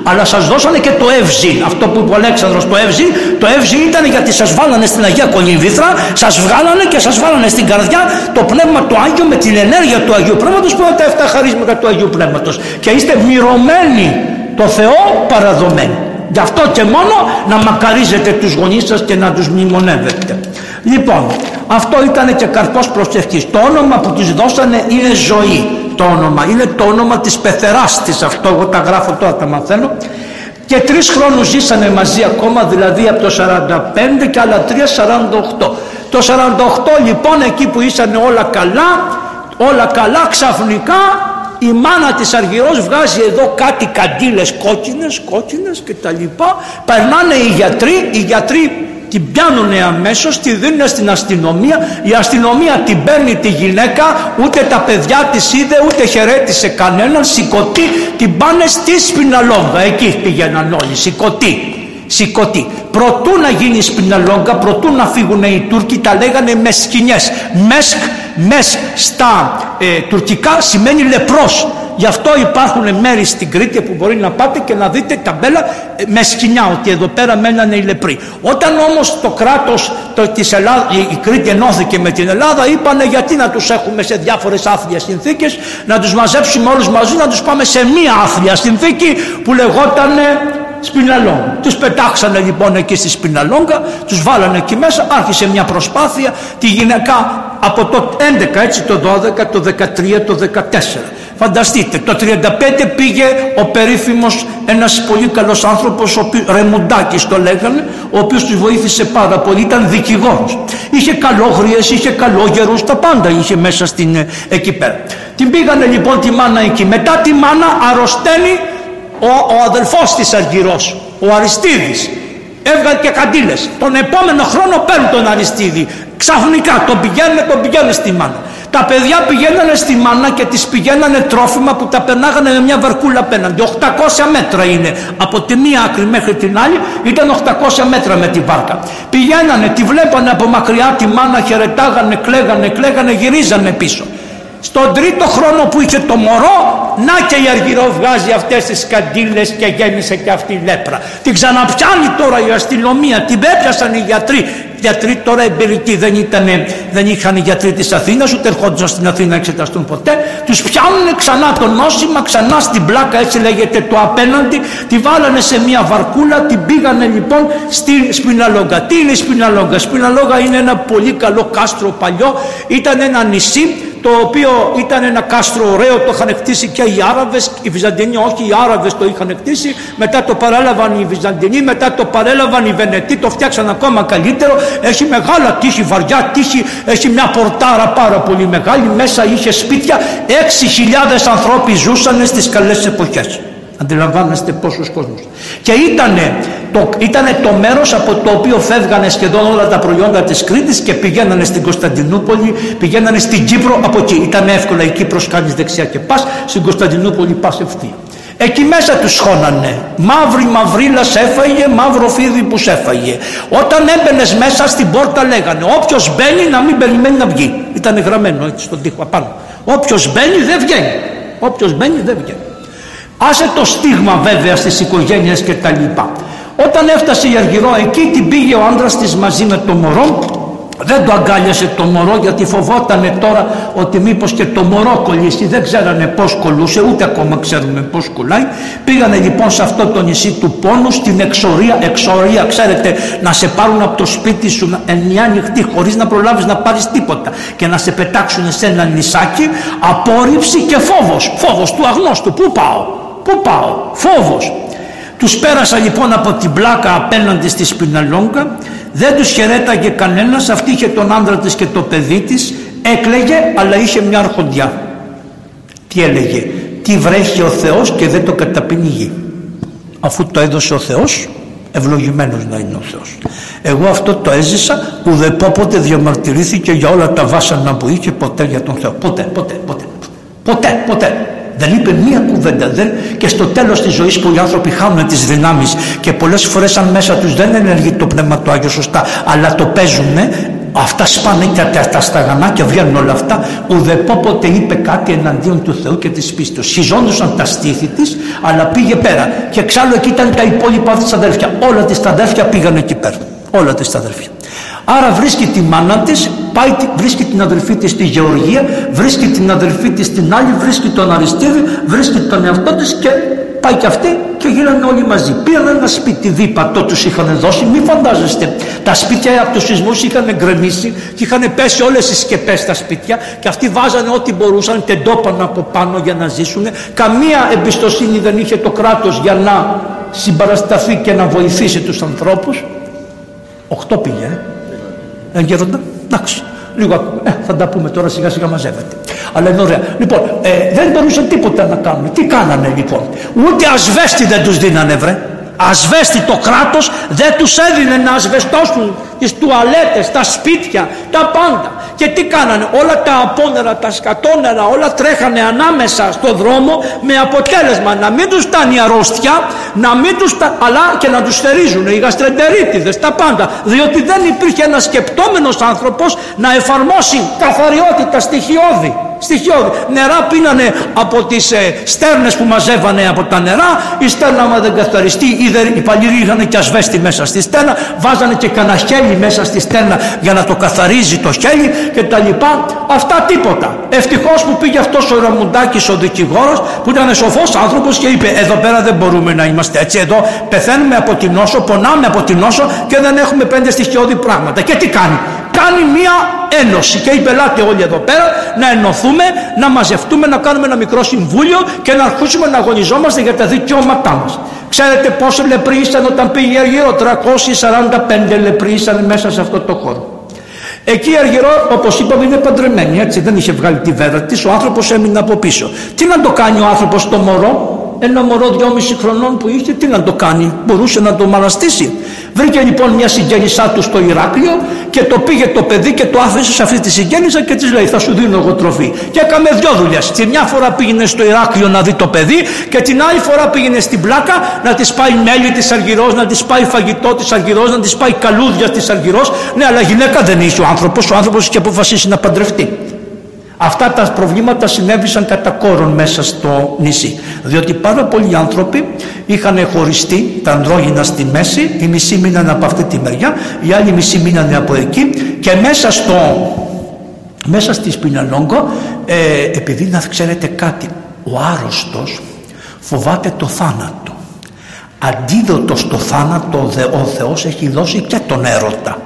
αλλά σας δώσανε και το εύζη αυτό που είπε ο Αλέξανδρος το εύζη το εύζη ήταν γιατί σας βάλανε στην Αγία Κολυμβήθρα σας βγάλανε και σας βάλανε στην καρδιά το Πνεύμα του Άγιο με την ενέργεια του Αγίου Πνεύματος που είναι τα 7 χαρίσματα του Αγίου Πνεύματος. Και είστε μυρωμένοι. Το Θεό παραδομένοι γι' αυτό και μόνο να μακαρίζετε τους γονείς σας και να τους μνημονεύετε λοιπόν αυτό ήταν και καρπός προσευχής το όνομα που τους δώσανε είναι ζωή το όνομα. Είναι το όνομα της πεθεράς της αυτό. Εγώ τα γράφω τώρα, τα μαθαίνω. Και τρεις χρόνους ζήσανε μαζί ακόμα, δηλαδή από το 45 και άλλα τρία 48. Το 48 λοιπόν εκεί που ήσανε όλα καλά, όλα καλά ξαφνικά η μάνα της Αργυρός βγάζει εδώ κάτι καντήλες κόκκινες, κόκκινες και τα λοιπά. Περνάνε οι γιατροί, οι γιατροί την πιάνουν αμέσως, τη δίνουν στην αστυνομία. Η αστυνομία την παίρνει τη γυναίκα, ούτε τα παιδιά της είδε, ούτε χαιρέτησε κανέναν. Σηκωτή, την πάνε στη σπιναλόγκα. Εκεί πήγαιναν όλοι. Σηκωτή. Σηκωτή. Προτού να γίνει σπιναλόγκα, προτού να φύγουν οι Τούρκοι, τα λέγανε με σκηνιές. Μεσκ, μεσκ στα ε, τουρκικά σημαίνει λεπρός. Γι' αυτό υπάρχουν μέρη στην Κρήτη που μπορεί να πάτε και να δείτε ταμπέλα ε, με σκηνιά ότι εδώ πέρα μένανε οι λεπροί. Όταν όμως το κράτος το, της Ελλάδα, η Κρήτη ενώθηκε με την Ελλάδα είπανε γιατί να τους έχουμε σε διάφορες άθλιες συνθήκες να τους μαζέψουμε όλους μαζί να τους πάμε σε μία άθλια συνθήκη που λεγόταν Σπιναλόγκα. Τους πετάξανε λοιπόν εκεί στη Σπιναλόγκα, τους βάλανε εκεί μέσα, άρχισε μια προσπάθεια, τη γυναίκα από το 11 έτσι το 12, το 13, το 14. Φανταστείτε, το 35 πήγε ο περίφημος ένας πολύ καλός άνθρωπος, ο Ρεμουντάκης το λέγανε, ο οποίος τους βοήθησε πάρα πολύ, ήταν δικηγόρος. Είχε καλόγριες, είχε καλόγερους, τα πάντα είχε μέσα στην, ε, εκεί πέρα. Την πήγανε λοιπόν τη μάνα εκεί. Μετά τη μάνα αρρωσταίνει ο, ο αδελφός της Αργυρός, ο Αριστίδης. Έβγαλε και καντήλες. Τον επόμενο χρόνο παίρνουν τον Αριστίδη. Ξαφνικά τον πηγαίνουν, τον πηγαίνουν στη μάνα. Τα παιδιά πηγαίνανε στη μάνα και τις πηγαίνανε τρόφιμα που τα περνάγανε με μια βαρκούλα απέναντι. 800 μέτρα είναι. Από τη μία άκρη μέχρι την άλλη ήταν 800 μέτρα με τη βάρκα. Πηγαίνανε, τη βλέπανε από μακριά τη μάνα, χαιρετάγανε, κλαίγανε, κλαίγανε, γυρίζανε πίσω. Στον τρίτο χρόνο που είχε το μωρό, να και η Αργυρό βγάζει αυτές τις καντήλες και γέμισε και αυτή η λέπρα. Την ξαναπιάνει τώρα η αστυνομία, την έπιασαν οι γιατροί. Γιατροί τώρα εμπειρικοί δεν, ήτανε, δεν είχαν οι γιατροί της Αθήνας, ούτε ερχόντουσαν στην Αθήνα να εξεταστούν ποτέ. Τους πιάνουν ξανά το νόσημα, ξανά στην πλάκα, έτσι λέγεται το απέναντι. Τη βάλανε σε μια βαρκούλα, την πήγανε λοιπόν στη Σπιναλόγκα. Τι είναι η Σπιναλόγκα; Σπιναλόγκα είναι ένα πολύ καλό κάστρο παλιό, ήταν ένα νησί το οποίο ήταν ένα κάστρο ωραίο, το είχαν κτίσει και οι Άραβες, οι Βυζαντινοί όχι, οι Άραβες το είχαν κτίσει, μετά το παρέλαβαν οι Βυζαντινοί, μετά το παρέλαβαν οι Βενετοί, το φτιάξαν ακόμα καλύτερο, έχει μεγάλα τείχη, βαριά τείχη, έχει μια πορτάρα πάρα πολύ μεγάλη, μέσα είχε σπίτια, 6.000 ανθρώποι ζούσαν στις καλές εποχές. Αντιλαμβάνεστε πόσους κόσμους. Και ήτανε το, ήτανε το μέρος από το οποίο φεύγανε σχεδόν όλα τα προϊόντα της Κρήτης και πηγαίνανε στην Κωνσταντινούπολη, πηγαίνανε στην Κύπρο από εκεί. Ήταν εύκολα η Κύπρος κάνεις δεξιά και πας, στην Κωνσταντινούπολη πας ευθεία. Εκεί μέσα τους σχώνανε. Μαύρη μαυρίλα έφαγε, μαύρο φίδι που έφαγε. Όταν έμπαινες μέσα στην πόρτα λέγανε όποιος μπαίνει να μην περιμένει να βγει. Ήταν γραμμένο έτσι στον τοίχο απάνω. Όποιος μπαίνει δεν βγαίνει. Όποιος μπαίνει δεν βγαίνει. Άσε το στίγμα βέβαια στις οικογένειες και τα λοιπά. Όταν έφτασε η Αργυρό εκεί την πήγε ο άντρας της μαζί με το μωρό. Δεν το αγκάλιασε το μωρό γιατί φοβότανε τώρα ότι μήπως και το μωρό κολλήσει. Δεν ξέρανε πως κολούσε ούτε ακόμα ξέρουμε πως κολλάει. Πήγανε λοιπόν σε αυτό το νησί του πόνου στην εξορία εξορία ξέρετε να σε πάρουν από το σπίτι σου εν μια νυχτή χωρίς να προλάβεις να πάρεις τίποτα και να σε πετάξουν σε ένα νησάκι απόρριψη και φόβος. Φόβος του αγνώστου. Πού πάω; Πού πάω, φόβος. Τους πέρασα λοιπόν από την πλάκα απέναντι στη Σπιναλόγκα, δεν τους χαιρέταγε κανένας, αυτή είχε τον άντρα της και το παιδί της, έκλαιγε αλλά είχε μια αρχοντιά. Τι έλεγε, τι βρέχει ο Θεός και δεν το καταπίνει γη. αφού το έδωσε ο Θεός ευλογημένος να είναι ο Θεός εγώ αυτό το έζησα ουδεπόποτε διαμαρτυρήθηκε για όλα τα βάσανα που είχε ποτέ για τον Θεό ποτέ ποτέ ποτέ ποτέ ποτέ δεν είπε μία κουβέντα δεν, και στο τέλος της ζωής που οι άνθρωποι χάνουν τις δυνάμεις και πολλές φορές αν μέσα τους δεν ενεργεί το Πνεύμα του Άγιο σωστά αλλά το παίζουν αυτά σπάνε και τα, τα σταγανάκια βγαίνουν όλα αυτά ουδεπόποτε είπε κάτι εναντίον του Θεού και της πίστης σχιζόντουσαν τα στήθη της αλλά πήγε πέρα. Και εξάλλου εκεί ήταν τα υπόλοιπα της αδέρφια. Όλα τις αδέρφια πήγαν εκεί πέρα. Όλα τις αδέρφια Άρα βρίσκει τη μάνα της, πάει, βρίσκει την αδελφή της στη Γεωργία, βρίσκει την αδελφή της στην άλλη, βρίσκει τον Αριστίδη, βρίσκει τον εαυτό της και πάει και αυτή και γίνανε όλοι μαζί. Πήραν ένα σπίτι δίπατο τους είχαν δώσει, μην φαντάζεστε. Τα σπίτια από τους σεισμούς είχαν γκρεμίσει και είχαν πέσει όλες οι σκεπές στα σπίτια και αυτοί βάζανε ό,τι μπορούσαν, τεντόπαν από πάνω για να ζήσουν. Καμία εμπιστοσύνη δεν είχε το κράτος για να συμπαρασταθεί και να βοηθήσει τους ανθρώπους. Οχτώ πήγε, ε ε, γέροντα, εντάξει. Λίγο, ε, θα τα πούμε τώρα σιγά σιγά μαζεύεται. Αλλά είναι ωραία. Λοιπόν, ε, δεν μπορούσαν τίποτα να κάνουν. Τι κάνανε λοιπόν. Ούτε ασβέστη δεν τους δίνανε βρε ασβέστη το κράτος δεν τους έδινε να ασβεστώσουν τις τουαλέτες, τα σπίτια, τα πάντα. Και τι κάνανε, όλα τα απόνερα, τα σκατόνερα, όλα τρέχανε ανάμεσα στο δρόμο με αποτέλεσμα να μην τους φτάνει αρρώστια, να μην τους αλλά και να τους θερίζουν οι γαστρεντερίτιδες, τα πάντα. Διότι δεν υπήρχε ένας σκεπτόμενος άνθρωπος να εφαρμόσει καθαριότητα στοιχειώδη στοιχειώδη. Νερά πίνανε από τις ε, στέρνες που μαζεύανε από τα νερά, η στέρνα άμα δεν καθαριστεί, οι παλιοί είχαν και ασβέστη μέσα στη στέρνα, βάζανε και κανένα χέλι μέσα στη στέρνα για να το καθαρίζει το χέλι και τα λοιπά. Αυτά τίποτα. Ευτυχώς που πήγε αυτός ο Ραμουντάκης ο δικηγόρος που ήταν σοφός άνθρωπος και είπε εδώ πέρα δεν μπορούμε να είμαστε έτσι εδώ πεθαίνουμε από την νόσο, πονάμε από την νόσο και δεν έχουμε πέντε στοιχειώδη πράγματα. Και τι κάνει κάνει μία ένωση και είπε ελάτε όλοι εδώ πέρα να ενωθούμε, να μαζευτούμε, να κάνουμε ένα μικρό συμβούλιο και να αρχίσουμε να αγωνιζόμαστε για τα δικαιώματά μας. Ξέρετε πόσοι λεπροί ήσαν όταν πήγε γύρω 345 λεπροί ήσαν μέσα σε αυτό το χώρο. Εκεί η Αργυρό, όπως είπαμε, είναι παντρεμένη, έτσι δεν είχε βγάλει τη βέρα της, ο άνθρωπος έμεινε από πίσω. Τι να το κάνει ο άνθρωπος το μωρό, ένα μωρό δυόμιση χρονών που είχε τι να το κάνει μπορούσε να το μαλαστήσει βρήκε λοιπόν μια συγγένισά του στο Ηράκλειο και το πήγε το παιδί και το άφησε σε αυτή τη συγγένισσα και της λέει θα σου δίνω εγώ τροφή και έκαμε δυο δουλειές. Τη μια φορά πήγαινε στο Ηράκλειο να δει το παιδί και την άλλη φορά πήγαινε στην πλάκα να της πάει μέλι της Αργυρός να της πάει φαγητό της Αργυρός να της πάει καλούδια της Αργυρός. Ναι αλλά γυναίκα δεν είχε ο άνθρωπος. Ο άνθρωπος είχε αποφασίσει να παντρευτεί Αυτά τα προβλήματα συνέβησαν κατά κόρον μέσα στο νησί. Διότι πάρα πολλοί άνθρωποι είχαν χωριστεί τα ανδρόγυνα στη μέση, οι μισοί μείνανε από αυτή τη μεριά, οι άλλοι μισοί μείνανε από εκεί και μέσα στο μέσα στη Σπιναλόγκο, ε, επειδή να ξέρετε κάτι, ο άρρωστος φοβάται το θάνατο. Αντίδοτος στο θάνατο ο Θεός έχει δώσει και τον έρωτα.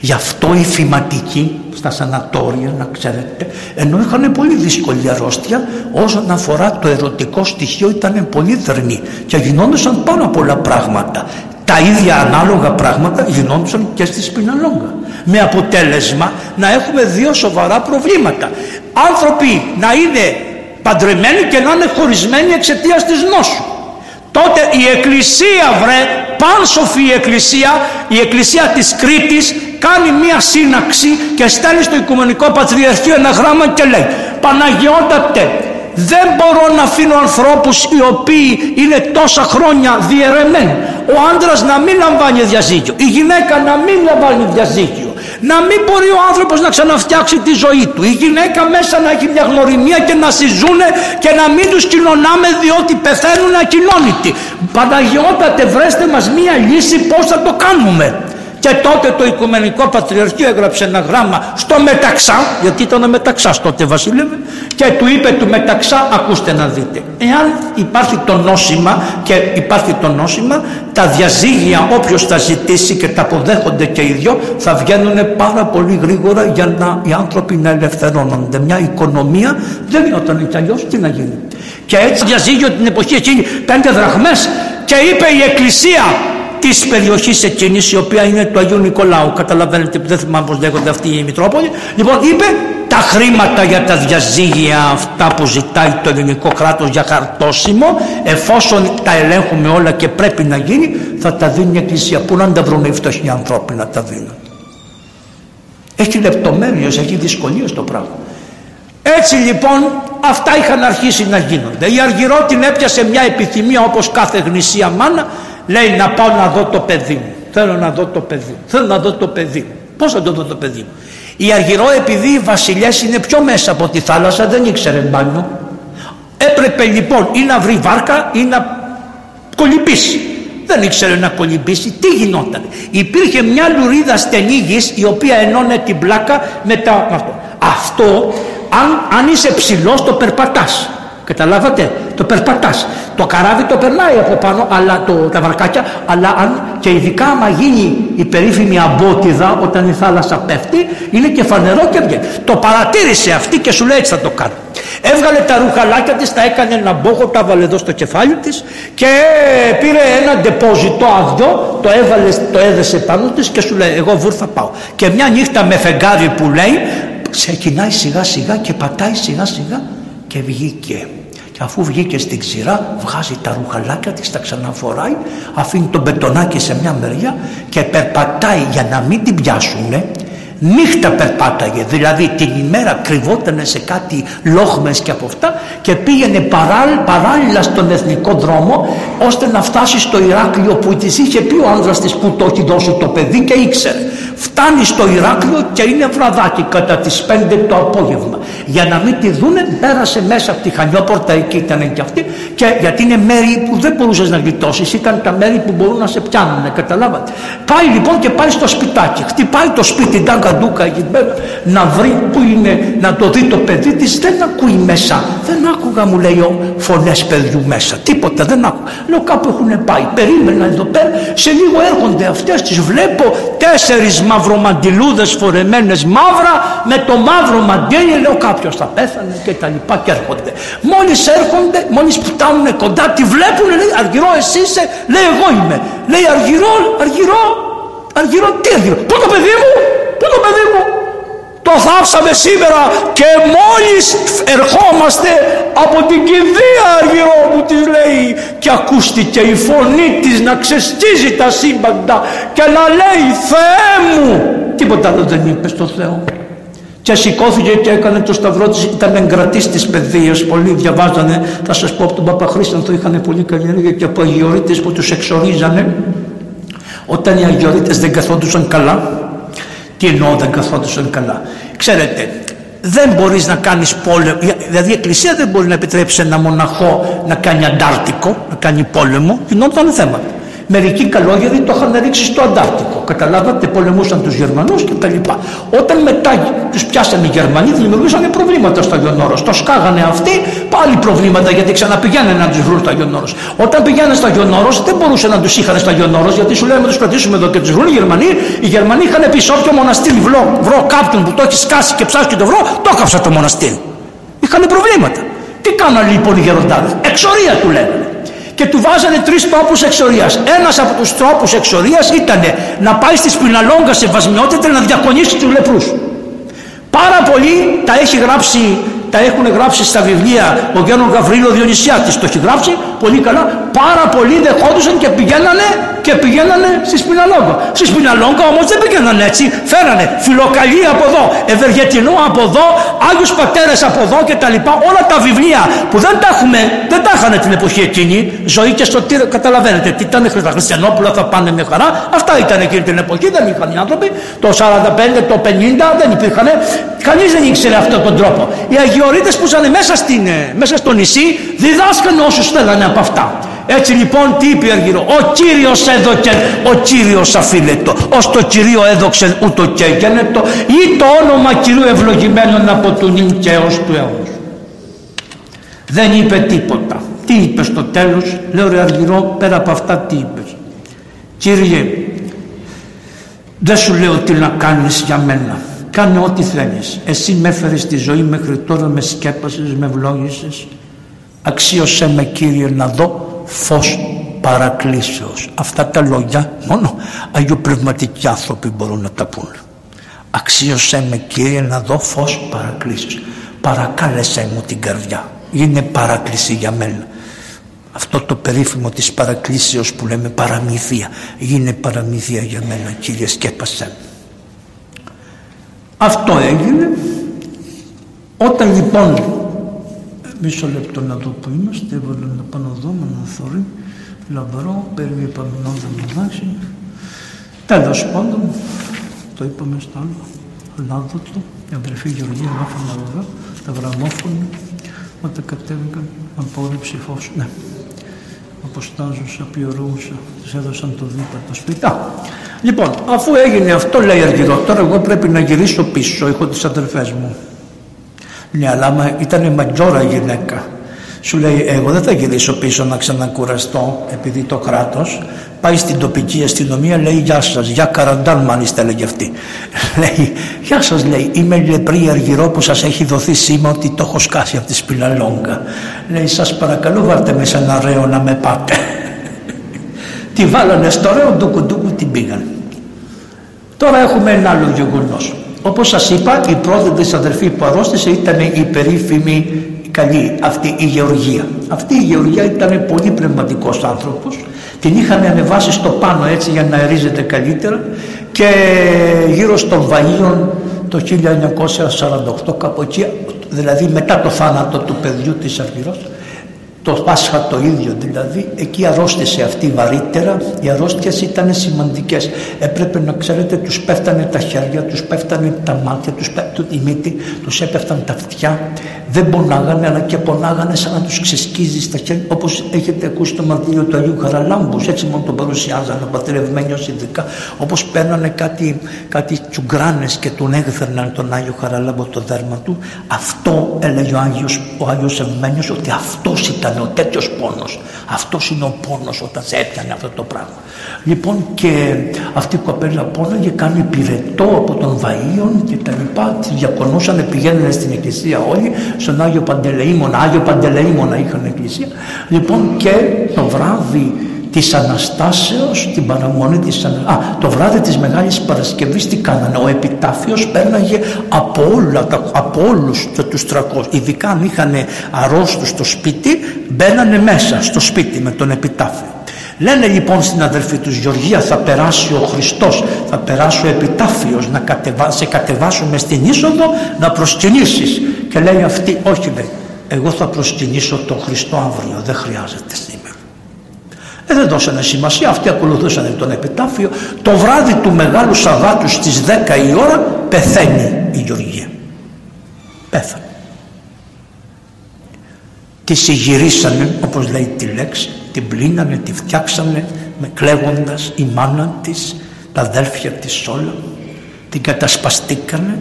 Γι' αυτό οι φηματικοί στα σανατόρια να ξέρετε ενώ είχαν πολύ δύσκολη αρρώστια όσον αφορά το ερωτικό στοιχείο ήταν πολύ δερνή και γινόντουσαν πάρα πολλά πράγματα. Τα ίδια ανάλογα πράγματα γινόντουσαν και στη Σπιναλόγκα με αποτέλεσμα να έχουμε δύο σοβαρά προβλήματα. Άνθρωποι να είναι παντρεμένοι και να είναι χωρισμένοι εξαιτίας της νόσου. Τότε η εκκλησία βρε πάνσοφη η εκκλησία η εκκλησία της Κρήτης κάνει μία σύναξη και στέλνει στο Οικουμενικό Πατριαρχείο ένα γράμμα και λέει Παναγιώτατε δεν μπορώ να αφήνω ανθρώπους οι οποίοι είναι τόσα χρόνια διαιρεμένοι. Ο άντρας να μην λαμβάνει διαζύγιο η γυναίκα να μην λαμβάνει διαζύγιο να μην μπορεί ο άνθρωπος να ξαναφτιάξει τη ζωή του η γυναίκα μέσα να έχει μια γνωριμία και να συζούνε και να μην τους κοινωνάμε διότι πεθαίνουν ακοινώνητοι. Παναγιώτατε βρέστε μας μια λύση πώς θα το κάνουμε και τότε το Οικουμενικό Πατριαρχείο έγραψε ένα γράμμα στο Μεταξά, γιατί ήταν Μεταξάς τότε βασίλευε, και του είπε του Μεταξά, ακούστε να δείτε, εάν υπάρχει το νόσημα και υπάρχει το νόσημα, τα διαζύγια όποιος τα ζητήσει και τα αποδέχονται και οι δυο, θα βγαίνουν πάρα πολύ γρήγορα για να οι άνθρωποι να ελευθερώνονται. Μια οικονομία δεν γινόταν κι αλλιώς, τι να γίνει. Και έτσι διαζύγιο την εποχή εκείνη πέντε δραχμές και είπε η Εκκλησία της περιοχής εκείνης, η οποία είναι του Αγίου Νικολάου. Καταλαβαίνετε, δεν θυμάμαι πώς λέγονται αυτοί οι Μητρόπολοι. Λοιπόν, είπε τα τα χρήματα για τα διαζύγια αυτά που ζητάει το ελληνικό κράτος για χαρτόσημο εφόσον τα ελέγχουμε όλα και πρέπει να γίνει θα τα δίνει η Εκκλησία που να τα βρουν οι φτωχοί ανθρώποι να τα δίνουν έχει λεπτομέρειες, έχει δυσκολίες το πράγμα έτσι λοιπόν αυτά είχαν αρχίσει να γίνονται η Αργυρό την έπιασε μια επιθυμία όπως κάθε γνησία μάνα λέει να πάω να δω το παιδί μου θέλω να δω το παιδί μου θέλω να δω το παιδί μου πώς θα το δω το παιδί μου; Η Αργυρό επειδή οι βασιλιές είναι πιο μέσα από τη θάλασσα δεν ήξερε μπάνιο. Έπρεπε λοιπόν ή να βρει βάρκα ή να κολυμπήσει. Δεν ήξερε να κολυμπήσει. Τι γινόταν; Υπήρχε μια λουρίδα στενή γης η οποία ενώνε την πλάκα με τα... Αυτό, αυτό αν, αν είσαι ψηλός το περπατάς. Καταλάβατε, το περπατάς. Το καράβι το περνάει από πάνω, αλλά το, τα βαρκάκια, αλλά αν και ειδικά άμα γίνει η περίφημη αμπότιδα όταν η θάλασσα πέφτει, είναι και φανερό και βγαίνει. Το παρατήρησε αυτή και σου λέει έτσι θα το κάνω. Έβγαλε τα ρουχαλάκια της, τα έκανε ένα μπόχο, τα έβαλε εδώ στο κεφάλι της και πήρε ένα ντεπόζιτο άδειο, το έβαλε, το έδεσε πάνω της και σου λέει εγώ βούρ θα πάω. Και μια νύχτα με φεγγάρι που λέει, ξεκινάει σιγά σιγά και πατάει σιγά σιγά και βγήκε. Και αφού βγήκε στην ξηρά βγάζει τα ρουχαλάκια της, τα ξαναφοράει, αφήνει τον πετονάκι σε μια μεριά και περπατάει για να μην την πιάσουνε νύχτα περπάταγε δηλαδή την ημέρα κρυβότανε σε κάτι λόγμες και από αυτά και πήγαινε παράλληλα στον εθνικό δρόμο ώστε να φτάσει στο Ηράκλειο που της είχε πει ο άνδρας της που το έχει δώσει το παιδί και ήξερε. Φτάνει στο Ηράκλειο και είναι βραδάκι κατά τις 5 το απόγευμα. Για να μην τη δούνε πέρασε μέσα από τη Χανιόπορτα εκεί ήταν και αυτή και γιατί είναι μέρη που δεν μπορούσες να γλιτώσεις, ήταν τα μέρη που μπορούν να σε πιάνουν καταλάβατε. Πάει λοιπόν και πάει στο σπιτάκι χτυπάει το σπίτι ντάγκα ντούκα εκεί πέρα να βρει που είναι να το δει το παιδί της δεν ακούει μέσα. Δεν άκουγα μου λέει φωνές παιδιού μέσα. Τίποτα δεν άκουγα. Λέω κάπου έχουν πάει. Περίμενα εδώ πέρα. Σε λίγο έρχονται αυτές τις βλέπω τέσσερις μαυρομαντιλούδες φορεμένες μαύρα με το μαύρο μαντέλι λέω κάποιος θα πέθανε και τα λοιπά και έρχονται. Μόλις έρχονται μόλις φτάνουν κοντά τη βλέπουν λέει αργυρό εσύ είσαι λέει εγώ είμαι λέει αργυρό αργυρό αργυρό τι αργυρό πού το παιδί μου πού το παιδί μου; Το θάψαμε σήμερα και μόλις ερχόμαστε από την κηδεία αργυρό που της λέει και ακούστηκε η φωνή της να ξεστίζει τα σύμπαντα και να λέει Θεέ μου τίποτα άλλο δεν είπες στο Θεό και σηκώθηκε και έκανε το σταυρό της ήταν εγκρατής της παιδείας. Πολλοί διαβάζανε θα σας πω από τον Παπαχρήστανθο είχαν πολύ καλή ενέργεια και από αγιορείτες που τους εξορίζανε. Όταν οι αγιορείτες δεν καθόντουσαν καλά τι εννοώ δεν καθόντουσαν καλά. Ξέρετε, δεν μπορείς να κάνεις πόλεμο, δηλαδή η Εκκλησία δεν μπορεί να επιτρέψει ένα μοναχό να κάνει αντάρτικο, να κάνει πόλεμο, γινόταν θέμα. Μερικοί καλόγεροι το είχαν ρίξει στο Αντάρτικο. Καταλάβατε, πολεμούσαν τους Γερμανούς κτλ. Όταν μετά τους πιάσανε οι Γερμανοί, δημιουργήσαν προβλήματα στο Άγιον Το σκάγανε αυτοί, πάλι προβλήματα γιατί ξαναπηγαίνανε να τους βρουν στο Άγιον Όταν πηγαίνανε στο Άγιον δεν μπορούσαν να τους είχαν στο Άγιον γιατί σου λέμε να τους κρατήσουμε εδώ και τους βρουν οι Γερμανοί. Οι Γερμανοί είχαν πει σε όποιο μοναστήρι βρω, βρω κάποιον που το έχει σκάσει και ψάχνει και το βρω, το έκαψα το μοναστήρι. Είχαν προβλήματα. Τι κάνανε λοιπόν οι γεροντάδες, εξορία του λέγανε και του βάζανε τρεις τρόπους εξορίας. Ένας από τους τρόπους εξορίας ήταν να πάει στη σπιναλόγκα σε βασμιότητα να διακονήσει τους λεπρούς. Πάρα πολύ τα έχει γράψει τα έχουν γράψει στα βιβλία ο Γιάννο Γαβρίλο Διονυσιάτης. Το έχει γράψει πολύ καλά. Πάρα πολλοί δεχόντουσαν και πηγαίνανε και πηγαίνανε στη Σπιναλόγκα. Στη Σπιναλόγκα όμως δεν πηγαίνανε έτσι. Φέρανε φιλοκαλή από εδώ Ευεργετινό από εδώ Άγιους Πατέρες από εδώ και τα λοιπά. Όλα τα βιβλία που δεν τα έχουμε δεν τα είχαν την εποχή εκείνη. Ζωή και στο τύρο καταλαβαίνετε τι ήταν τα Χριστιανόπουλα θα πάνε με χαρά. Αυτά ήταν εκείνη την εποχή δεν είχαν οι άνθρωποι. Το 45 το 50 δεν υπήρχαν κανείς δεν ήξερε αυτόν τον τρόπο. Οι αγιορείτες που ήταν μέσα, στην, ε, μέσα στο νησί διδάσκαν όσους θέλανε από αυτά. Έτσι λοιπόν τι είπε Αργυρό, ο Κύριος έδωκε, ο Κύριος αφίλετο, ως το Κυρίο έδοξε ούτω και το ή το όνομα Κυρίου ευλογημένων από του νυν και έως του αιώνος. Δεν είπε τίποτα. Τι είπε στο τέλος, λέω ρε Αργυρό, πέρα από αυτά τι είπες. Κύριε, δεν σου λέω τι να κάνεις για μένα. Κάνε ό,τι θέλεις. Εσύ με έφερες στη ζωή μέχρι τώρα, με σκέπασες, με ευλόγησες. Αξίωσέ με Κύριε να δω φως παρακλήσεως. Αυτά τα λόγια μόνο αγιοπνευματικοί άνθρωποι μπορούν να τα πούν. Αξίωσέ με Κύριε να δω φως παρακλήσεως. Παρακάλεσέ μου την καρδιά. Είναι παράκληση για μένα. Αυτό το περίφημο της παρακλήσεως που λέμε παραμυθία. Είναι παραμυθία για μένα Κύριε σκέπασέ Αυτό έγινε. Όταν λοιπόν μισό λεπτό να δω που είμαστε έβαλα να πάνω εδώ με ένα θωρή λαμπρό περί επαμεινόδα δάση τέλος πάντων το είπαμε στο άλλο. Λάδωτο η αδερφή Γεωργία γράφαμε εδώ τα γραμμόφωνα όταν κατέβηκαν από όλη ψηφός ναι αποστάζουσα, πιωρούσα, της έδωσαν το δίπλα το σπίτι. Α, λοιπόν, αφού έγινε αυτό, λέει αργυρό, τώρα εγώ πρέπει να γυρίσω πίσω, έχω τις αδερφές μου. Ναι, αλλά ήταν ματζόρα γυναίκα. Σου λέει, εγώ δεν θα γυρίσω πίσω να ξανακουραστώ επειδή το κράτος πάει στην τοπική αστυνομία, λέει γεια σας, για καραντάν μάλιστα λέγει αυτή. λέει, γεια σας λέει, είμαι λεπρή αργυρό που σας έχει δοθεί σήμα ότι το έχω σκάσει από τη σπηλαλόγκα. Λέει, σας παρακαλώ βάλτε με σε ένα ρέο να με πάτε. τη βάλανε στο ρέο, ντούκου ντούκου την πήγαν. Τώρα έχουμε ένα άλλο γεγονός. Όπως σας είπα η πρώτη της αδερφή που αρρώστησε ήταν η περίφημη καλή αυτή η Γεωργία. Αυτή η Γεωργία ήταν πολύ πνευματικός άνθρωπος. Την είχαν ανεβάσει στο πάνω έτσι για να ερίζεται καλύτερα και γύρω στον Βαΐον το 1948 κάπου εκεί, δηλαδή μετά το θάνατο του παιδιού της Αργυρός το Πάσχα το ίδιο δηλαδή, εκεί αρρώστησε αυτή βαρύτερα, οι αρρώστιες ήταν σημαντικές. Έπρεπε να ξέρετε τους πέφτανε τα χέρια, τους πέφτανε τα μάτια, τους πέφτανε η μύτη, τους έπεφταν τα αυτιά. Δεν πονάγανε αλλά και πονάγανε σαν να τους ξεσκίζει στα χέρια όπως έχετε ακούσει το μαρτύριο του Αγίου Χαραλάμπους, έτσι μόνο τον παρουσιάζανε ο πατρευμένος ειδικά, όπως παίρνανε κάτι, κάτι τσουγκράνες και τον έγθερναν τον Άγιο Χαραλάμπο το δέρμα του. Αυτό έλεγε ο Άγιος, ο Άγιος Ευμένιος ότι αυτός ήταν ο τέτοιος πόνος. Αυτός είναι ο πόνος όταν σε έπιανε αυτό το πράγμα. Λοιπόν και αυτή η κοπέλα πόναγε κάνει πυρετό από τον Βαΐον και τα λοιπά. Τη διακονούσαν, πηγαίνανε στην εκκλησία όλοι, στον Άγιο Παντελεήμονα. Άγιο Παντελεήμονα είχαν εκκλησία. Λοιπόν και το βράδυ της Αναστάσεως, την παραμονή της Α, το βράδυ της Μεγάλης Παρασκευής τι κάνανε, ο επιτάφιος πέρναγε από, όλα, από όλους τους 300, ειδικά αν είχαν αρρώστους στο σπίτι, μπαίνανε μέσα στο σπίτι με τον επιτάφιο. Λένε λοιπόν στην αδερφή τους Γεωργία θα περάσει ο Χριστός, θα περάσει ο επιτάφιος να κατεβα... σε κατεβάσουμε στην είσοδο να προσκυνήσεις. Και λέει αυτή όχι λέει, εγώ θα προσκυνήσω τον Χριστό αύριο, δεν χρειάζεται σήμερα. Ε, δεν δώσανε σημασία, αυτοί ακολουθούσαν τον επιτάφιο. Το βράδυ του Μεγάλου Σαββάτου στις 10 η ώρα πεθαίνει η Γεωργία. Πέθανε. Τη συγυρίσανε, όπως λέει τη λέξη, την πλύνανε, τη φτιάξανε με κλαίγοντας η μάνα της, τα αδέλφια της όλα, την κατασπαστήκανε,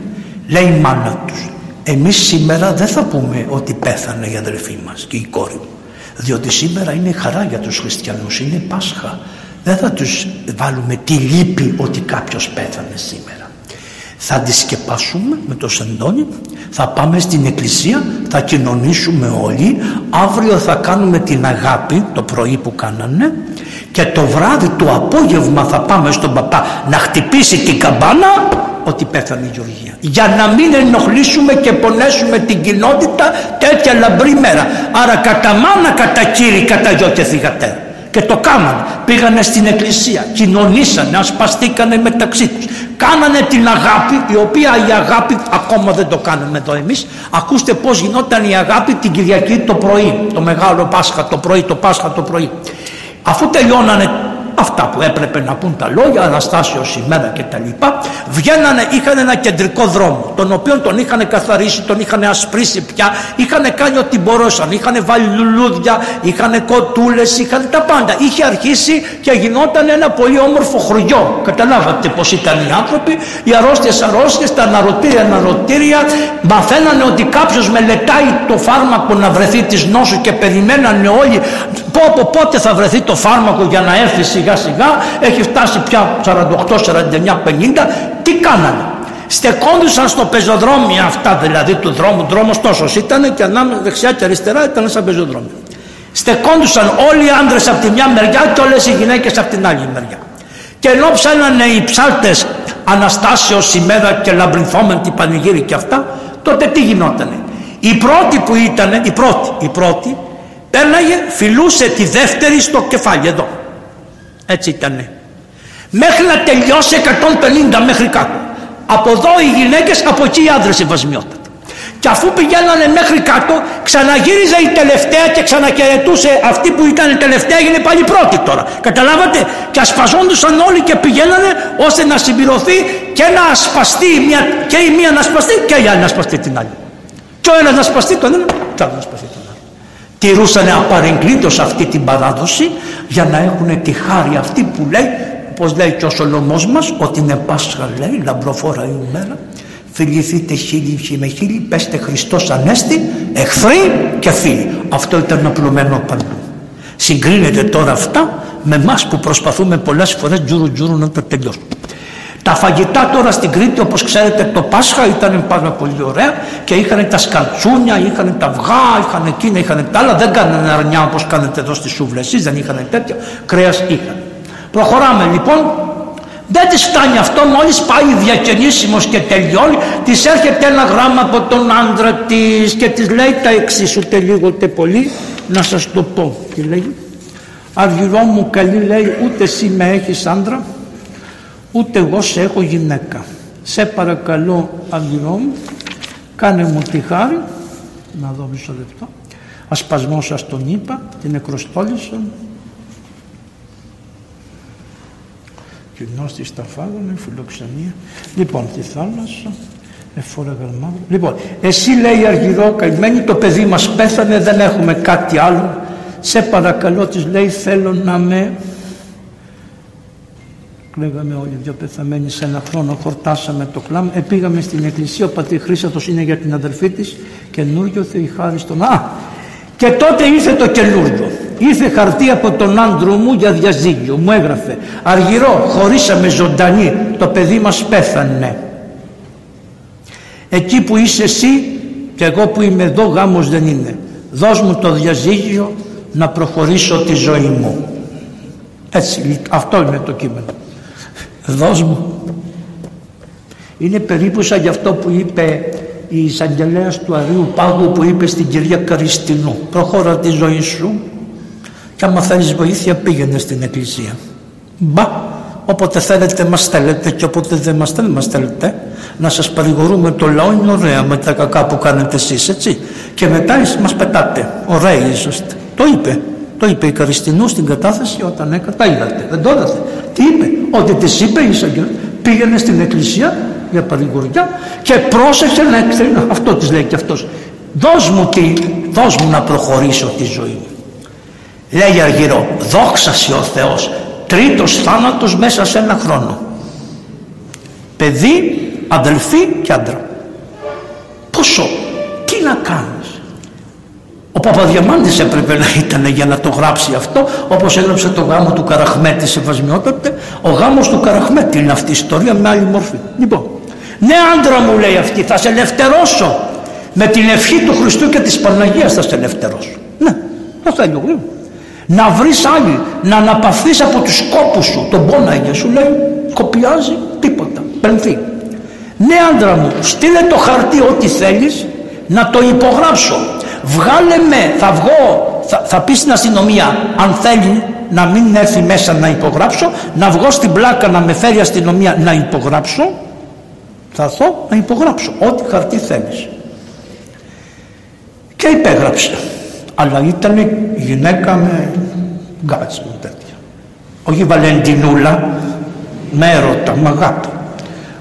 λέει η μάνα τους. Εμείς σήμερα δεν θα πούμε ότι πέθανε η αδελφή μας και η κόρη μου διότι σήμερα είναι χαρά για τους χριστιανούς, είναι Πάσχα. Δεν θα τους βάλουμε τη λύπη ότι κάποιος πέθανε σήμερα. Θα αντισκεπάσουμε με το σεντόνι, θα πάμε στην εκκλησία, θα κοινωνήσουμε όλοι, αύριο θα κάνουμε την αγάπη το πρωί που κάνανε και το βράδυ το απόγευμα θα πάμε στον παπά να χτυπήσει την καμπάνα ότι πέθανε η Γεωργία. Για να μην ενοχλήσουμε και πονέσουμε την κοινότητα τέτοια λαμπρή μέρα. Άρα κατά μάνα, κατά κύρι, κατά γιο και θυγατέρα. Και το κάμανε. Πήγανε στην εκκλησία, κοινωνήσανε, ασπαστήκανε μεταξύ τους. Κάνανε την αγάπη, η οποία η αγάπη ακόμα δεν το κάνουμε εδώ εμείς. Ακούστε πώς γινόταν η αγάπη την Κυριακή το πρωί, το Μεγάλο Πάσχα το πρωί, το Πάσχα το πρωί. Αφού τελειώνανε αυτά που έπρεπε να πούν τα λόγια, Αναστάσεως ημέρα και τα λοιπά, βγαίνανε, είχαν ένα κεντρικό δρόμο, τον οποίο τον είχαν καθαρίσει, τον είχαν ασπρίσει πια, είχαν κάνει ό,τι μπορούσαν, είχαν βάλει λουλούδια, είχαν κοτούλες, είχαν τα πάντα. Είχε αρχίσει και γινόταν ένα πολύ όμορφο χωριό. Καταλάβατε πως ήταν οι άνθρωποι, οι αρρώστιες αρρώστιες, τα αναρωτήρια αναρωτήρια, μαθαίνανε ότι κάποιος μελετάει το φάρμακο να βρεθεί της νόσου και περιμένανε όλοι πω, πότε θα βρεθεί το φάρμακο για να έρθει σιγά σιγά έχει φτάσει πια 48, 49, 50 τι κάνανε; Στεκόντουσαν στο πεζοδρόμιο αυτά δηλαδή του δρόμου δρόμος τόσος ήταν και ανάμεσα δεξιά και αριστερά ήταν σαν πεζοδρόμιο στεκόντουσαν όλοι οι άντρες από τη μια μεριά και όλες οι γυναίκες από την άλλη μεριά Και ενώ ψέλανε οι ψάλτες Αναστάσεως ημέρα και λαμπρινθόμεντη πανηγύρι και αυτά, τότε τι γινότανε; Η πρώτη που ήταν, η πρώτη, η πρώτη, πέρναγε, φιλούσε τη δεύτερη στο κεφάλι εδώ. Έτσι ήτανε. Μέχρι να τελειώσει 150 μέχρι κάτω. Από εδώ οι γυναίκες, από εκεί οι άντρες ευασμιότατα. Και αφού πηγαίνανε μέχρι κάτω, ξαναγύριζε η τελευταία και ξανακαιρετούσε αυτή που ήταν η τελευταία, έγινε πάλι πρώτη τώρα. Καταλάβατε, και ασπαζόντουσαν όλοι και πηγαίνανε ώστε να συμπληρωθεί και να ασπαστεί μια, και η μία να ασπαστεί και η άλλη να ασπαστεί την άλλη. Και ο ένας να ασπαστεί τον ένα, και ο να ασπαστεί την άλλη. Τηρούσαν απαρεγκλήτως αυτή την παράδοση για να έχουν τη χάρη αυτή που λέει, όπως λέει και ο Σολομός μας, ότι είναι Πάσχα λέει, λαμπροφόρα η ημέρα, Φιληθείτε χίλιοι με χίλιοι, πέστε Χριστός Ανέστη, εχθροί και φίλοι. Αυτό ήταν απλωμένο παντού. Συγκρίνεται τώρα αυτά με εμάς που προσπαθούμε πολλές φορές τζούρου τζούρου να το τελειώσουμε. Τα φαγητά τώρα στην Κρήτη όπως ξέρετε το Πάσχα ήταν πάρα πολύ ωραία και είχαν τα σκαλτσούνια, είχαν τα αυγά, είχαν εκείνα, είχαν τα άλλα. Δεν κάνανε αρνιά όπως κάνετε εδώ στη Σούβλα εσείς, δεν είχαν τέτοια, κρέας είχαν. Προχωράμε λοιπόν δεν της φτάνει αυτό, μόλις πάει διακαινήσιμος και τελειώνει, της έρχεται ένα γράμμα από τον άντρα της και της λέει τα εξής, ούτε λίγο ούτε πολύ, να σας το πω. Και λέει, αργυρό μου καλή λέει, ούτε εσύ με έχεις άντρα, ούτε εγώ σε έχω γυναίκα. Σε παρακαλώ αργυρό μου, κάνε μου τη χάρη, να δω μισό λεπτό, ασπασμό σας τον είπα, την εκροστόλησα, κοινό στη Σταφάγωνα, η φιλοξενία. Λοιπόν, τη θάλασσα, εφόρα γαλμάδου. Λοιπόν, εσύ λέει Αργυρό, καημένη, το παιδί μας πέθανε, δεν έχουμε κάτι άλλο. Σε παρακαλώ, της λέει, θέλω να με... Λέγαμε όλοι δυο πεθαμένοι σε ένα χρόνο, χορτάσαμε το κλάμα, επήγαμε στην εκκλησία, ο πατήρ Χρήσατος είναι για την αδερφή της, καινούριο Θεή χάρη στον... Α, και τότε ήρθε το καινούριο. Ήρθε χαρτί από τον άντρο μου για διαζύγιο. Μου έγραφε «Αργυρό, χωρίσαμε ζωντανή, το παιδί μας πέθανε». Εκεί που είσαι εσύ και εγώ που είμαι εδώ γάμος δεν είναι. Δώσ' μου το διαζύγιο να προχωρήσω τη ζωή μου. Έτσι, αυτό είναι το κείμενο. Δώσ' μου. Είναι περίπου σαν γι' αυτό που είπε η εισαγγελέας του Αρίου Πάγου που είπε στην κυρία Καριστινού προχώρα τη ζωή σου και άμα θέλεις βοήθεια πήγαινε στην εκκλησία μπα όποτε θέλετε μας στέλνετε και όποτε δεν μας θέλετε μας στέλνετε. Να σας παρηγορούμε το λαό είναι ωραία με τα κακά που κάνετε εσείς έτσι. Και μετά μας πετάτε. Ωραίοι είσαστε το είπε το είπε η Καριστινού στην κατάθεση όταν έκανε τα είδατε δεν το είδατε. Τι είπε; Ότι της είπε η εισαγγελέα πήγαινε στην εκκλησία για παρηγοριά και πρόσεξε να εξελίξει αυτό της λέει και αυτός. Δώσ' μου, τι, δώσ μου να προχωρήσω τη ζωή μου. Λέει Αργυρό δόξασε ο Θεός τρίτος θάνατος μέσα σε ένα χρόνο. Παιδί, αδελφή και άντρα. Πόσο, τι να κάνεις ο Παπαδιαμάντης έπρεπε να ήταν για να το γράψει αυτό όπως έγραψε το γάμο του Καραχμέτη σε βασμιότατε ο γάμος του Καραχμέτη είναι αυτή η ιστορία με άλλη μορφή λοιπόν ναι άντρα μου λέει αυτή θα σε ελευθερώσω με την ευχή του Χριστού και της Παναγίας θα σε ελευθερώσω. Ναι, θα θέλει ο Να βρεις άλλη, να αναπαυθείς από τους κόπους σου, τον πόναγε σου λέει, κοπιάζει τίποτα, πενθεί. Ναι άντρα μου, στείλε το χαρτί ό,τι θέλεις, να το υπογράψω. Βγάλε με, θα βγω, θα, θα πεις στην αστυνομία, αν θέλει να μην έρθει μέσα να υπογράψω, να βγω στην πλάκα να με φέρει αστυνομία να υπογράψω θα έρθω να υπογράψω ό,τι χαρτί θέλεις. Και υπέγραψε. Αλλά ήταν γυναίκα με γκάτσι μου τέτοια. Όχι Βαλεντινούλα, με έρωτα, με αγάπη.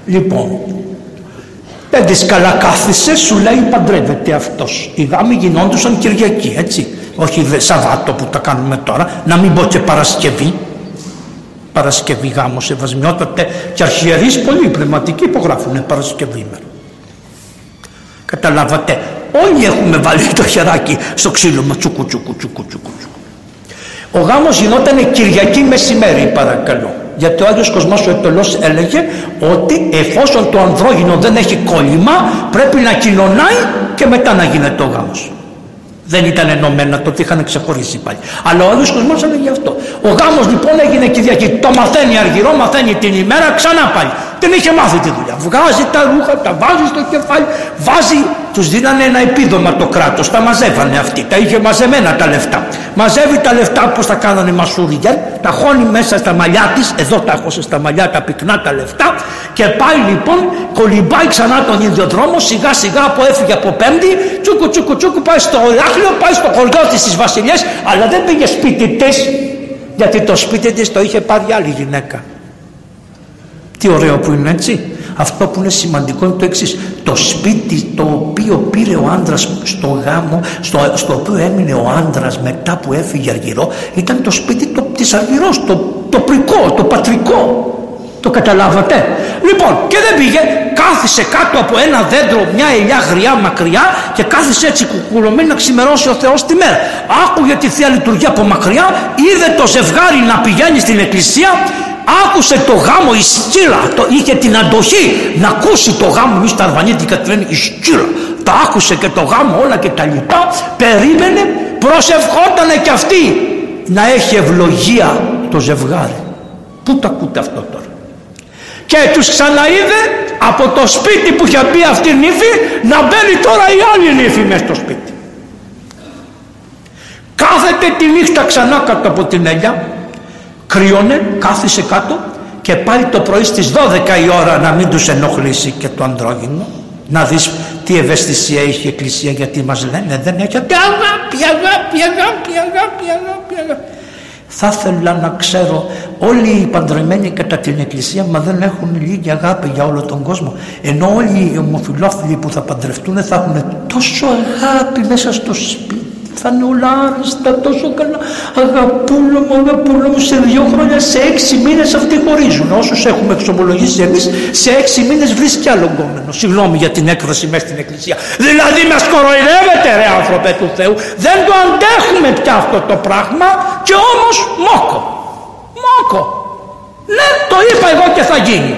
Λοιπόν, δεν της καλά κάθισε, σου λέει παντρεύεται αυτός. Οι γάμοι γινόντουσαν Κυριακή, έτσι. Όχι δε Σαββάτο που τα κάνουμε τώρα, να μην πω και Παρασκευή. Παρασκευή γάμος σεβασμιότατε και αρχιερείς πολύ πνευματικοί υπογράφουν Παρασκευή ημέρα. Καταλάβατε, όλοι έχουμε βάλει το χεράκι στο ξύλο μας τσουκου τσουκου τσουκου τσουκου. Ο γάμος γινόταν Κυριακή μεσημέρι παρακαλώ. Γιατί ο Άγιος Κοσμάς ο Εκτολός έλεγε ότι εφόσον το ανδρόγυνο δεν έχει κόλλημα πρέπει να κοινωνάει και μετά να γίνεται ο γάμος. Δεν ήταν ενωμένα, τότε είχαν ξεχωρίσει πάλι. Αλλά ο άλλο κόσμο έλεγε αυτό. Ο γάμος λοιπόν έγινε Κυριακή. Το μαθαίνει αργυρό, μαθαίνει την ημέρα, ξανά πάλι. Δεν είχε μάθει τη δουλειά. Βγάζει τα ρούχα, τα βάζει στο κεφάλι, βάζει. Τους δίνανε ένα επίδομα το κράτος. Τα μαζεύανε αυτοί. Τα είχε μαζεμένα τα λεφτά. Μαζεύει τα λεφτά όπω τα κάνανε μασούρια, τα χώνει μέσα στα μαλλιά της. Εδώ τα έχω στα μαλλιά τα πυκνά τα λεφτά. Και πάει λοιπόν, κολυμπάει ξανά τον ίδιο δρόμο. Σιγά σιγά που έφυγε από Πέμπτη, τσούκου τσούκου τσούκου πάει στο Ηράκλειο, πάει στο χωριό της τη Βασιλιά. Αλλά δεν πήγε σπίτι της, γιατί το σπίτι της το είχε πάρει άλλη γυναίκα. Τι ωραίο που είναι έτσι. Αυτό που είναι σημαντικό είναι το εξής. Το σπίτι το οποίο πήρε ο άντρας στο γάμο, στο, στο οποίο έμεινε ο άντρας μετά που έφυγε αργυρό, ήταν το σπίτι το, της αργυρός, το, το πρικό, το πατρικό. Το καταλάβατε; Λοιπόν, και δεν πήγε, κάθισε κάτω από ένα δέντρο, μια ελιά γριά μακριά και κάθισε έτσι κουκουλωμένη να ξημερώσει ο Θεός τη μέρα. Άκουγε τη Θεία Λειτουργία από μακριά, είδε το ζευγάρι να πηγαίνει στην εκκλησία άκουσε το γάμο η σκύλα, το, είχε την αντοχή να ακούσει το γάμο, εμείς τα αρβανίτικα τη λένε η σκύλα, τα άκουσε και το γάμο όλα και τα λοιπά, περίμενε, προσευχότανε και αυτή να έχει ευλογία το ζευγάρι. Πού το ακούτε αυτό τώρα; Και τους ξαναείδε από το σπίτι που είχε μπει αυτή η νύφη να μπαίνει τώρα η άλλη νύφη μέσα στο σπίτι. Κάθεται τη νύχτα ξανά κάτω από την ελιά κρύωνε, κάθισε κάτω και πάλι το πρωί στις 12 η ώρα να μην τους ενοχλήσει και το ανδρόγυνο να δεις τι ευαισθησία έχει η Εκκλησία γιατί μας λένε δεν έχετε αγάπη, αγάπη, αγάπη, αγάπη, αγάπη, αγάπη. Θα ήθελα να ξέρω όλοι οι παντρεμένοι κατά την Εκκλησία μα δεν έχουν λίγη αγάπη για όλο τον κόσμο ενώ όλοι οι ομοφιλόφιλοι που θα παντρευτούν θα έχουν τόσο αγάπη μέσα στο σπίτι θα είναι όλα άριστα τόσο καλά. Αγαπούλο μου αγαπούλο μου σε δύο χρόνια σε έξι μήνες αυτοί χωρίζουν. Όσους έχουμε εξομολογήσει εμείς σε έξι μήνες βρίσκει άλλο γκόμενο συγγνώμη για την έκφραση μέσα στην εκκλησία. Δηλαδή μας κοροϊδεύετε ρε άνθρωπε του Θεού. Δεν το αντέχουμε πια αυτό το πράγμα. Και όμως μόκο. Μόκο. Ναι το είπα εγώ και θα γίνει.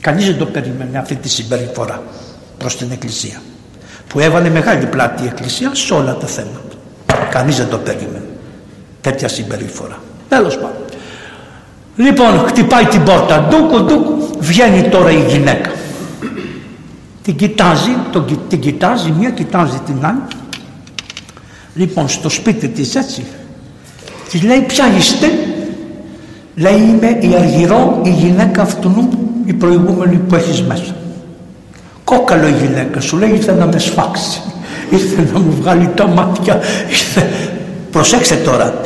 Κανείς δεν το περίμενε αυτή τη συμπεριφορά προς την εκκλησία που έβαλε μεγάλη πλάτη η Εκκλησία σε όλα τα θέματα. Κανείς δεν το περίμενε. Τέτοια συμπεριφορά. Τέλος πάντων. Λοιπόν, χτυπάει την πόρτα, ντούκου ντούκου, βγαίνει τώρα η γυναίκα. Την κοιτάζει, τον, την κοιτάζει, μία κοιτάζει την άλλη. Λοιπόν, στο σπίτι της έτσι, της λέει ποια είστε, λέει είμαι η Αργυρό, η γυναίκα αυτού η προηγούμενη που έχεις μέσα. Κόκαλο η γυναίκα σου λέει ήρθε να με σφάξει. Ήρθε να μου βγάλει τα μάτια. Ήρθε... Προσέξτε τώρα.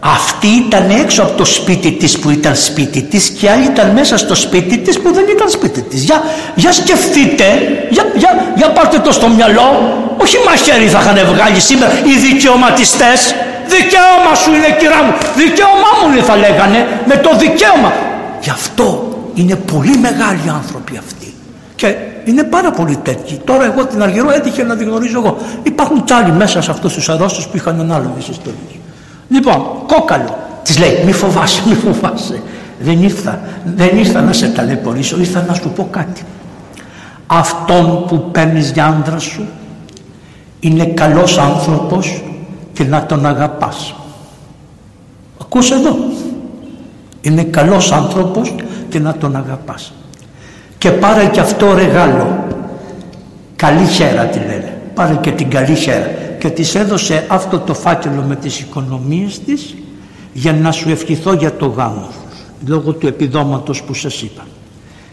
Αυτή ήταν έξω από το σπίτι της που ήταν σπίτι της και άλλη ήταν μέσα στο σπίτι της που δεν ήταν σπίτι της. Για, για σκεφτείτε, για, για, για πάρτε το στο μυαλό. Όχι μαχαίρι θα είχαν βγάλει σήμερα οι δικαιωματιστές. Δικαίωμα σου είναι κυρά μου. Δικαίωμά μου είναι θα λέγανε με το δικαίωμα. Γι' αυτό είναι πολύ μεγάλοι άνθρωποι αυτοί. Και είναι πάρα πολύ τέτοιοι. Τώρα εγώ την Αργυρό έτυχε να τη γνωρίζω εγώ. Υπάρχουν κι άλλοι μέσα σε αυτούς τους αρρώστους που είχαν ανάλογες ιστορίες. Λοιπόν, κόκαλο. Της λέει, μη φοβάσαι, μη φοβάσαι. Δεν ήρθα, δεν ήρθα να σε ταλαιπωρήσω, ήρθα να σου πω κάτι. Αυτόν που παίρνεις για άντρα σου είναι καλός άνθρωπος και να τον αγαπάς. Ακούσε εδώ. Είναι καλός άνθρωπος και να τον αγαπάς και πάρε και αυτό ρεγάλο. Καλή χέρα τη λένε. Πάρε και την καλή χέρα. Και της έδωσε αυτό το φάκελο με τις οικονομίες της για να σου ευχηθώ για το γάμο λόγω του επιδόματος που σας είπα.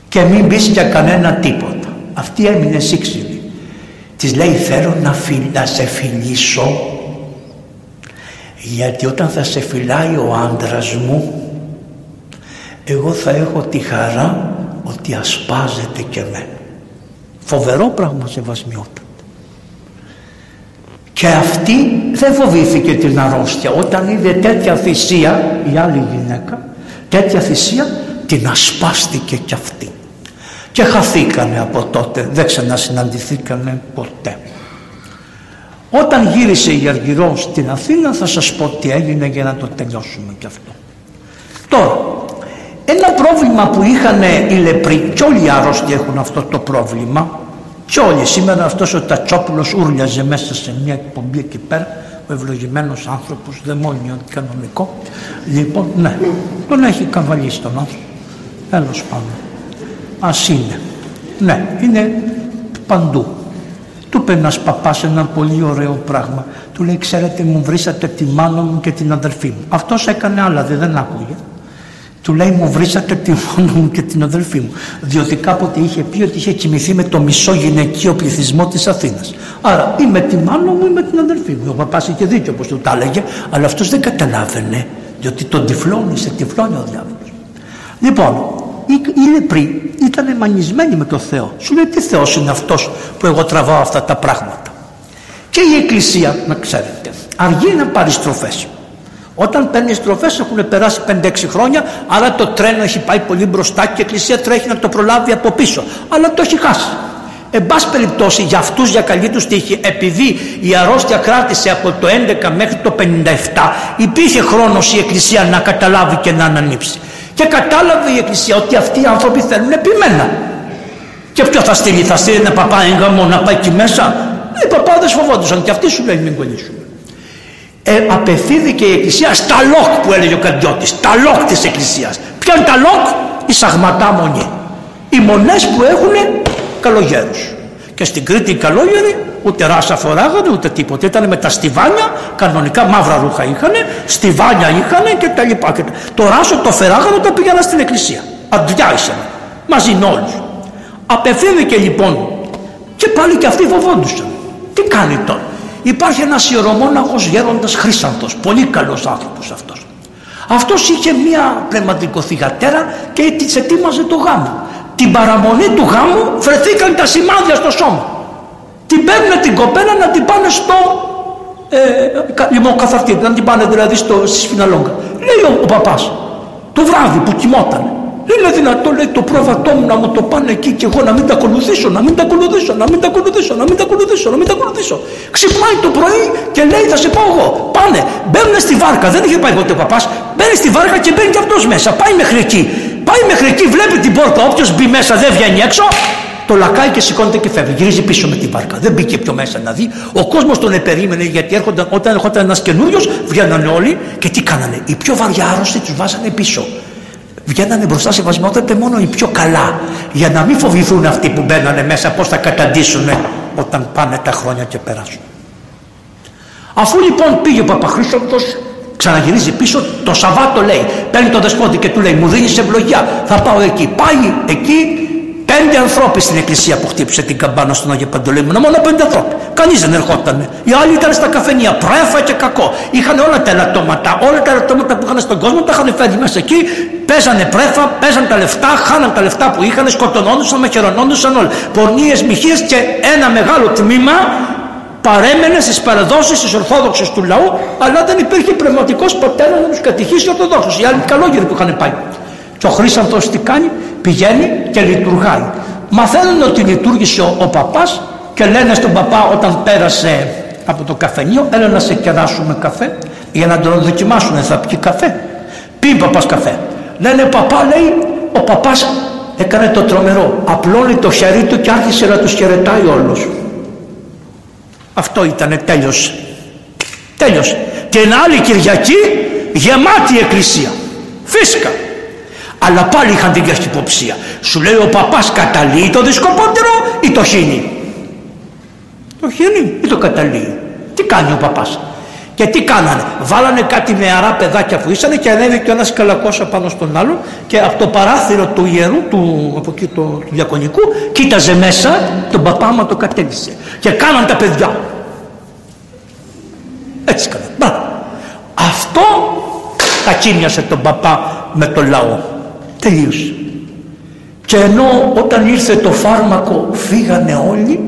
Και μην πεις για κανένα τίποτα. Αυτή έμεινε σύξυλη της λέει θέλω να, να σε φιλήσω γιατί όταν θα σε φυλάει ο άντρας μου εγώ θα έχω τη χαρά ότι ασπάζεται και εμένα. Φοβερό πράγμα σεβασμιότητα. Και αυτή δεν φοβήθηκε την αρρώστια. Όταν είδε τέτοια θυσία, η άλλη γυναίκα, τέτοια θυσία την ασπάστηκε κι αυτή. Και χαθήκανε από τότε, δεν ξανασυναντηθήκανε ποτέ. Όταν γύρισε η Αργυρός στην Αθήνα θα σας πω τι έγινε για να το τελειώσουμε κι αυτό. Τώρα, ένα πρόβλημα που είχαν οι λεπροί και όλοι οι άρρωστοι έχουν αυτό το πρόβλημα Και όλοι σήμερα αυτός ο Τατσόπουλος ούρλιαζε μέσα σε μια εκπομπή εκεί πέρα ο ευλογημένος άνθρωπος, δαιμόνιο κανονικό. Λοιπόν, ναι, τον έχει καβαλήσει τον άνθρωπο. Τέλος πάντων. Ας είναι. Ναι, είναι παντού. Του είπε ένας παπάς ένα πολύ ωραίο πράγμα. Του λέει, ξέρετε, μου βρήσατε τη μάνα μου και την αδερφή μου. Αυτός έκανε άλλα, δεν άκουγε. Του λέει μου βρήσατε τη μάνα μου και την αδελφή μου. Διότι κάποτε είχε πει ότι είχε κοιμηθεί με το μισό γυναικείο πληθυσμό της Αθήνας. Άρα ή με τη μάνα μου ή με την αδελφή μου. Ο παπάς είχε δίκιο όπως του τα έλεγε, αλλά αυτός δεν καταλάβαινε. Διότι τον τυφλώνει, σε τυφλώνει ο διάβολος. Λοιπόν, οι λεπροί ήταν μανισμένοι με το Θεό. Σου λέει τι Θεός είναι αυτός που εγώ τραβάω αυτά τα πράγματα; Και η Εκκλησία, να ξέρετε, αργεί να πάρει στροφές. Όταν παίρνεις στροφές έχουν περάσει 5-6 χρόνια, άρα το τρένο έχει πάει πολύ μπροστά και η Εκκλησία τρέχει να το προλάβει από πίσω. Αλλά το έχει χάσει. Εν πάση περιπτώσει για αυτούς για καλή τους τύχη, επειδή η αρρώστια κράτησε από το 11 μέχρι το 57, υπήρχε χρόνος η Εκκλησία να καταλάβει και να ανανύψει. Και κατάλαβε η Εκκλησία ότι αυτοί οι άνθρωποι θέλουν επιμένα. Και ποιο θα στείλει, θα στείλει ένα παπά έγκαμο να πάει εκεί μέσα; Οι παπάδες φοβόντουσαν και αυτοί σου λέει μην κολλήσουν ε, απευθύνθηκε η Εκκλησία στα λόκ που έλεγε ο Καντιώτης, τα λόκ της Εκκλησίας. Ποια είναι τα λόκ, οι σαγματά μονή. Οι μονές που έχουν καλογέρους. Και στην Κρήτη οι καλόγεροι ούτε ράσα φοράγανε ούτε τίποτα. Ήταν με τα στιβάνια, κανονικά μαύρα ρούχα είχαν, στιβάνια είχαν και τα λοιπά. Και το ράσο το φεράγανε το πήγαιναν στην εκκλησία. Αντιάρισαν μαζί με όλους. Απευθύνθηκε λοιπόν και πάλι και αυτοί φοβόντουσαν. Τι κάνει τώρα; Υπάρχει ένας ιερομόναχος γέροντας Χρύσανθος, πολύ καλός άνθρωπος αυτός. Αυτός είχε μία πνευματικοθυγατέρα και της ετοίμαζε το γάμο. Την παραμονή του γάμου βρεθήκαν τα σημάδια στο σώμα. Την παίρνουν την κοπέλα να την πάνε στο ε, λιμοκαθαρτή, να την πάνε δηλαδή στο, στη Σφιναλόγκα. Λέει ο, ο παπάς, το βράδυ που κοιμόταν, είναι δυνατό λέει το πρόβατό μου να μου το πάνε εκεί και εγώ να μην τα ακολουθήσω, να μην τα ακολουθήσω, να μην τα ακολουθήσω, να μην τα ακολουθήσω, να μην τα ακολουθήσω. Ξυπνάει το πρωί και λέει θα σε πάω εγώ. Πάνε, μπαίνουν στη βάρκα, δεν είχε πάει ποτέ ο παπάς, μπαίνει στη βάρκα και μπαίνει και αυτός μέσα, πάει μέχρι εκεί. Πάει μέχρι εκεί, βλέπει την πόρτα, όποιο μπει μέσα δεν βγαίνει έξω, το λακάει και σηκώνεται και φεύγει. Γυρίζει πίσω με την βάρκα. Δεν μπήκε πιο μέσα να δει. Ο κόσμο τον επερίμενε γιατί έρχονταν, όταν έρχονταν ένα καινούριο, βγαίνανε όλοι και τι κάνανε. Οι πιο βαριά άρρωστοι του βάζανε πίσω βγαίνανε μπροστά σε βασιμότητα μόνο οι πιο καλά για να μην φοβηθούν αυτοί που μπαίνανε μέσα πως θα καταντήσουν όταν πάνε τα χρόνια και περάσουν. Αφού λοιπόν πήγε ο Παπαχρήστος ξαναγυρίζει πίσω το Σαββάτο λέει παίρνει το δεσπότη και του λέει μου δίνεις ευλογιά θα πάω εκεί πάει εκεί Πέντε ανθρώποι στην εκκλησία που χτύπησε την καμπάνα στον Άγιο Παντελήμωνα, μόνο πέντε ανθρώποι. Κανείς δεν ερχόταν. Οι άλλοι ήταν στα καφενεία, πρέφα και κακό. Είχαν όλα τα ελαττώματα, όλα τα ελαττώματα που είχαν στον κόσμο τα είχαν φέρει μέσα εκεί. Παίζανε πρέφα, παίζαν τα λεφτά, χάναν τα λεφτά που είχαν, σκοτωνόντουσαν, μαχαιρονόντουσαν όλα. Πορνίες, μοιχείες και ένα μεγάλο τμήμα παρέμενε στις παραδόσεις της Ορθόδοξης του λαού, αλλά δεν υπήρχε πνευματικός πατέρας να τους κατηχήσει Ορθοδόξου. Οι άλλοι καλόγεροι που είχαν πάει. Και ο Χρήσανθος τι κάνει, πηγαίνει και λειτουργάει. Μαθαίνουν ότι λειτουργήσε ο, ο παπάς και λένε στον παπά όταν πέρασε από το καφενείο, έλα να σε κεράσουμε καφέ για να τον δοκιμάσουν, θα πιει καφέ. Πει παπάς καφέ. Λένε παπά λέει, ο παπάς έκανε το τρομερό. Απλώνει το χέρι του και άρχισε να τους χαιρετάει όλους. Αυτό ήτανε τέλειωσε. Τέλειωσε. Και ένα άλλη Κυριακή γεμάτη εκκλησία. Φίσκα αλλά πάλι είχαν την καχυποψία. Σου λέει ο παπάς καταλύει το δισκοπότερο ή το χύνει; Το χύνει ή το καταλύει. Τι κάνει ο παπάς; Και τι κάνανε; Βάλανε κάτι νεαρά παιδάκια που ήσανε και ανέβηκε ένας καλακός απάνω στον άλλο και από το παράθυρο του ιερού, του, από εκεί το, του διακονικού, κοίταζε μέσα τον παπά μα το κατέλησε. Και κάναν τα παιδιά. Έτσι κάναν. Αυτό τα κίνιασε τον παπά με τον λαό. Τελείωσε. Και ενώ όταν ήρθε το φάρμακο φύγανε όλοι,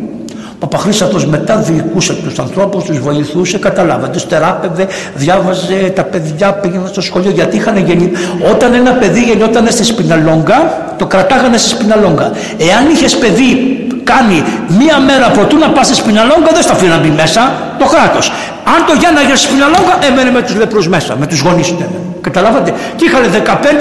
ο Παπαχρήστατος μετά διοικούσε τους ανθρώπους, τους βοηθούσε, καταλάβατε, τους τεράπευε, διάβαζε τα παιδιά, πήγαιναν στο σχολείο γιατί είχαν γεννη... Όταν ένα παιδί γεννιόταν στη σπιναλόγκα, το κρατάγανε στη σπιναλόγκα. Εάν είχες παιδί κάνει μία μέρα πρωτού να πας στη σπιναλόγκα, δεν στο αφήνει να μπει μέσα το κράτος. Αν το για στη σπιναλόγκα, έμενε με τους λεπρούς μέσα, με τους γονείς του Καταλάβατε; Και είχαν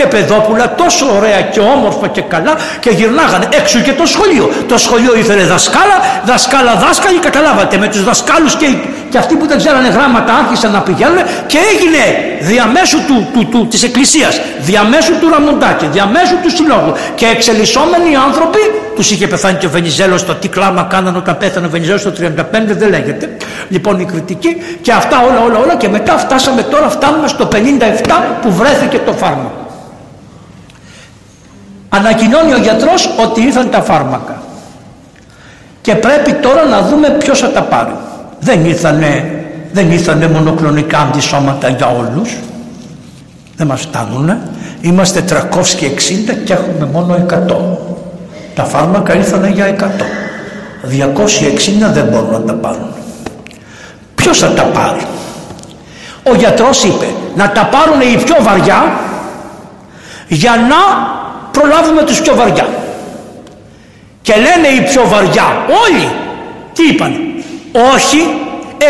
15 παιδόπουλα τόσο ωραία και όμορφα και καλά και γυρνάγανε έξω και το σχολείο. Το σχολείο ήθελε δασκάλα, δασκάλα, δάσκαλοι. Καταλάβατε με τους δασκάλους και, και αυτοί που δεν ξέρανε γράμματα άρχισαν να πηγαίνουν και έγινε διαμέσου του, του, του, της εκκλησίας, διαμέσου του Ραμοντάκη, διαμέσου του συλλόγου και εξελισσόμενοι άνθρωποι τους είχε πεθάνει και ο Βενιζέλος το τι κλάμα κάνανε όταν πέθανε ο Βενιζέλος το 35 δεν λέγεται λοιπόν η κριτική και αυτά όλα όλα όλα και μετά φτάσαμε τώρα φτάνουμε στο 57 που βρέθηκε το φάρμακο. Ανακοινώνει ο γιατρός ότι ήρθαν τα φάρμακα. Και πρέπει τώρα να δούμε ποιος θα τα πάρει. Δεν ήρθανε δεν ήρθανε μονοκλονικά αντισώματα για όλους. Δεν μας φτάνουνε. Είμαστε 360 και έχουμε μόνο 100 τα φάρμακα ήρθανε για 100 260 δεν μπορούν να τα πάρουν. Ποιος θα τα πάρει; Ο γιατρός είπε να τα πάρουν οι πιο βαριά για να προλάβουμε τους πιο βαριά και λένε οι πιο βαριά όλοι τι είπαν όχι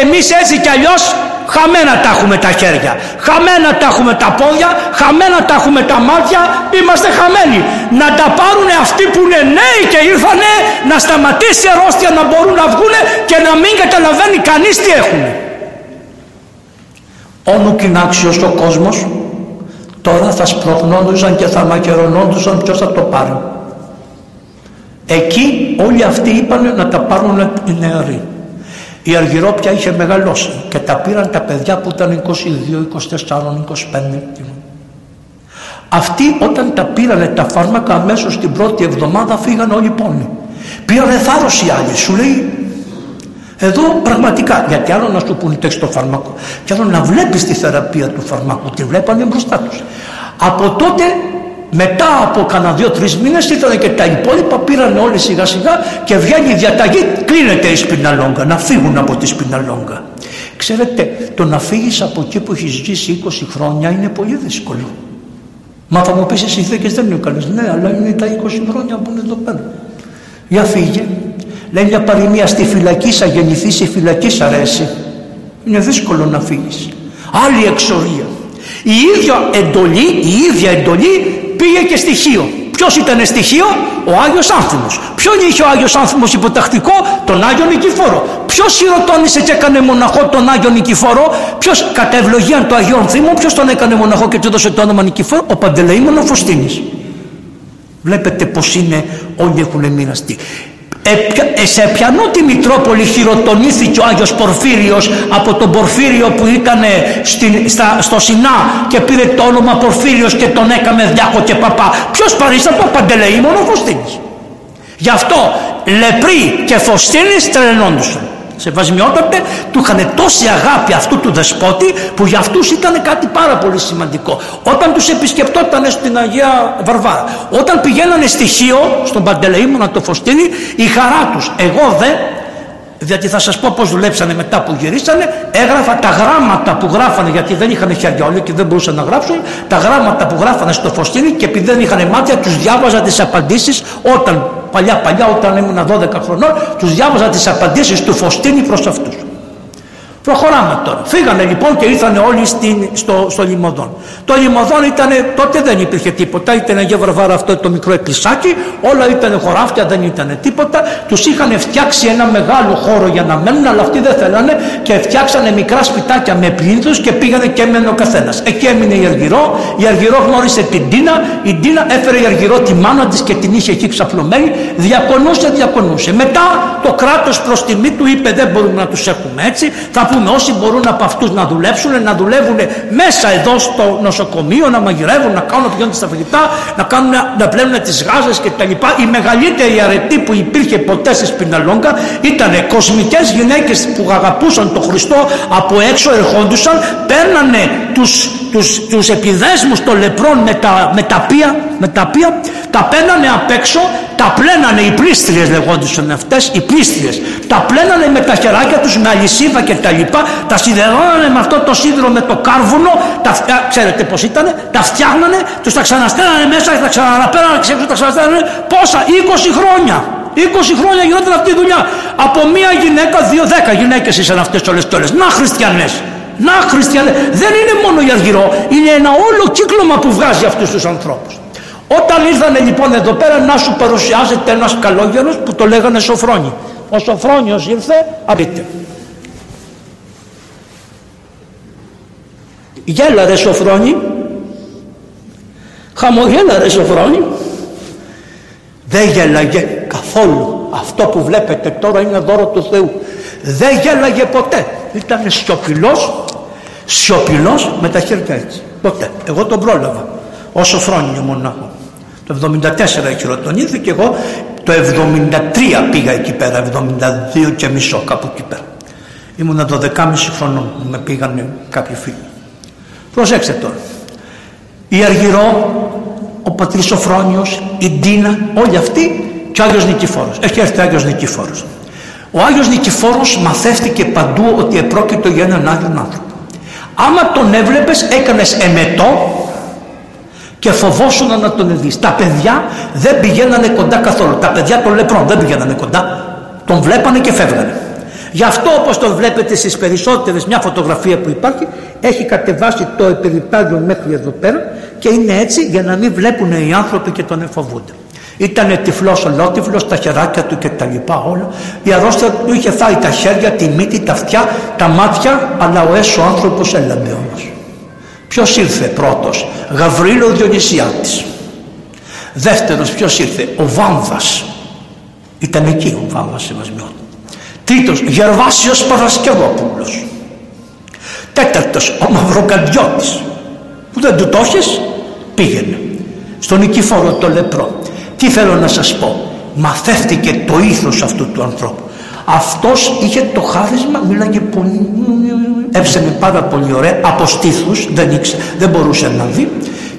εμείς έτσι κι αλλιώς χαμένα τα έχουμε τα χέρια, χαμένα τα έχουμε τα πόδια, χαμένα τα έχουμε τα μάτια, είμαστε χαμένοι. Να τα πάρουν αυτοί που είναι νέοι και ήρθανε να σταματήσει η αρρώστια να μπορούν να βγουν και να μην καταλαβαίνει κανείς τι έχουν. Όνου κοινάξιος ο κόσμος, τώρα θα σπροχνόντουσαν και θα μακερονόντουσαν ποιος θα το πάρει. Εκεί όλοι αυτοί είπαν να τα πάρουν οι νεαροί. Η Αργυρόπια είχε μεγαλώσει και τα πήραν τα παιδιά που ήταν 22, 24, 25. Αυτοί όταν τα πήρανε τα φάρμακα αμέσως την πρώτη εβδομάδα φύγαν όλοι πόνοι. Πήρανε θάρρος οι άλλοι. Σου λέει εδώ πραγματικά, γιατί άλλο να σου πούνε το φάρμακο και άλλο να βλέπεις τη θεραπεία του φαρμάκου, τη βλέπανε μπροστά τους. Από τότε μετά από κανένα δύο-τρεις μήνες ήταν και τα υπόλοιπα, πήραν όλοι σιγά σιγά και βγαίνει η διαταγή, κλείνεται η σπιναλόγκα, να φύγουν από τη σπιναλόγκα. Ξέρετε, το να φύγεις από εκεί που έχεις ζήσει 20 χρόνια είναι πολύ δύσκολο. Μα θα μου πεις οι συνθήκε δεν είναι καλέ. Ναι, αλλά είναι τα 20 χρόνια που είναι εδώ πέρα. Για φύγε. Λέει μια παροιμία στη φυλακή σα γεννηθείς, η φυλακή αρέσει. Είναι δύσκολο να φύγεις. Άλλη εξορία. Η ίδια εντολή, η ίδια εντολή πήγε και στοιχείο. Ποιος ήταν στοιχείο, ο Άγιος Άνθιμος. Ποιον είχε ο Άγιος Άνθιμος υποτακτικό, τον Άγιο Νικηφόρο. Ποιος χειροτώνησε και έκανε μοναχό τον Άγιο Νικηφόρο, ποιος κατά ευλογία του Αγίου Ανθίμου, ποιος τον έκανε μοναχό και του έδωσε το όνομα Νικηφόρο, ο Παντελεήμων ο Φωστίνης. Βλέπετε πως είναι όλοι έχουν μοιραστεί. Ε, σε ποιανού τη Μητρόπολη χειροτονήθηκε ο Άγιος Πορφύριος από τον Πορφύριο που ήταν στο Σινά και πήρε το όνομα Πορφύριος και τον έκαμε διάκο και παπά. Ποιος παρίστατο, Παντελεήμον ο Φωστίνης. Γι' αυτό λεπροί και Φωστίνης τρελνόντουσαν σεβασμιότατε, του είχαν τόση αγάπη αυτού του δεσπότη που για αυτούς ήταν κάτι πάρα πολύ σημαντικό. Όταν τους επισκεπτόταν στην Αγία Βαρβάρα, όταν πηγαίνανε στοιχείο στον Παντελεήμονα το Φωστίνη, η χαρά τους, εγώ δε, γιατί θα σας πω πως δουλέψανε μετά που γυρίσανε. Έγραφα τα γράμματα που γράφανε γιατί δεν είχαν χέρια όλοι και δεν μπορούσαν να γράψουν. Τα γράμματα που γράφανε στο Φωστίνη και επειδή δεν είχαν μάτια τους διάβαζα τις απαντήσεις όταν παλιά παλιά όταν ήμουν 12 χρονών τους διάβαζα τις απαντήσεις του Φωστίνη προς αυτούς Προχωράμε τώρα. Φύγανε λοιπόν και ήρθαν όλοι στην, στο, στο Λιμωδόν. Το Λιμωδόν ήταν, τότε δεν υπήρχε τίποτα, ήταν για βραβάρα αυτό το μικρό εκκλησάκι, όλα ήταν χωράφια, δεν ήταν τίποτα. Τους είχαν φτιάξει ένα μεγάλο χώρο για να μένουν, αλλά αυτοί δεν θέλανε και φτιάξανε μικρά σπιτάκια με πλήθους και πήγανε και έμενε ο καθένας. Εκεί έμεινε η Αργυρό, η Αργυρό γνώρισε την Τίνα, η Τίνα έφερε η Αργυρό τη μάνα της και την είχε εκεί ξαπλωμένη, διακονούσε, διακονούσε. Μετά το κράτος προς τιμή του είπε δεν μπορούμε να τους έχουμε έτσι, θα πούμε όσοι μπορούν από αυτούς να δουλέψουν, να δουλεύουν μέσα εδώ στο νοσοκομείο, να μαγειρεύουν, να κάνουν να πηγαίνουν στα φαγητά, να, κάνουν, να πλένουν τις γάζες κτλ. Η μεγαλύτερη αρετή που υπήρχε ποτέ στη Σπιναλόγκα ήταν κοσμικές γυναίκες που αγαπούσαν τον Χριστό από έξω ερχόντουσαν, παίρνανε τους τους, τους επιδέσμους των λεπρών με τα, με τα, πία, με τα πία, τα παίρνανε απ' έξω, τα πλένανε οι πλήστριες λεγόντουσαν αυτές, οι πλήστριες. Τα πλένανε με τα χεράκια τους, με αλυσίδα και τα λοιπά, τα σιδερώνανε με αυτό το σίδερο με το κάρβουνο, τα, ξέρετε πως ήτανε, τα φτιάχνανε, τους τα ξαναστέλνανε μέσα και τα ξαναπέρανε και τα ξαναστέλνανε, πόσα, 20 χρόνια. 20 χρόνια γινόταν αυτή η δουλειά. Από μία γυναίκα, δύο, δέκα γυναίκες ήσαν αυτές όλες όλες. Να χριστιανές. Να χριστιανέ, δεν είναι μόνο η Αργυρό, είναι ένα όλο κύκλωμα που βγάζει αυτούς τους ανθρώπους. Όταν ήρθανε λοιπόν εδώ πέρα να σου παρουσιάζεται ένας καλόγερος που το λέγανε Σοφρόνι. Ο Σοφρόνιος ήρθε, απείτε. Γέλα ρε Σοφρόνι. Χαμογέλα ρε Σοφρόνι. Δεν γέλαγε καθόλου. Αυτό που βλέπετε τώρα είναι δώρο του Θεού. Δεν γέλαγε ποτέ. Ήταν σιωπηλός, σιωπηλός με τα χέρια έτσι. Ποτέ. Εγώ τον πρόλαβα. Όσο χρόνια μονάχο. Το 74 χειροτονήθηκε και εγώ το 73 πήγα εκεί πέρα, 72 και μισό κάπου εκεί πέρα. Ήμουνα 12,5 χρονών που με πήγανε κάποιοι φίλοι. Προσέξτε τώρα. Η Αργυρό, ο Πατρίς Σοφρόνιος, η Ντίνα, όλοι αυτοί και ο Άγιος Νικηφόρος. Έχει έρθει ο Άγιος Νικηφόρος. Ο Άγιος Νικηφόρος μαθεύτηκε παντού ότι επρόκειτο για έναν Άγιον άνθρωπο. Άμα τον έβλεπες έκανες εμετό και φοβόσουν να τον δεις. Τα παιδιά δεν πηγαίνανε κοντά καθόλου. Τα παιδιά των λεπρών δεν πηγαίνανε κοντά. Τον βλέπανε και φεύγανε. Γι' αυτό όπως τον βλέπετε στις περισσότερες μια φωτογραφία που υπάρχει έχει κατεβάσει το επιδιπάδιο μέχρι εδώ πέρα και είναι έτσι για να μην βλέπουν οι άνθρωποι και τον εφοβούνται. Ήτανε τυφλός ολότυφλος, τα χεράκια του και τα λοιπά όλα. Η αρρώστια του είχε φάει τα χέρια, τη μύτη, τα αυτιά, τα μάτια, αλλά ο έσω άνθρωπος έλαμπε όμως. Ποιος ήρθε πρώτος, Γαβρίλο Διονυσιάτης. Δεύτερος ποιος ήρθε, ο Βάμβας. Ήταν εκεί ο Βάμβας σεβασμιών. Τρίτος, Γερβάσιος Παρασκευόπουλος. Τέταρτος, ο Μαυροκαντιώτης. Που δεν του το έχεις, πήγαινε. Στον Νικηφόρο το λεπρό. Τι θέλω να σας πω; Μαθεύτηκε το ήθος αυτού του ανθρώπου. Αυτός είχε το χάρισμα, μίλαγε πολύ, έψαινε πάρα πολύ ωραία, από στήθους, δεν, ήξε, δεν μπορούσε να δει.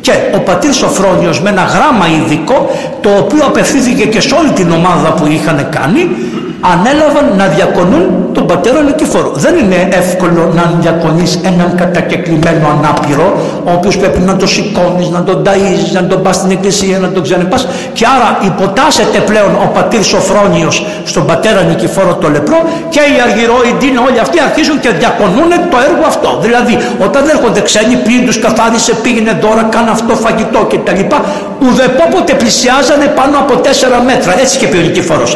Και ο πατήρ Σοφρόνιος με ένα γράμμα ειδικό, το οποίο απευθύνθηκε και σε όλη την ομάδα που είχαν κάνει, ανέλαβαν να διακονούν τον πατέρα Νικηφόρο. Δεν είναι εύκολο να διακονείς έναν κατακεκλημένο ανάπηρο, ο οποίος πρέπει να το σηκώνεις, να τον ταΐζεις, να τον πας στην εκκλησία, να τον ξανεπά. Και άρα υποτάσσεται πλέον ο πατήρ Σοφρόνιος στον πατέρα Νικηφόρο το λεπρό και οι αργυρόοι όλοι αυτοί αρχίζουν και διακονούν το έργο αυτό. Δηλαδή, όταν έρχονται ξένοι, πήγαινε τους καθάρισε, πήγαινε δώρα, κάνε αυτό φαγητό κτλ. Ουδεπόποτε πλησιάζανε πάνω από τέσσερα μέτρα. Έτσι και πει ο Νικηφόρος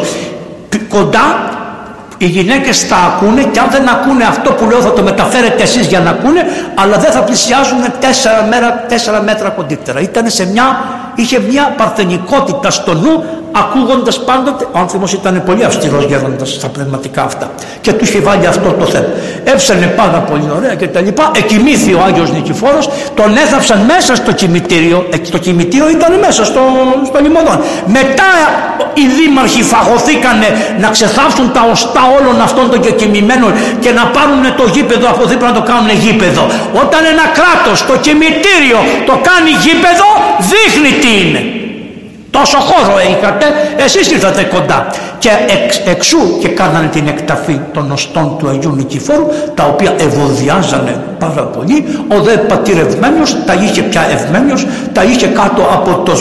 κοντά οι γυναίκες θα ακούνε και αν δεν ακούνε αυτό που λέω θα το μεταφέρετε εσείς για να ακούνε αλλά δεν θα πλησιάζουν τέσσερα, μέρα, τέσσερα μέτρα κοντύτερα. Ήταν σε μια, είχε μια παρθενικότητα στο νου ακούγοντας πάντοτε, ο άνθρωπος ήταν πολύ αυστηρός γέροντα στα πνευματικά αυτά και του είχε βάλει αυτό το θέμα. Έψανε πάρα πολύ ωραία και τα λοιπά. Εκοιμήθη ο Άγιος Νικηφόρος, τον έθαψαν μέσα στο κημητήριο, ε, το κημητήριο ήταν μέσα στο, στο λιμωδόν. Μετά οι δήμαρχοι φαγωθήκανε να ξεθάψουν τα οστά όλων αυτών των κεκοιμημένων και να πάρουν το γήπεδο από δίπλα να το κάνουν γήπεδο. Όταν ένα κράτος το κημητήριο το κάνει γήπεδο δείχνει τι είναι. Τόσο χώρο είχατε, εσείς ήρθατε κοντά. Και εξ, εξού και κάνανε την εκταφή των οστών του Αγίου Νικηφόρου, τα οποία ευωδιάζανε πάρα πολύ. Ο δε πατηρευμένος τα είχε πια ευμένιος, τα είχε κάτω από το,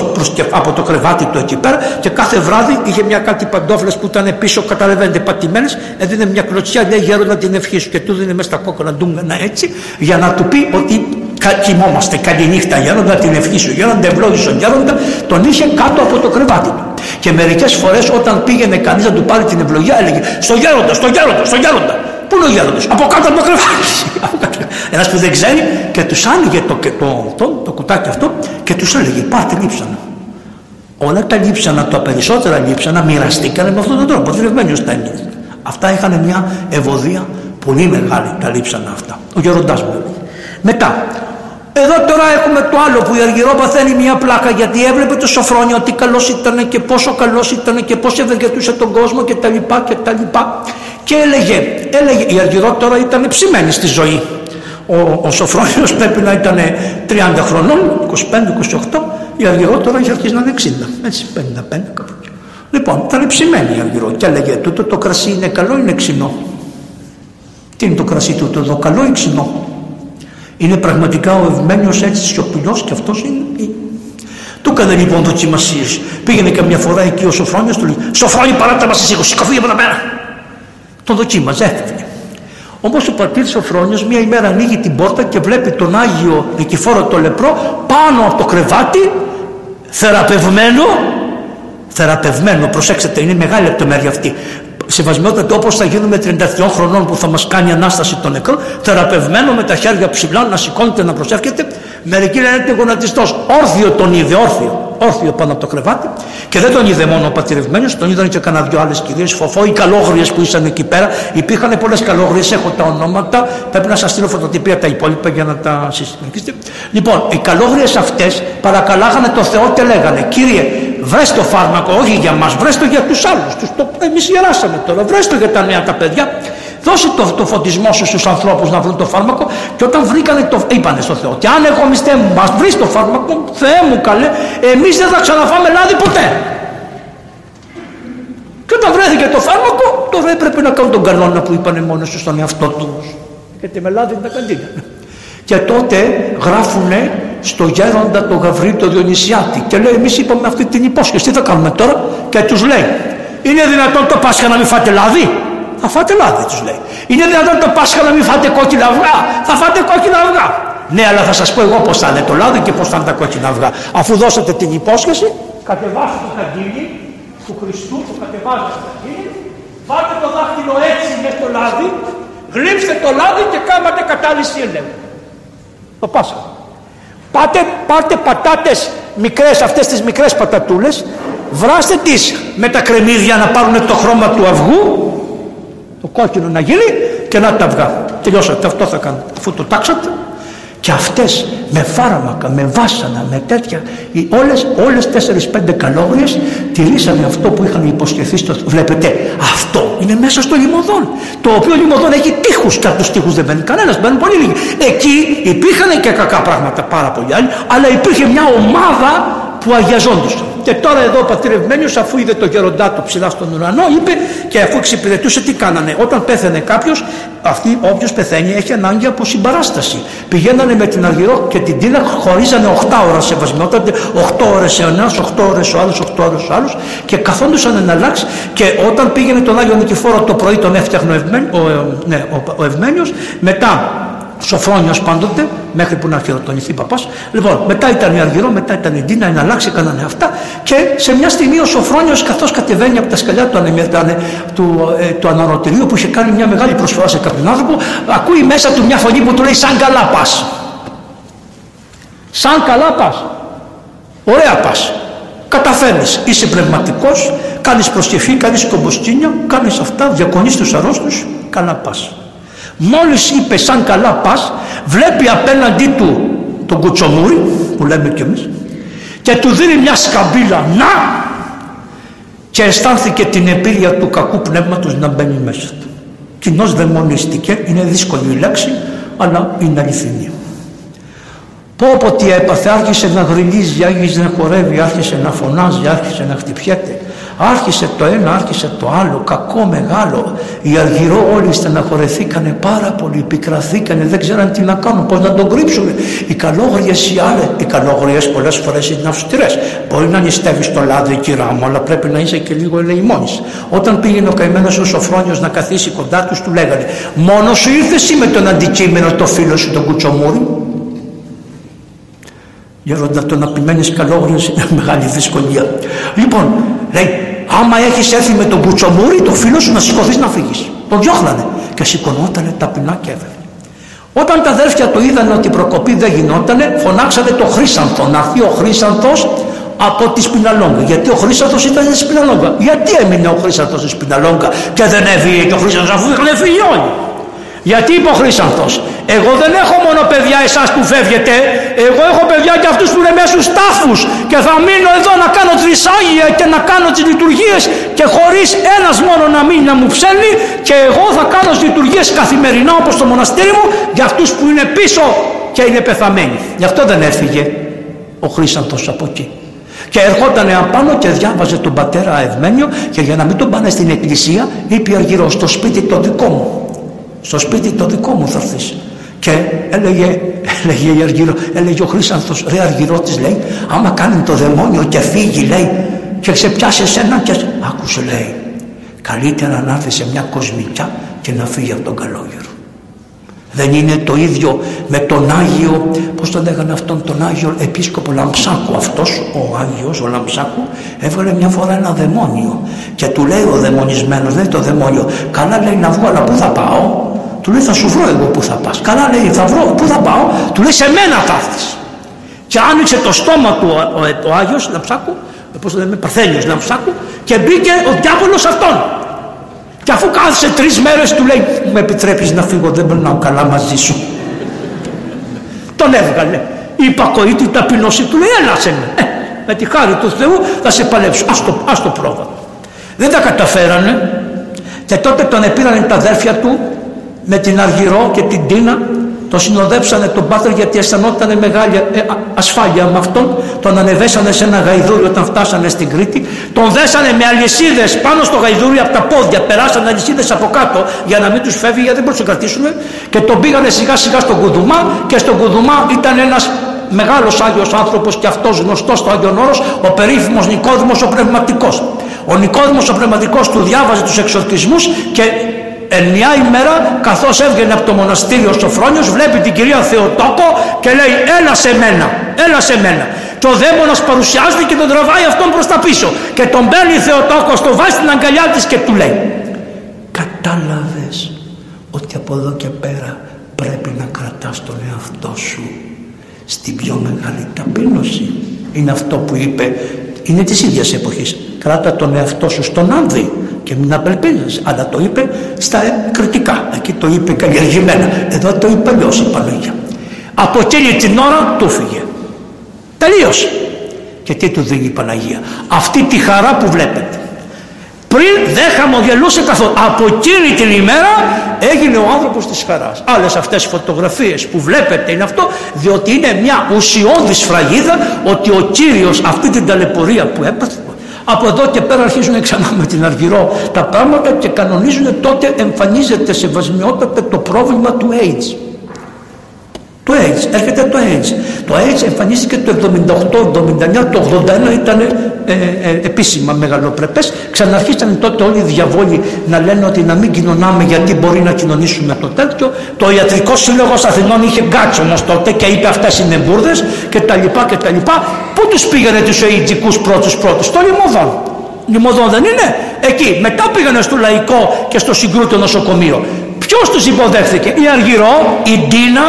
από το κρεβάτι του εκεί πέρα και κάθε βράδυ είχε μια κάτι παντόφλες που ήταν πίσω, καταλαβαίνετε, πατημένες, έδινε μια κλωτσιά, λέει γέροντα την ευχή σου και του δίνει μέσα στα κόκκινα ντούγκανα έτσι, για να του πει ότι κοιμόμαστε καληνύχτα γέροντα την ευχή σου γέροντα ευλόγησε τον γέροντα τον είχε κάτω από το κρεβάτι του και μερικές φορές όταν πήγαινε κανείς να του πάρει την ευλογία έλεγε στο γέροντα, στο γέροντα, στο γέροντα Πού είναι ο γέροντας, από κάτω από το κρεβάτι. Ένας που δεν ξέρει και τους άνοιγε το, το, το, το κουτάκι αυτό και τους έλεγε πάρτε λείψανα. Όλα τα λείψανα, τα περισσότερα λείψανα μοιραστήκανε με αυτόν τον τρόπο. Δρευμένοι ως τα Αυτά είχαν μια ευωδία πολύ μεγάλη τα λείψανα αυτά. Ο γεροντάς μου έλεγε. Μετά, εδώ τώρα έχουμε το άλλο που η Αργυρό παθαίνει μια πλάκα γιατί έβλεπε το Σοφρόνιο ότι καλός ήταν και πόσο καλός ήταν και πώς ευεργετούσε τον κόσμο και τα λοιπά και τα λοιπά. Και έλεγε, έλεγε η Αργυρό τώρα ήταν ψημένη στη ζωή. Ο, ο Σοφρόνιος πρέπει να ήταν 30 χρονών, 25-28, η Αργυρό τώρα έχει αρχίσει να είναι 60, έτσι 55 κάπου. Λοιπόν, ήταν ψημένη η Αργυρό και έλεγε τούτο το κρασί είναι καλό ή είναι ξινό. Τι είναι το κρασί του, το καλό ή ξινό; Είναι πραγματικά ο ευμένιος έτσι σιωπηλός και αυτός είναι... Του έκανε λοιπόν δοκιμασίες. Πήγαινε καμιά φορά εκεί ο Σοφρόνιος του λέει «Σοφρόνι παράτα μας εσύ, σηκωθεί από τα μέρα». Τον δοκίμαζε, έφευγε. Όμως ο πατήρ Σοφρόνιος μία ημέρα ανοίγει την πόρτα και βλέπει τον Άγιο Νικηφόρο το λεπρό πάνω από το κρεβάτι θεραπευμένο θεραπευμένο, προσέξτε, είναι μεγάλη λεπτομέρεια αυτή. Σεβασμιότατο όπως θα γίνουμε 32 χρονών που θα μας κάνει ανάσταση των νεκρών, θεραπευμένο με τα χέρια ψηλά, να σηκώνεται, να προσεύχεται. Μερικοί λένε ότι γονατιστός, όρθιο τον είδε, όρθιο, όρθιο πάνω από το κρεβάτι. Και δεν τον είδε μόνο ο πατηρευμένος, τον είδαν και κανένα δυο άλλες κυρίες, φοφό, οι καλόγριες που ήσαν εκεί πέρα. Υπήρχαν πολλές καλόγριες, έχω τα ονόματα. Πρέπει να σας στείλω φωτοτυπία τα υπόλοιπα για να τα συστηματίσετε. Λοιπόν, οι καλόγριες αυτές παρακαλάγανε το Θεό και λέγανε, Κύριε, βρες το φάρμακο, όχι για μας, βρες το για τους άλλους. Τους, το, εμείς γεράσαμε τώρα, βρες το για τα νέα τα παιδιά. Δώσε το, το φωτισμό σου στους ανθρώπους να βρουν το φάρμακο και όταν βρήκανε το, είπανε στο Θεό και αν εγώ μισθέ μου μας βρεις το φάρμακο, Θεέ μου καλέ, εμείς δεν θα ξαναφάμε λάδι ποτέ. Και όταν βρέθηκε το φάρμακο, τώρα έπρεπε να κάνουν τον κανόνα που είπανε μόνος στους στον εαυτό τους. Γιατί με λάδι δεν τα καντίνα. Και τότε γράφουνε στο γέροντα το Γαβρί το Διονυσιάτη και λέει εμείς είπαμε αυτή την υπόσχεση τι θα κάνουμε τώρα και τους λέει είναι δυνατόν το Πάσχα να μην φάτε λάδι; Θα φάτε λάδι τους λέει. Είναι δυνατόν το Πάσχα να μην φάτε κόκκινα αυγά; Θα φάτε κόκκινα αυγά. Ναι αλλά θα σας πω εγώ πως θα είναι το λάδι και πως θα είναι τα κόκκινα αυγά. Αφού δώσετε την υπόσχεση κατεβάστε το καντίνι του Χριστού το κατεβάζετε το καντίνι βάλτε το δάχτυλο έτσι με το λάδι γλύψτε το λάδι και κάματε κατάλυση ελέγχου. Το Πάσχα. Πάτε, πάρτε πατάτες μικρές, αυτές τις μικρές πατατούλες, βράστε τις με τα κρεμμύδια να πάρουν το χρώμα του αυγού, το κόκκινο να γίνει και να τα αυγά. Τελειώσατε, αυτό θα κάνετε. Αφού το τάξατε, και αυτές με φάρμακα, με βάσανα, με τέτοια, όλες, όλες τέσσερις πέντε καλόγριες τηρήσανε αυτό που είχαν υποσχεθεί στο... Βλέπετε, αυτό είναι μέσα στο λιμωδόν. Το οποίο λιμωδόν έχει τείχους και από τους τείχους δεν μπαίνει κανένας, μπαίνουν πολύ λίγοι. Εκεί υπήρχαν και κακά πράγματα πάρα πολύ άλλοι, αλλά υπήρχε μια ομάδα που αγιαζόντουσαν. Και τώρα εδώ ο πατηρευμένος αφού είδε το γεροντά του ψηλά στον ουρανό είπε και αφού εξυπηρετούσε τι κάνανε. Όταν πέθανε κάποιος, αυτή όποιος πεθαίνει έχει ανάγκη από συμπαράσταση. Πηγαίνανε με την Αργυρό και την Τίνα χωρίζανε 8 ώρα σεβασμιότατε, 8 ώρες ο ένας, 8 ώρες ο άλλος, 8 ώρες ο άλλος και καθόντουσαν να αλλάξει και όταν πήγαινε τον Άγιο Νικηφόρο το πρωί τον έφτιαχνε ο, ο, ε, ναι, ο, ο Ευμένιος, μετά Σοφρόνιος πάντοτε, μέχρι που να χειροτονηθεί παπάς. Λοιπόν, μετά ήταν η Αργυρό, μετά ήταν η Ντίνα, η αλλάξει, έκαναν αυτά και σε μια στιγμή ο Σοφρόνιος καθώς κατεβαίνει από τα σκαλιά του, του, ε, του αναρωτηρίου που είχε κάνει μια μεγάλη προσφορά σε κάποιον άνθρωπο, ακούει μέσα του μια φωνή που του λέει σαν καλά πας. Σαν καλά πας. Ωραία πας. Καταφέρνεις, είσαι πνευματικός, κάνεις προσευχή, κάνεις κομποστίνια, κάνεις αυτά, διακονείς τους αρρώστους, καλά πας. Μόλις είπε σαν καλά πας, βλέπει απέναντί του τον κουτσομούρι, που λέμε κι εμείς, και του δίνει μια σκαμπίλα, να! Και αισθάνθηκε την επίρρεια του κακού πνεύματος να μπαίνει μέσα του. Κοινώς δαιμονίστηκε, είναι δύσκολη η λέξη, αλλά είναι αληθινή. Πω πω τι έπαθε, άρχισε να γριλίζει, άρχισε να χορεύει, άρχισε να φωνάζει, άρχισε να χτυπιέται. Άρχισε το ένα, άρχισε το άλλο, κακό μεγάλο. Οι αργυρό όλοι στεναχωρεθήκανε πάρα πολύ, πικραθήκανε, δεν ξέραν τι να κάνουν, πώς να τον κρύψουν. Οι καλόγριες οι άλλες, οι καλόγριες πολλές φορές είναι αυστηρές. Μπορεί να νηστεύεις το λάδι κυρά μου, αλλά πρέπει να είσαι και λίγο ελεημόνης. Όταν πήγαινε ο καημένος ο Σοφρόνιος να καθίσει κοντά τους, του λέγανε «Μόνος σου ήρθες εσύ με τον αντικείμενο το φίλο σου τον κουτσομούρι» Γέροντα το να επιμένεις καλόγριες είναι μεγάλη δυσκολία. Λοιπόν, λέει, άμα έχεις έρθει με τον κουτσομούρι, το φίλο σου να σηκωθείς να φύγεις. Τον διώχνανε και σηκωνότανε ταπεινά και έφερε. Όταν τα αδέρφια το είδαν ότι η προκοπή δεν γινότανε, φωνάξανε το Χρήσανθο, να έρθει ο Χρήσανθος από τη Σπιναλόγκα. Γιατί ο Χρήσανθος ήταν στη Σπιναλόγκα. Γιατί έμεινε ο Χρήσανθος στη Σπιναλόγκα και δεν έβγαινε και ο Χρήσανθος αφού είχαν φύγει όλοι. Γιατί είπε ο Χρήσανθος, εγώ δεν έχω μόνο παιδιά εσάς που φεύγετε, εγώ έχω παιδιά και αυτούς που είναι μέσα στους τάφους και θα μείνω εδώ να κάνω τρισάγια και να κάνω τις λειτουργίες και χωρίς ένας μόνο να μείνει να μου ψέλνει και εγώ θα κάνω τις λειτουργίες καθημερινά όπως το μοναστήρι μου για αυτούς που είναι πίσω και είναι πεθαμένοι. Γι' αυτό δεν έφυγε ο Χρήσανθος από εκεί. Και ερχόταν απάνω και διάβαζε τον πατέρα Ευμένιο και για να μην τον πάνε στην εκκλησία είπε αργυρός στο σπίτι το δικό μου στο σπίτι το δικό μου θα έρθεις και έλεγε, έλεγε, αργυρό, έλεγε ο Χρήσανθος ρε αργυρώτης λέει άμα κάνει το δαιμόνιο και φύγει λέει και σε πιάσει εσένα και άκουσε λέει καλύτερα να έρθει σε μια κοσμικιά και να φύγει από τον καλόγερο Δεν είναι το ίδιο με τον Άγιο, πώς τον λέγανε αυτόν τον Άγιο Επίσκοπο Λαμψάκου. Αυτός ο Άγιος, ο Λαμψάκου, έβγαλε μια φορά ένα δαιμόνιο και του λέει ο δαιμονισμένος, δεν το δαιμόνιο, καλά λέει να βγω αλλά πού θα πάω; Του λέει θα σου βρω εγώ πού θα πας. Καλά λέει θα βρω πού θα πάω; Του λέει σε μένα θα έρθεις. Και άνοιξε το στόμα του ο, ο, ο Άγιος Λαμψάκου, πώς το λέμε, Παρθένιος Λαμψάκου και μπήκε ο διάβολος αυτόν. Και αφού κάθισε τρεις μέρες του λέει μου επιτρέπεις να φύγω δεν περνάω καλά μαζί σου. Τον έβγαλε. Η υπακοή του, η ταπεινώση του λέει έλα σε με. Ε, με τη χάρη του Θεού θα σε παλέψω. Ας το, ας το πρόβα. Δεν τα καταφέρανε και τότε τον επήρανε τα αδέρφια του με την Αργυρό και την Τίνα τον συνοδέψανε τον Πάτρο γιατί αισθανόταν μεγάλη ε, ασφάλεια με αυτόν. Τον ανεβέσανε σε ένα γαϊδούρι όταν φτάσανε στην Κρήτη. Τον δέσανε με αλυσίδες πάνω στο γαϊδούρι από τα πόδια. Περάσανε αλυσίδες από κάτω για να μην τους φεύγει γιατί δεν μπορούσαν να κρατήσουν. Και τον πήγανε σιγά σιγά στον Κουδουμά και στον Κουδουμά ήταν ένας μεγάλος Άγιος άνθρωπος και αυτός γνωστός στο Άγιον Όρος, ο περίφημος Νικόδημος ο Πνευματικός. Ο Νικόδημος ο Πνευματικός του διάβαζε τους εξορκισμούς και Εν μια ημέρα καθώς έβγαινε από το μοναστήριο ο Σοφρόνιος βλέπει την κυρία Θεοτόκο και λέει έλα σε μένα, έλα σε μένα. Και ο δαίμονας παρουσιάζεται και τον τραβάει αυτόν προς τα πίσω. Και τον παίρνει η Θεοτόκο, το βάζει στην αγκαλιά της και του λέει κατάλαβες ότι από εδώ και πέρα πρέπει να κρατάς τον εαυτό σου στην πιο μεγάλη ταπείνωση. Είναι αυτό που είπε, είναι της ίδιας εποχής. Κράτα τον εαυτό σου στον άνδη και μην απελπίζεσαι. Αλλά το είπε στα κριτικά. Εκεί το είπε καλλιεργημένα. Εδώ το είπε αλλιώ η Παναγία. Από εκείνη την ώρα του φύγε. Τελείωσε. Και τι του δίνει η Παναγία. Αυτή τη χαρά που βλέπετε. Πριν δεν χαμογελούσε καθόλου. Από εκείνη την ημέρα έγινε ο άνθρωπος της χαράς. Άλλες αυτές οι φωτογραφίες που βλέπετε είναι αυτό διότι είναι μια ουσιώδης φραγίδα ότι ο Κύριος αυτή την ταλαιπωρία που έπαθε από εδώ και πέρα αρχίζουν ξανά με την αργυρό τα πράγματα και κανονίζουν τότε εμφανίζεται σε βασμιότατα το πρόβλημα του AIDS. Το AIDS, έρχεται το AIDS. Το AIDS εμφανίστηκε το 78-79, το 81 ήταν ε, ε, επίσημα μεγαλοπρεπές. Ξαναρχίσαν τότε όλοι οι διαβόλοι να λένε ότι να μην κοινωνάμε γιατί μπορεί να κοινωνήσουμε το τέτοιο. Το Ιατρικό Σύλλογος Αθηνών είχε γκάτσο όμως τότε και είπε αυτές είναι μπουρδες και τα λοιπά και τα λοιπά. Πού τους πήγανε τους AIDS πρώτους πρώτους, στο Λιμωδόν. Λιμωδόν δεν είναι. Εκεί. Μετά πήγανε στο Λαϊκό και στο Συγκρούτο νοσοκομείο. Ποιος τους υποδέχθηκε, η Αργυρό, η Ντίνα,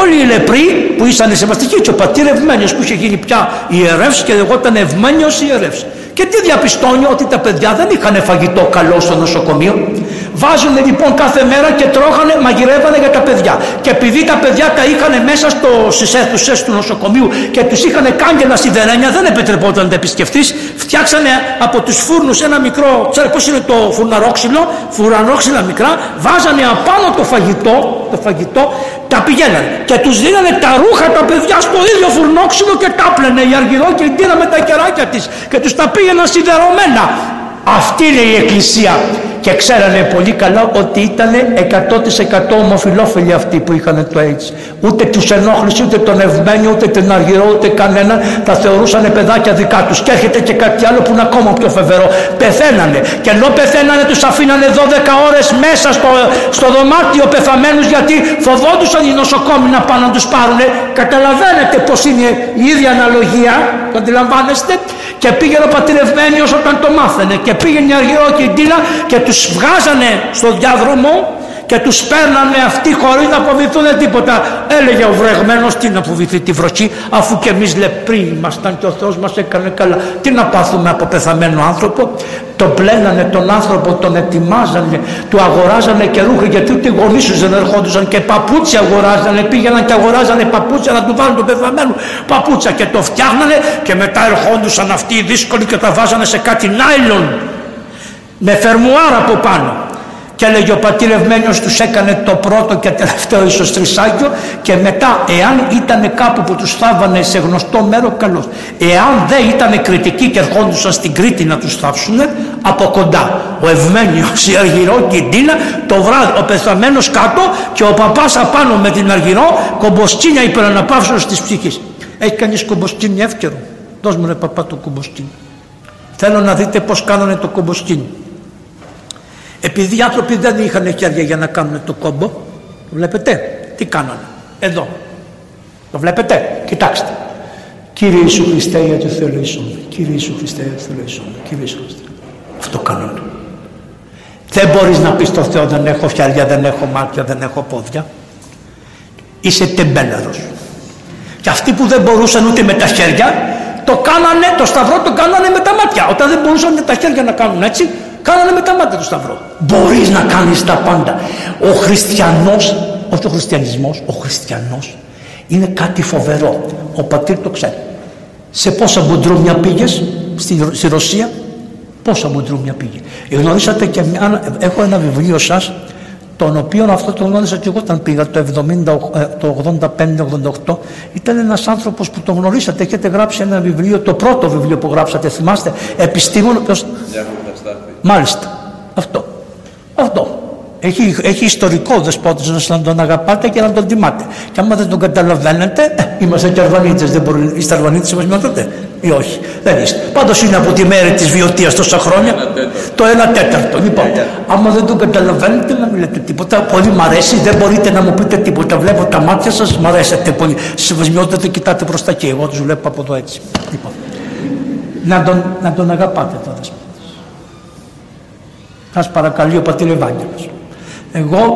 όλοι οι λεπροί που ήσαν σεβαστικοί και ο πατήρ Ευμένιος που είχε γίνει πια ιερεύς και λεγόταν Ευμένιος ιερεύς. Και τι διαπιστώνει ότι τα παιδιά δεν είχαν φαγητό καλό στο νοσοκομείο. Βάζουν λοιπόν κάθε μέρα και τρώγανε, μαγειρεύανε για τα παιδιά. Και επειδή τα παιδιά τα είχαν μέσα στο, στις αίθουσες του νοσοκομείου και τους είχαν κάγκελα σιδερένια, δεν επιτρεπόταν να επισκεφτείς, φτιάξανε από τους φούρνους ένα μικρό, ξέρετε πώς είναι το φουρναρόξυλο, φουρναρόξυλα μικρά, βάζανε απάνω το φαγητό, το φαγητό, τα πηγαίνανε και τους δίνανε τα ρούχα τα παιδιά στο ίδιο φουρνόξυλο και τα πλένε η Αργυρό και η με τα κεράκια της και τους τα πήγαιναν σιδερωμένα. Αυτή είναι η Εκκλησία και ξέρανε πολύ καλά ότι ήταν 100% ομοφιλόφιλοι αυτοί που είχαν το AIDS. Ούτε τους ενόχλησε, ούτε τον Ευμένιο, ούτε την Αργυρό, ούτε κανέναν. Τα θεωρούσαν παιδάκια δικά τους. Και έρχεται και κάτι άλλο που είναι ακόμα πιο φεβερό. Πεθαίνανε. Και ενώ πεθαίνανε τους αφήνανε 12 ώρες μέσα στο, στο δωμάτιο πεθαμένους γιατί φοβόντουσαν οι νοσοκόμοι να πάνε να τους πάρουν. Καταλαβαίνετε πως είναι η ίδια αναλογία. Το αντιλαμβάνεστε. Και πήγαινε ο πατηρευμένιος όταν το μάθαινε. Και πήγαινε η Αργυρό και η Ντίνα και τους βγάζανε στο διάδρομο και τους παίρνανε αυτοί χωρίς να αποβηθούν τίποτα. Έλεγε ο βρεγμένος τι να αποβηθεί τη βροχή αφού και εμείς λεπροί ήμασταν και ο Θεός μας έκανε καλά. Τι να πάθουμε από πεθαμένο άνθρωπο; Τον πλένανε τον άνθρωπο, τον ετοιμάζανε, του αγοράζανε και ρούχα γιατί ούτε οι γονείς τους δεν ερχόντουσαν και παπούτσια αγοράζανε, πήγαιναν και αγοράζανε παπούτσια να του βάλουν τον πεθαμένο παπούτσια και το φτιάχνανε και μετά ερχόντουσαν αυτοί οι δύσκολοι και τα βάζανε σε κάτι νάιλον με φερμουάρα από πάνω και έλεγε ο πατήρ Ευμένιος τους έκανε το πρώτο και τελευταίο ίσως τρισάγιο και μετά εάν ήταν κάπου που τους θάβανε σε γνωστό μέρο καλώς. Εάν δεν ήταν κριτικοί και ερχόντουσαν στην Κρήτη να τους θάψουν από κοντά. Ο Ευμένιος, η Αργυρό και η Ντίνα το βράδυ ο πεθαμένος κάτω και ο παπάς απάνω με την Αργυρό κομποσκίνια υπεραναπαύσεως της ψυχής. Έχει κανείς κομποσκίνη εύκαιρο; Δώσ' μου ρε παπά το κομποσκίνη θέλω να δείτε πως κάνανε το κομποσκίνη επειδή οι άνθρωποι δεν είχαν χέρια για να κάνουν το κόμπο, βλέπετε, τι κάνανε. Εδώ. Το βλέπετε. Κοιτάξτε. Κύριε Ιησού Χριστέ γιατί ελεησόν. Κύριε Ιησού Χριστέ γιατί ελεησόν. Κύριε Ιησού Χριστέ. Αυτό κάνανε. Δεν μπορείς να πεις στο Θεό δεν έχω χέρια, δεν έχω μάτια, δεν έχω πόδια. Είσαι τεμπέλαρος. Και αυτοί που δεν μπορούσαν ούτε με τα χέρια, το κάνανε, το σταυρό το κάνανε με τα μάτια. Όταν δεν μπορούσαν με τα χέρια να κάνουν έτσι, κάνανε με τα μάτια το σταυρό. Μπορείς να κάνεις τα πάντα. Ο χριστιανός, όχι ο χριστιανισμός, ο χριστιανός είναι κάτι φοβερό. Ο πατήρ το ξέρει. Σε πόσα μπουντρούμια πήγες στη, στη Ρωσία, πόσα μπουντρούμια πήγε. Γνωρίσατε και έχω ένα βιβλίο σας τον οποίο αυτό το γνώρισα και εγώ όταν πήγα το, 70, το 85-88 ήταν ένας άνθρωπος που τον γνωρίσατε έχετε γράψει ένα βιβλίο το πρώτο βιβλίο που γράψατε θυμάστε επιστήμονο ποιος... μάλιστα αυτό αυτό έχει, έχει ιστορικό δεσπότης να τον αγαπάτε και να τον τιμάτε. Και άμα δεν τον καταλαβαίνετε, ε, είμαστε και Αρβανίτες, δεν μπορεί, είστε Αρβανίτες μας τότε ή όχι. Δεν είστε. Πάντως είναι από τη μέρα της βιωτείας τόσα χρόνια το ένα τέταρτο. Λοιπόν, άμα δεν τον καταλαβαίνετε να μιλάτε τίποτα, πολύ μ' αρέσει, δεν μπορείτε να μου πείτε τίποτα. Βλέπω τα μάτια σας, μ' αρέσετε πολύ. Σεβασμιότατε, κοιτάτε προς τα εκεί, εγώ τους βλέπω από εδώ έτσι. Λοιπόν, να τον, να τον αγαπάτε το δεσπότη. Σας παρακαλεί ο πατήρ Ευάγγελος. Εγώ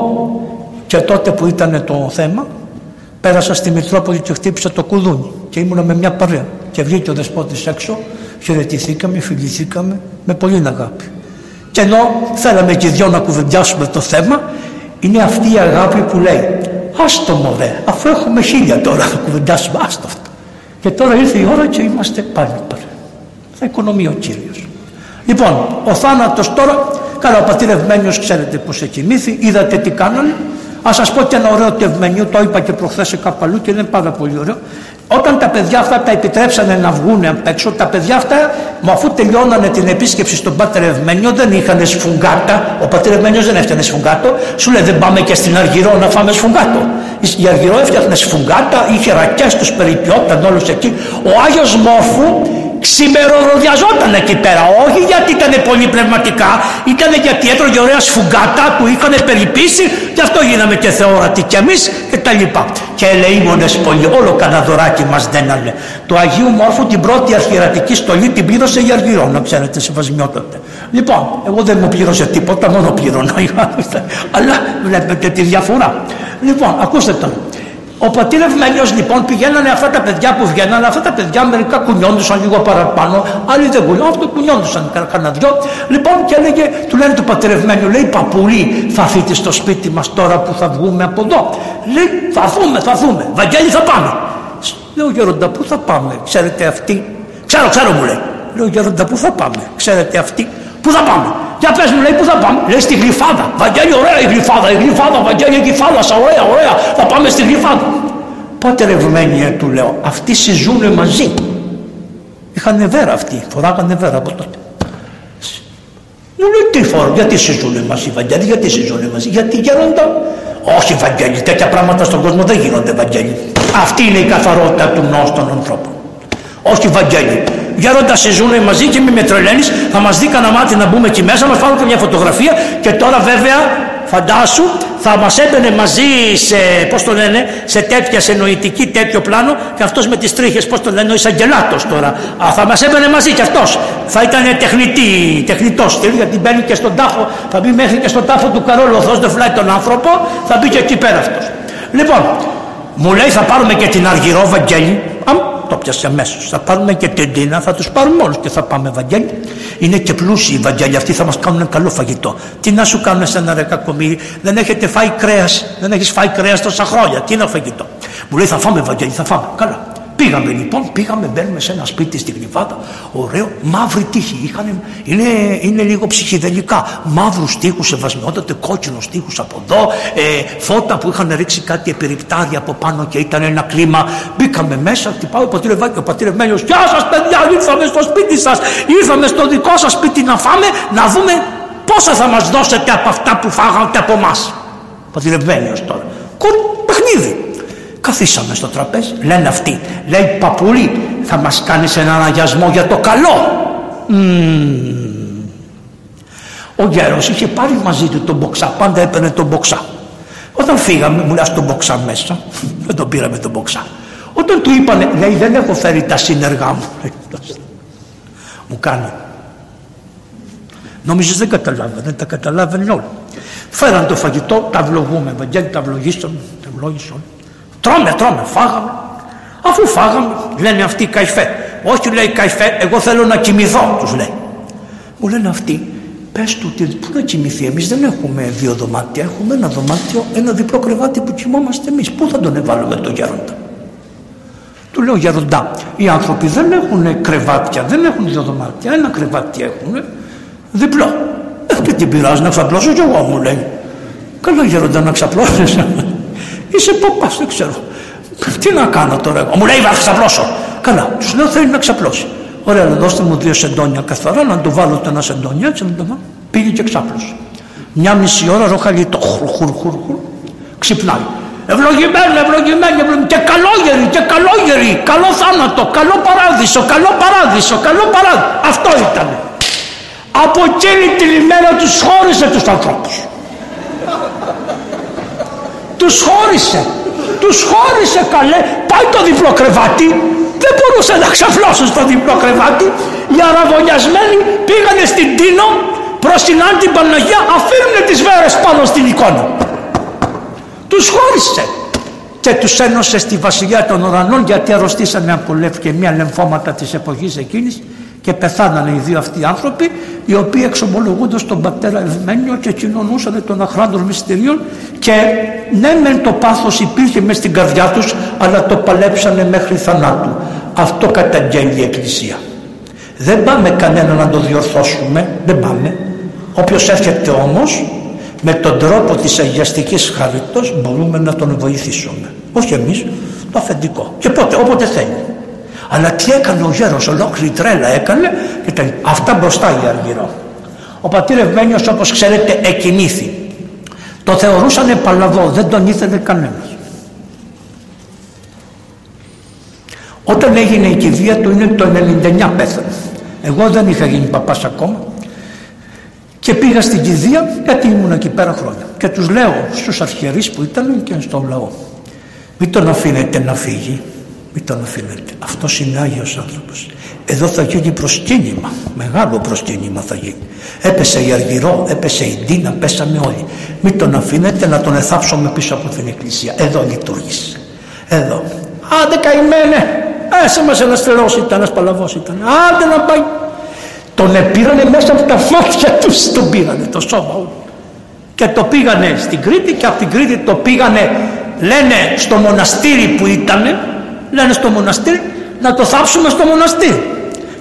και τότε που ήταν το θέμα πέρασα στη Μητρόπολη και χτύπησα το κουδούνι και ήμουνα με μια παρέα. Και βγήκε ο δεσπότης έξω χαιρετηθήκαμε, φιληθήκαμε με πολύ αγάπη. Και ενώ θέλαμε και δυο να κουβεντιάσουμε το θέμα είναι αυτή η αγάπη που λέει άστο μωρέ αφού έχουμε χίλια τώρα να κουβεντιάσουμε άστο αυτό και τώρα ήρθε η ώρα και είμαστε πάλι παρέα. Θα οικονομεί ο Κύριος. Λοιπόν ο θάνατος τώρα Καλά, ο πατήρ Ευμένιος ξέρετε πως έχει μύθι, είδατε τι κάνανε. Α σας πω και ένα ωραίο τευμένιο, το είπα και προχθές σε κάπου αλλού και είναι πάρα πολύ ωραίο. Όταν τα παιδιά αυτά τα επιτρέψανε να βγουν απ' έξω, τα παιδιά αυτά, μα αφού τελειώνανε την επίσκεψη στον Πάτερ Ευμένιο, δεν είχαν σφουγγάτα. Ο Πατήρ Ευμένιος δεν έφτιανε σφουγγάτο. Σου λέει δεν πάμε και στην Αργυρό να φάμε σφουγγάτο. Η Αργυρό έφτιαχνε σφουγγάτα, είχε ρακές, τους περιποιόταν όλους εκεί. Ο Άγιος Μόρφου ξημεροδιαζόταν εκεί πέρα. Όχι γιατί ήταν πολύ πνευματικά, ήταν γιατί έτρωγε ωραία σφουγγάτα που είχαν περιπίσει, γι' αυτό γίναμε και θεόρατοι κι εμείς και τα λοιπά. Και ελεήμονε πολύ, όλο κανένα δωράκι μας δένανε. Το Αγίου Μόρφου την πρώτη αρχιερατική στολή την πλήρωσε η Αργυρό, να ξέρετε, σεβασμιότατε. Λοιπόν, εγώ δεν μου πλήρωσε τίποτα, μόνο πλήρωνα. Αλλά βλέπετε τη διαφορά. Λοιπόν, ακούστε τώρα. Ο πατήρ Ευμένιος λοιπόν πηγαίνανε αυτά τα παιδιά που βγαίνανε, αυτά τα παιδιά μερικά κουνιόντουσαν λίγο παραπάνω, άλλοι δεν κουνιόντουσαν, αυτό κουνιόντουσαν κανένα δυο. Λοιπόν και έλεγε, του λένε του πατήρ Ευμένιου, λέει Παπουλή, θα έρθετε στο σπίτι μας τώρα που θα βγούμε από εδώ. Λέει, θα έρθουμε, θα έρθουμε, Βαγγέλη θα πάμε. Λέω Γεροντα, πού θα πάμε, ξέρετε αυτή. Ξέρω, ξέρω μου λέει. Λέω Γεροντα, πού θα πάμε, ξέρετε αυτή. Πού θα πάμε. Για πες μου λέει πού θα πάμε; Λέει στη γλυφάδα. Βαγγέλη ωραία η γλυφάδα. Η γλυφάδα Βαγγέλη η θάλασσα. Ωραία ωραία. Θα πάμε στη γλυφάδα. Πότε ρευμένοι του λέω. Αυτοί συζούνε μαζί. Είχαν βέρα αυτοί. Φοράγανε βέρα από τότε. Μου λέει τι φορά, γιατί συζούνε μαζί Βαγγέλη, γιατί συζούνε μαζί, γιατί γέροντα. Όχι Βαγγέλη, τέτοια πράγματα στον κόσμο δεν γίνονται Βαγγέλη. Αυτή είναι η καθαρότητα του νόου των ανθρώπων. Όχι Βαγγέλη, γέροντα ζουν μαζί και μη με τρελαίνεις, θα μας δει κανένα μάτι να μπούμε εκεί μέσα, μας πάρουν και μια φωτογραφία και τώρα βέβαια φαντάσου θα μας έμπαινε μαζί σε, πώς το λένε, σε τέτοια, σε νοητική τέτοιο πλάνο και αυτός με τις τρίχες, πώς το λένε, ο Ισαγγελάτο τώρα. Α, θα μας έμπαινε μαζί κι αυτός. Θα ήταν τεχνητή, τεχνητός στυλ, γιατί μπαίνει και στον τάφο, θα μπει μέχρι και στον τάφο του Καρόλου, ο δεν φυλάει τον άνθρωπο, θα μπει και εκεί πέρα αυτός. Λοιπόν, μου λέει θα πάρουμε και την Αργυρό Βαγγέλη, το πιάσε αμέσως. Θα πάρουμε και την Τίνα, θα τους πάρουμε όλους και θα πάμε Ευαγγέλιο. Είναι και πλούσιοι οι Ευαγγέλοι, αυτοί θα μας κάνουν καλό φαγητό. Τι να σου κάνουν σε ένα ρε κακομίρι, δεν έχετε φάει κρέας, δεν έχεις φάει κρέας τόσα χρόνια. Τι είναι φαγητό; Μου λέει θα φάμε Ευαγγέλιο, θα φάμε. Καλά. Πήγαμε λοιπόν, πήγαμε, μπαίνουμε σε ένα σπίτι στην Κλειβάτα, ωραίο, μαύρη τύχη. Είχαν, είναι, είναι λίγο ψυχιδελικά. Μαύρους τείχους, σεβασμιότατε, κόκκινους τείχους από εδώ, ε, φώτα που είχαν ρίξει κάτι επιρρυπτάρια από πάνω και ήταν ένα κλίμα. Μπήκαμε μέσα, χτυπάω ο πατήρ Ευάγγελο, ο πατήρ Ευάγγελο. Γεια σας, παιδιά, ήρθαμε στο σπίτι σας. Ήρθαμε στο δικό σας σπίτι να φάμε, να δούμε πόσα θα μας δώσετε από αυτά που φάγατε από εμάς. Πατήρ Ευάγγελο τώρα. Κουρ, παιχνίδι. Καθίσαμε στο τραπέζι, λένε αυτοί, λέει παππούλη θα μας κάνεις έναν αγιασμό για το καλό. Ο γέρος είχε πάρει μαζί του τον μποξά, πάντα έπαιρνε τον μποξά. Όταν φύγαμε, μου λέει στον μποξά μέσα, δεν τον πήραμε τον μποξά. Όταν του είπανε, λέει δεν έχω φέρει τα σύνεργά μου. μου κάνει. Νόμιζε δεν καταλάβαινε, τα καταλάβαινε όλα. Φέραν το φαγητό, τα ευλογούμε, Ευαγγέλη, τα ευλογήσαν, τα ευλόγησαν. Τρώμε, τρώμε, φάγαμε. Αφού φάγαμε, λένε αυτοί καϊφέ. Όχι λέει καϊφέ, εγώ θέλω να κοιμηθώ, τους λέει. Μου λένε αυτοί, πες του ότι πού να κοιμηθεί, εμείς δεν έχουμε δύο δωμάτια, έχουμε ένα δωμάτιο, ένα διπλό κρεβάτι που κοιμόμαστε εμείς. Πού θα τον εβάλουμε το γέροντα. Του λέω γέροντα, οι άνθρωποι δεν έχουν κρεβάτια, δεν έχουν δύο δωμάτια, ένα κρεβάτι έχουν, διπλό. Ε, και την πειράζει να ξαπλώσω κι εγώ μου λέει. Καλά γέροντα να ξαπλώσεις. Είσαι παπάς, δεν ξέρω. Τι να κάνω τώρα εγώ; Μου λέει θα ξαπλώσω. Καλά, τους λέω θέλει να ξαπλώσει. Ωραία, δώστε μου δύο σεντόνια καθαρά, να το βάλω το ένα σεντόνι, έτσι να το βάλω. Πήγε και ξάπλωσε. Μια μισή ώρα ροχαλίτο, χουρ, χουρ, χουρ, χουρ, ξυπνάει. Ευλογημένη, ευλογημένη, ευλογημένη, και καλόγερη, και καλόγερη, καλό θάνατο, καλό παράδεισο, καλό παράδεισο, καλό παράδεισο. Αυτό ήταν. Από εκείνη την ημέρα τους χώρισε τους ανθρώπους. Τους χώρισε. Τους χώρισε καλέ. Πάει το διπλό κρεβάτι δεν μπορούσε να ξαφλώσουν στο διπλό κρεβάτι. Οι αραβωνιασμένοι πήγανε στην Τίνο προς την Άντι Παναγία αφήνουν τις βέρες πάνω στην εικόνα. Τους χώρισε και τους ένωσε στη βασιλιά των ουρανών γιατί αρρωστήσανε από μια λεμφώματα της εποχής εκείνης και πεθάνανε οι δύο αυτοί άνθρωποι οι οποίοι εξομολογούνται τον πατέρα Ευμένιο και κοινωνούσαν των αχράντων μυστηρίων και ναι μεν το πάθος υπήρχε μέσα στην καρδιά τους αλλά το παλέψανε μέχρι θανάτου. Αυτό καταγγέλει η Εκκλησία. Δεν πάμε κανένα να το διορθώσουμε, δεν πάμε. Όποιος έρχεται όμως με τον τρόπο της αγιαστικής χαρίτος μπορούμε να τον βοηθήσουμε. Όχι εμείς, το αφεντικό. Και πότε, όποτε θέλει. Αλλά τι έκανε ο γέρος, ολόκληρη τρέλα έκανε και τα... αυτά μπροστά η Αργυρό. Ο πατήρ Ευμένιος όπως ξέρετε εκοιμήθη. Το θεωρούσαν παλαβό, δεν τον ήθελε κανένας. Όταν έγινε η κηδεία του είναι το 99 πέθανε. Εγώ δεν είχα γίνει παπάς ακόμα και πήγα στην κηδεία γιατί ήμουν εκεί πέρα χρόνια. Και τους λέω στους αρχιερείς που ήταν και στον λαό μην τον αφήνετε να φύγει μην τον αφήνετε. Αυτός είναι Άγιος άνθρωπος. Εδώ θα γίνει προσκύνημα. Μεγάλο προσκύνημα θα γίνει. Έπεσε η Αργυρό, έπεσε η Ντίνα, πέσαμε όλοι. Μην τον αφήνετε να τον εθάψουμε πίσω από την εκκλησία. Εδώ λειτουργήσε. Εδώ. Άντε καημένε. Άσε μας ένας τρελός ήταν, ένας παλαβός ήταν. Άντε να πάει. Τον επήρανε μέσα από τα μάτια τους. Τον πήρανε το σώμα Και το πήγανε στην Κρήτη και από την Κρήτη το πήγανε λένε στο μοναστήρι που ήτανε λένε στο μοναστήρι να το θάψουμε στο μοναστήρι.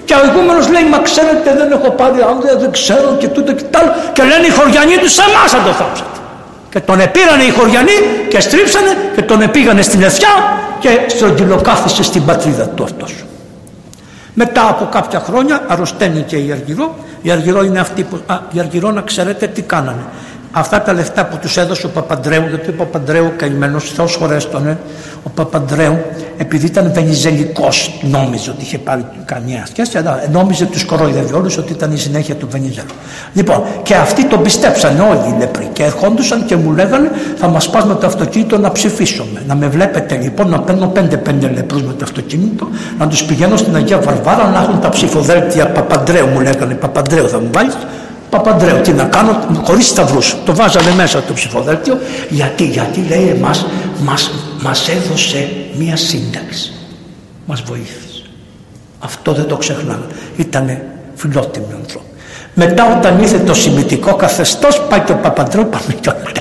Και ο ηγούμενο λέει, Μα ξέρετε, δεν έχω πάρει άγρια, δεν ξέρω και τούτο και τ' άλλο. Και λένε οι χωριανοί τους, σε εμάς θα το θάψετε. Και τον επήρανε οι χωριανοί και στρίψανε και τον επήγανε στην Ευθιά και στρογγυλοκάθισε στην πατρίδα του αυτός. Μετά από κάποια χρόνια αρρωσταίνει και η Αργυρό. Η Αργυρό είναι αυτή που. Α, η Αργυρό να ξέρετε τι κάνανε αυτά τα λεφτά που τους έδωσε ο Παπαντρέου, γιατί ο Παπαντρέου καημένος, Θεός χωρέστονε, ο Παπαντρέου, επειδή ήταν βενιζελικός, νόμιζε ότι είχε πάρει καμία σχέση, αλλά νόμιζε τους κοροϊδεύει όλους ότι ήταν η συνέχεια του Βενιζέλου. Λοιπόν, και αυτοί τον πιστέψαν όλοι οι λεπροί και ερχόντουσαν και μου λέγανε θα μας πας με το αυτοκίνητο να ψηφίσουμε. Να με βλέπετε λοιπόν να παίρνω πέντε-πέντε λεπρούς με το αυτοκίνητο, να τους πηγαίνω στην Αγία Βαρβάρα να έχουν τα ψηφοδέλτια Παπαντρέου, μου λέγανε Παπαντρέου θα μου βάλεις Παπαντρέου, τι να κάνω, χωρίς σταυρούς. Το βάζαμε μέσα το ψηφοδέλτιο. Γιατί, γιατί λέει εμάς, μας, μας έδωσε μία σύνταξη. Μας βοήθησε. Αυτό δεν το ξεχνάμε. Ήτανε φιλότιμοι άνθρωποι. Μετά όταν ήρθε το σημητικό καθεστώς πάει και ο Παπαντρέου πάμε και όλα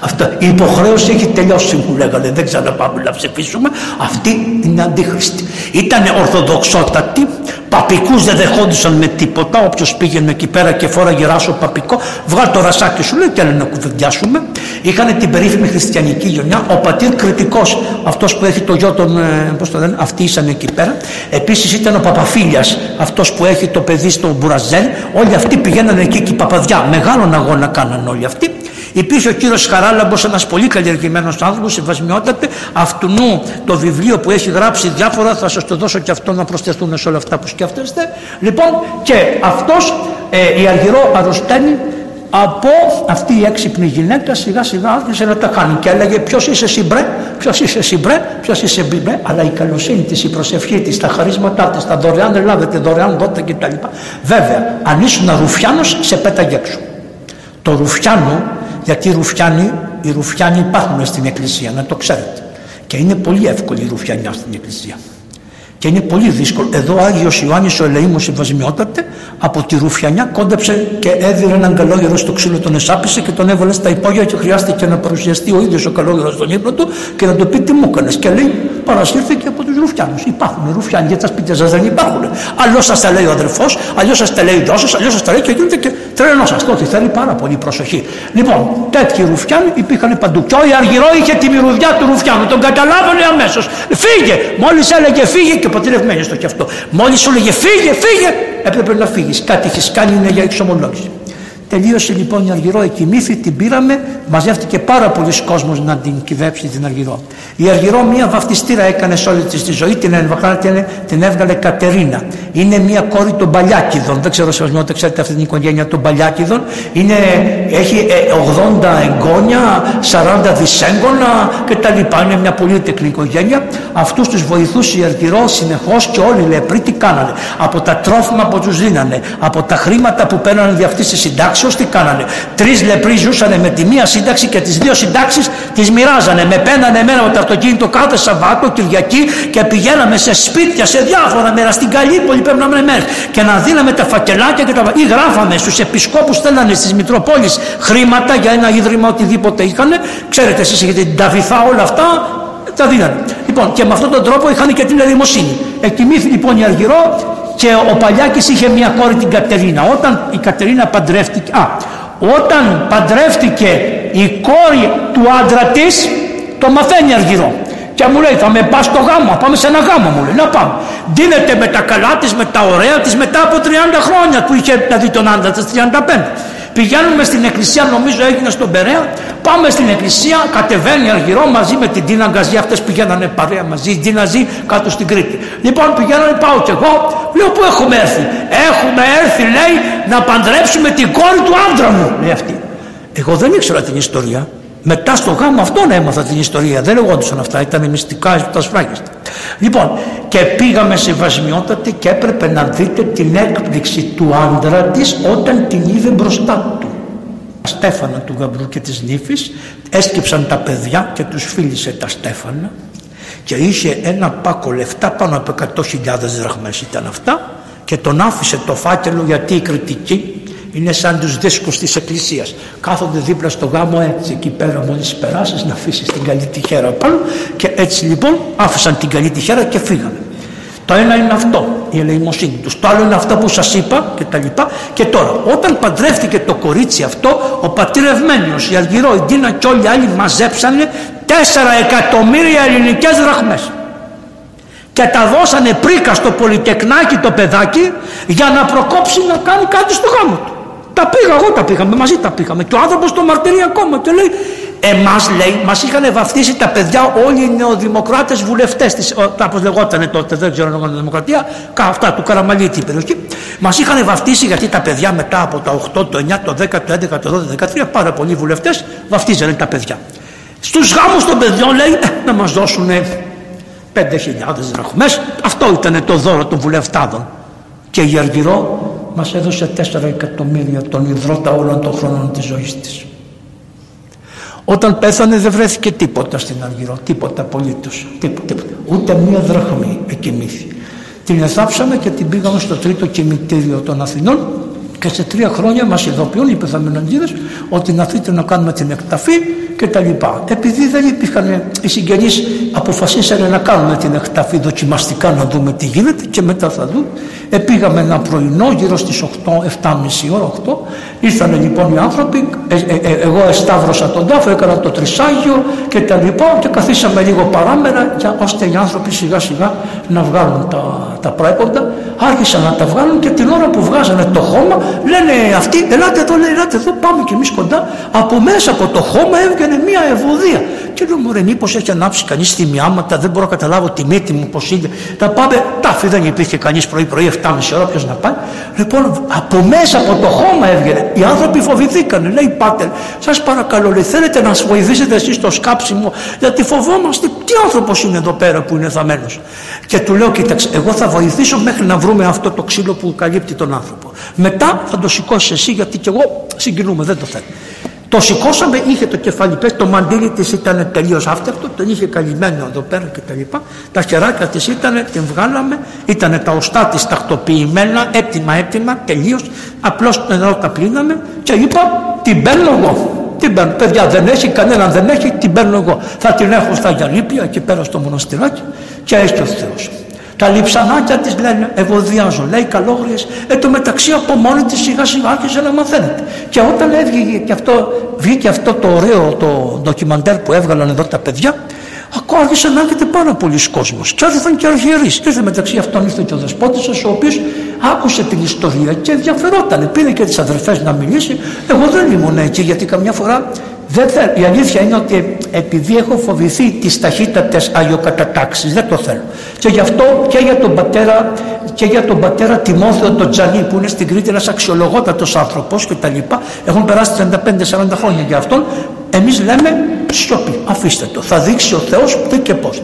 Αυτό, η υποχρέωση έχει τελειώσει μου λέγανε δεν ξαναπάμε να ψηφίσουμε. Αυτή είναι αντίχρηστη. Ήταν ορθοδοξότατη παπικούς δεν δεχόντουσαν με τίποτα. Όποιος πήγαινε εκεί πέρα και φόραγε ράσο παπικό βγάλει το ρασάκι σου λέει και να κουβεντιάσουμε. Είχαν την περίφημη χριστιανική γενιά ο πατήρ κριτικός αυτός που έχει το γιο των ε, πώς το λένε αυτοί ήσαν εκεί πέρα. Επίσης ήταν ο Παπαφίλιας αυτός που έχει το παιδί στο Μπουραζέλ. Όλοι αυτοί πηγαίνανε εκεί και οι παπαδιά. Μεγάλον αγώνα κάναν όλοι αυτοί Υπήρχε ο κύριος Χαράλαμπος, ένας πολύ καλλιεργημένος άνθρωπος, σεβασμιότατε. Αυτού το βιβλίο που έχει γράψει διάφορα, θα σας το δώσω και αυτό να προσθεθούν σε όλα αυτά που σκέφτεστε. Λοιπόν, και αυτός ε, η Αργυρό αρρωσταίνει από αυτή η έξυπνη γυναίκα σιγά σιγά άρχισε να τα κάνει και έλεγε ποιος είσαι εσύ μπρε, ποιος είσαι εσύ μπρε, ποιος είσαι μπρε, αλλά η καλοσύνη της, η προσευχή της, τα χαρίσματά της, τα δωρεάν λάβετε, δωρεάν δότε κτλ. Βέβαια, αν ήσουν ρουφιάνος, σε πέταγε έξω. Το ρουφιάνο, γιατί οι ρουφιάνοι, οι ρουφιάνοι υπάρχουν στην εκκλησία, να το ξέρετε. Και είναι πολύ εύκολη η ρουφιανιά στην εκκλησία. Και είναι πολύ δύσκολο. Εδώ ο Άγιος Ιωάννης ο Ελεήμος Ευασμιότατε από τη Ρουφιανιά κόντεψε και έδιρε έναν καλόγερο στο ξύλο τον εσάπησε και τον έβαλε στα υπόγεια και χρειάστηκε να παρουσιαστεί ο ίδιος ο καλόγερος στον ύπνο του και να του πει τι μου έκανες. Και λέει παρασύρθηκε από τους Ρουφιάνους. Υπάρχουν Ρουφιάνοι για τα σπίτια σας δεν υπάρχουν. Αλλιώς σας τα λέει ο αδερφός, αλλιώς σας τα λέει ο γιος σας, αλλιώς σας τα λέει και γίνεται και τρένο σας. Τότε θέλει πάρα πολύ προσοχή. Λοιπόν, τέτοιοι Ρουφιάνοι υπήρχαν παντού. Και ο Αργυρό είχε τη μυρουδιά του Ρουφιάνου. Τον καταλάβανε αμέσως. Φύγε! Μόλις έλεγε φύγε και ποτηρευμένοι στο κι αυτό. Μόλις σου έλεγε φύγε, φύγε, έπρεπε να φύγεις. Κάτι έχεις κάνει είναι για εξομολόγηση. Τελείωσε λοιπόν η Αργυρό εκοιμήθη, την πήραμε, μαζεύτηκε πάρα πολλοί κόσμος να την κυβέψει την Αργυρό. Η Αργυρό μία βαφτιστήρα έκανε σε όλη της τη ζωή, την έβγαλε, την έβγαλε Κατερίνα. Είναι μία κόρη των Παλιάκιδων, δεν ξέρω σε δεν ξέρετε αυτή την οικογένεια των Παλιάκιδων. Είναι, έχει 80 ε, εγγόνια, 40 δυσέγγωνα κτλ. Είναι μια πολύ τεκνή οικογένεια. Αυτούς τους βοηθούσε η Αργυρό συνεχώς και όλοι οι λεπροί τι κάνανε. Από τα τρόφιμα που τους δίνανε, από τα χρήματα που παίρνανε δι' αυτή τη συντάξη τι κάνανε; Τρεις λεπροί ζούσαν με τη μία σύνταξη και τις δύο συντάξεις τις μοιράζανε. Με πένανε εμένα με το αυτοκίνητο κάθε Σαββάτο, Κυριακή και πηγαίναμε σε σπίτια, σε διάφορα μέρα στην Καλύπολη παίρναμε μέρες και να δίναμε τα φακελάκια και τα ή γράφαμε στους επισκόπους στέλνανε στις Μητροπόλεις χρήματα για ένα ίδρυμα οτιδήποτε είχαν. Ξέρετε εσείς έχετε την Ταβιθά όλα αυτά τα δίνανε. Λοιπόν, και με αυτόν τον τρόπο είχαν και την ελεημοσύνη. Εκοιμήθη λοιπόν η Αργυρό και ο Παλιάκης είχε μια κόρη την Κατερίνα. Όταν η Κατερίνα παντρεύτηκε, α, όταν παντρεύτηκε η κόρη του άντρα της, το μαθαίνει αργυρό. Και μου λέει θα με πας στο γάμο, πάμε σε ένα γάμο μου λέει, να πάμε. Δίνεται με τα καλά της, με τα ωραία της μετά από 30 χρόνια που είχε να δει τον άντρα της, 35. Πηγαίνουμε στην εκκλησία, νομίζω έγινε στον Περέα. Πάμε στην εκκλησία, κατεβαίνει αργυρό μαζί με την Τίνα Γκαζή. Αυτές πηγαίνανε παρέα μαζί. Η Τίνα ζει κάτω στην Κρήτη. Λοιπόν, πηγαίνανε, πάω κι εγώ. Λέω πού έχουμε έρθει; Έχουμε έρθει, λέει, να παντρέψουμε την κόρη του άντρα μου. Λέει αυτή. Εγώ δεν ήξερα την ιστορία. Μετά στο γάμο αυτόν έμαθα την ιστορία. Δεν λεγόντουσαν αυτά, ήταν μυστικά τα σφράγιστα. Λοιπόν, και πήγαμε σε βασμιότατη και έπρεπε να δείτε την έκπληξη του άντρα της όταν την είδε μπροστά του. Στέφανα του γαμπρού και της νύφης έσκυψαν τα παιδιά και τους φίλησε τα στέφανα και είχε ένα πάκο λεφτά πάνω από 100.000 δραχμές ήταν αυτά και τον άφησε το φάκελο γιατί η κριτική είναι σαν τους δίσκους της εκκλησίας κάθονται δίπλα στο γάμο έτσι εκεί πέρα μόλις περάσεις να αφήσεις την καλή τυχέρα πάνω και έτσι λοιπόν άφησαν την καλή τυχέρα και φύγανε το ένα είναι αυτό, η ελεημοσύνη τους. Το άλλο είναι αυτό που σας είπα και τα λοιπά. Και τώρα, όταν παντρεύτηκε το κορίτσι αυτό, ο πατήρευμένο, η Αργυρό, η Ντίνα και όλοι οι άλλοι μαζέψανε 4 εκατομμύρια ελληνικές δραχμές. Και τα δώσανε πρίκα στο πολυτεκνάκι το παιδάκι για να προκόψει να κάνει κάτι στο γάμο του. Τα πήγα, εγώ τα πήγαμε, μαζί τα πήγαμε. Και ο άνθρωπος το μαρτυρεί ακόμα και λέει, Εμάς λέει, μας είχαν βαφτίσει τα παιδιά όλοι οι νεοδημοκράτες βουλευτές της. Όπω λεγότανε τότε, δεν ξέρω αν Δημοκρατία, αυτά του Καραμαλή την περιοχή. Μας είχαν βαφτίσει γιατί τα παιδιά μετά από τα 8, το 9, το 10, το 11, το 12, το 13, πάρα πολλοί βουλευτές βαφτίζανε τα παιδιά. Στους γάμους των παιδιών λέει «Ε, να μας δώσουν 5.000 δραχμές. Αυτό ήταν το δώρο των βουλευτάδων. Και η Αργυρό μας έδωσε 4 εκατομμύρια τον υδρότα όλων των χρόνων της ζωής της. Όταν πέθανε δεν βρέθηκε τίποτα στην Αργυρό, τίποτα απολύτως, τίποτα, τίποτα. Ούτε μία δραχμή εκοιμήθη. Την εθάψαμε και την πήγαμε στο τρίτο κημητήριο των Αθηνών και σε τρία χρόνια μας ειδοποιούν οι πεθαμενοντίδες ότι να θείτε να κάνουμε την εκταφή και τα λοιπά. Επειδή δεν υπήρχαν οι συγγενείς αποφασίσανε να κάνουμε την εκταφή δοκιμαστικά να δούμε τι γίνεται και μετά θα δούμε. Επήγαμε ένα πρωινό γύρω στις 8, 7.30 ώρα, 8. Ήρθανε λοιπόν οι άνθρωποι, ε, ε, ε, εγώ εσταύρωσα τον τάφο, έκανα το τρισάγιο και τα λοιπά και καθίσαμε λίγο παράμερα για, ώστε οι άνθρωποι σιγά σιγά να βγάλουν τα, τα πρέποντα. Άρχισαν να τα βγάλουν και την ώρα που βγάζανε το χώμα λένε αυτοί ελάτε εδώ, λέει, ελάτε εδώ, πάμε κι εμείς κοντά. Από μέσα από το χώμα έβγαινε έκανε μία ευωδία. Και λέω μωρέ μήπως έχει ανάψει κανείς θυμιάματα, δεν μπορώ να καταλάβω τη μύτη μου πως είναι. Τα πάμε, τάφη δεν υπήρχε κανείς πρωί πρωί 7.30 ώρα ποιος να πάει. Λοιπόν από μέσα από το χώμα έβγαινε. Οι άνθρωποι φοβηθήκανε. Λέει πάτερ, σας παρακαλώ λέει, θέλετε να βοηθήσετε εσείς στο σκάψιμο; Γιατί φοβόμαστε τι άνθρωπος είναι εδώ πέρα που είναι θαμένος. Και του λέω κοίταξε εγώ θα βοηθήσω μέχρι να βρούμε αυτό το ξύλο που καλύπτει τον άνθρωπο. Μετά θα το σηκώσεις εσύ γιατί και εγώ συγκινούμε δεν το θέλω. Το σηκώσαμε, είχε το κεφάλι πες, το μαντίλι της ήταν τελείως άφτευτο, τον είχε καλυμμένο εδώ πέρα και τα λοιπά. Τα χεράκια της ήταν, την βγάλαμε, ήταν τα οστά της τακτοποιημένα, έτοιμα, έτοιμα, τελείως. Απλώς το νερό τα πλύναμε και είπα την παίρνω εγώ. Την παίρνω. Παιδιά δεν έχει, κανένα δεν έχει, την παίρνω εγώ. Θα την έχω στα Γιαλίπια εκεί πέρα στο μοναστηράκι και έχει ο Θεός. Τα λιψανάκια της λένε ευωδιάζω, λέει καλόγριες. Ε, το μεταξύ από μόνη της σιγά σιγά άρχισε να μαθαίνεται. Και όταν έβγηκε και αυτό, βγήκε αυτό το ωραίο το ντοκιμαντέρ που έβγαλαν εδώ τα παιδιά, Ακόμα άρχισε να έρχεται πάρα πολλοί κόσμος. Και άρχισαν και αρχιερείς. Και ήρθε μεταξύ αυτών ήρθε και ο δεσπότης ο οποίος άκουσε την ιστορία και ενδιαφερόταν. Πήρε και τις αδερφές να μιλήσει. Εγώ δεν ήμουν εκεί γιατί καμιά φορά δεν θα, η αλήθεια είναι ότι επειδή έχω φοβηθεί τις ταχύτατες αγιοκατατάξεις, δεν το θέλω. Και γι' αυτό και για τον πατέρα, και για τον πατέρα Τιμόθεο τον Τζανί που είναι στην Κρήτη ένας αξιολογότατος άνθρωπος και τα λοιπά, έχουν περάσει 35-40 χρόνια για αυτόν, εμείς λέμε σιωπή, αφήστε το, θα δείξει ο Θεός τι και πώς.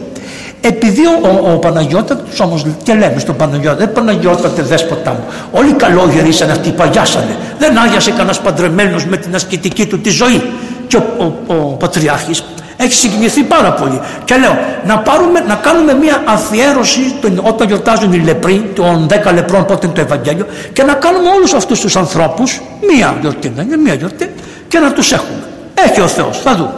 Επειδή ο, ο, ο Παναγιώτατος όμως και λέμε στον Παναγιώτα, δεν Παναγιώτατε δέσποτα μου, όλοι καλόγεροι ήσαν αυτοί, παγιάσανε. Δεν άγιασε κανένας παντρεμένος με την ασκητική του τη ζωή και ο, ο, ο Πατριάρχης έχει συγκινηθεί πάρα πολύ. Και λέω να, πάρουμε, να κάνουμε μια αφιέρωση όταν γιορτάζουν οι λεπροί, των 10 λεπρών πότε είναι το Ευαγγέλιο και να κάνουμε όλους αυτούς τους ανθρώπους μία γιορτή, να είναι μία γιορτή και να τους έχουμε. Έχει ο Θεός, θα δούμε.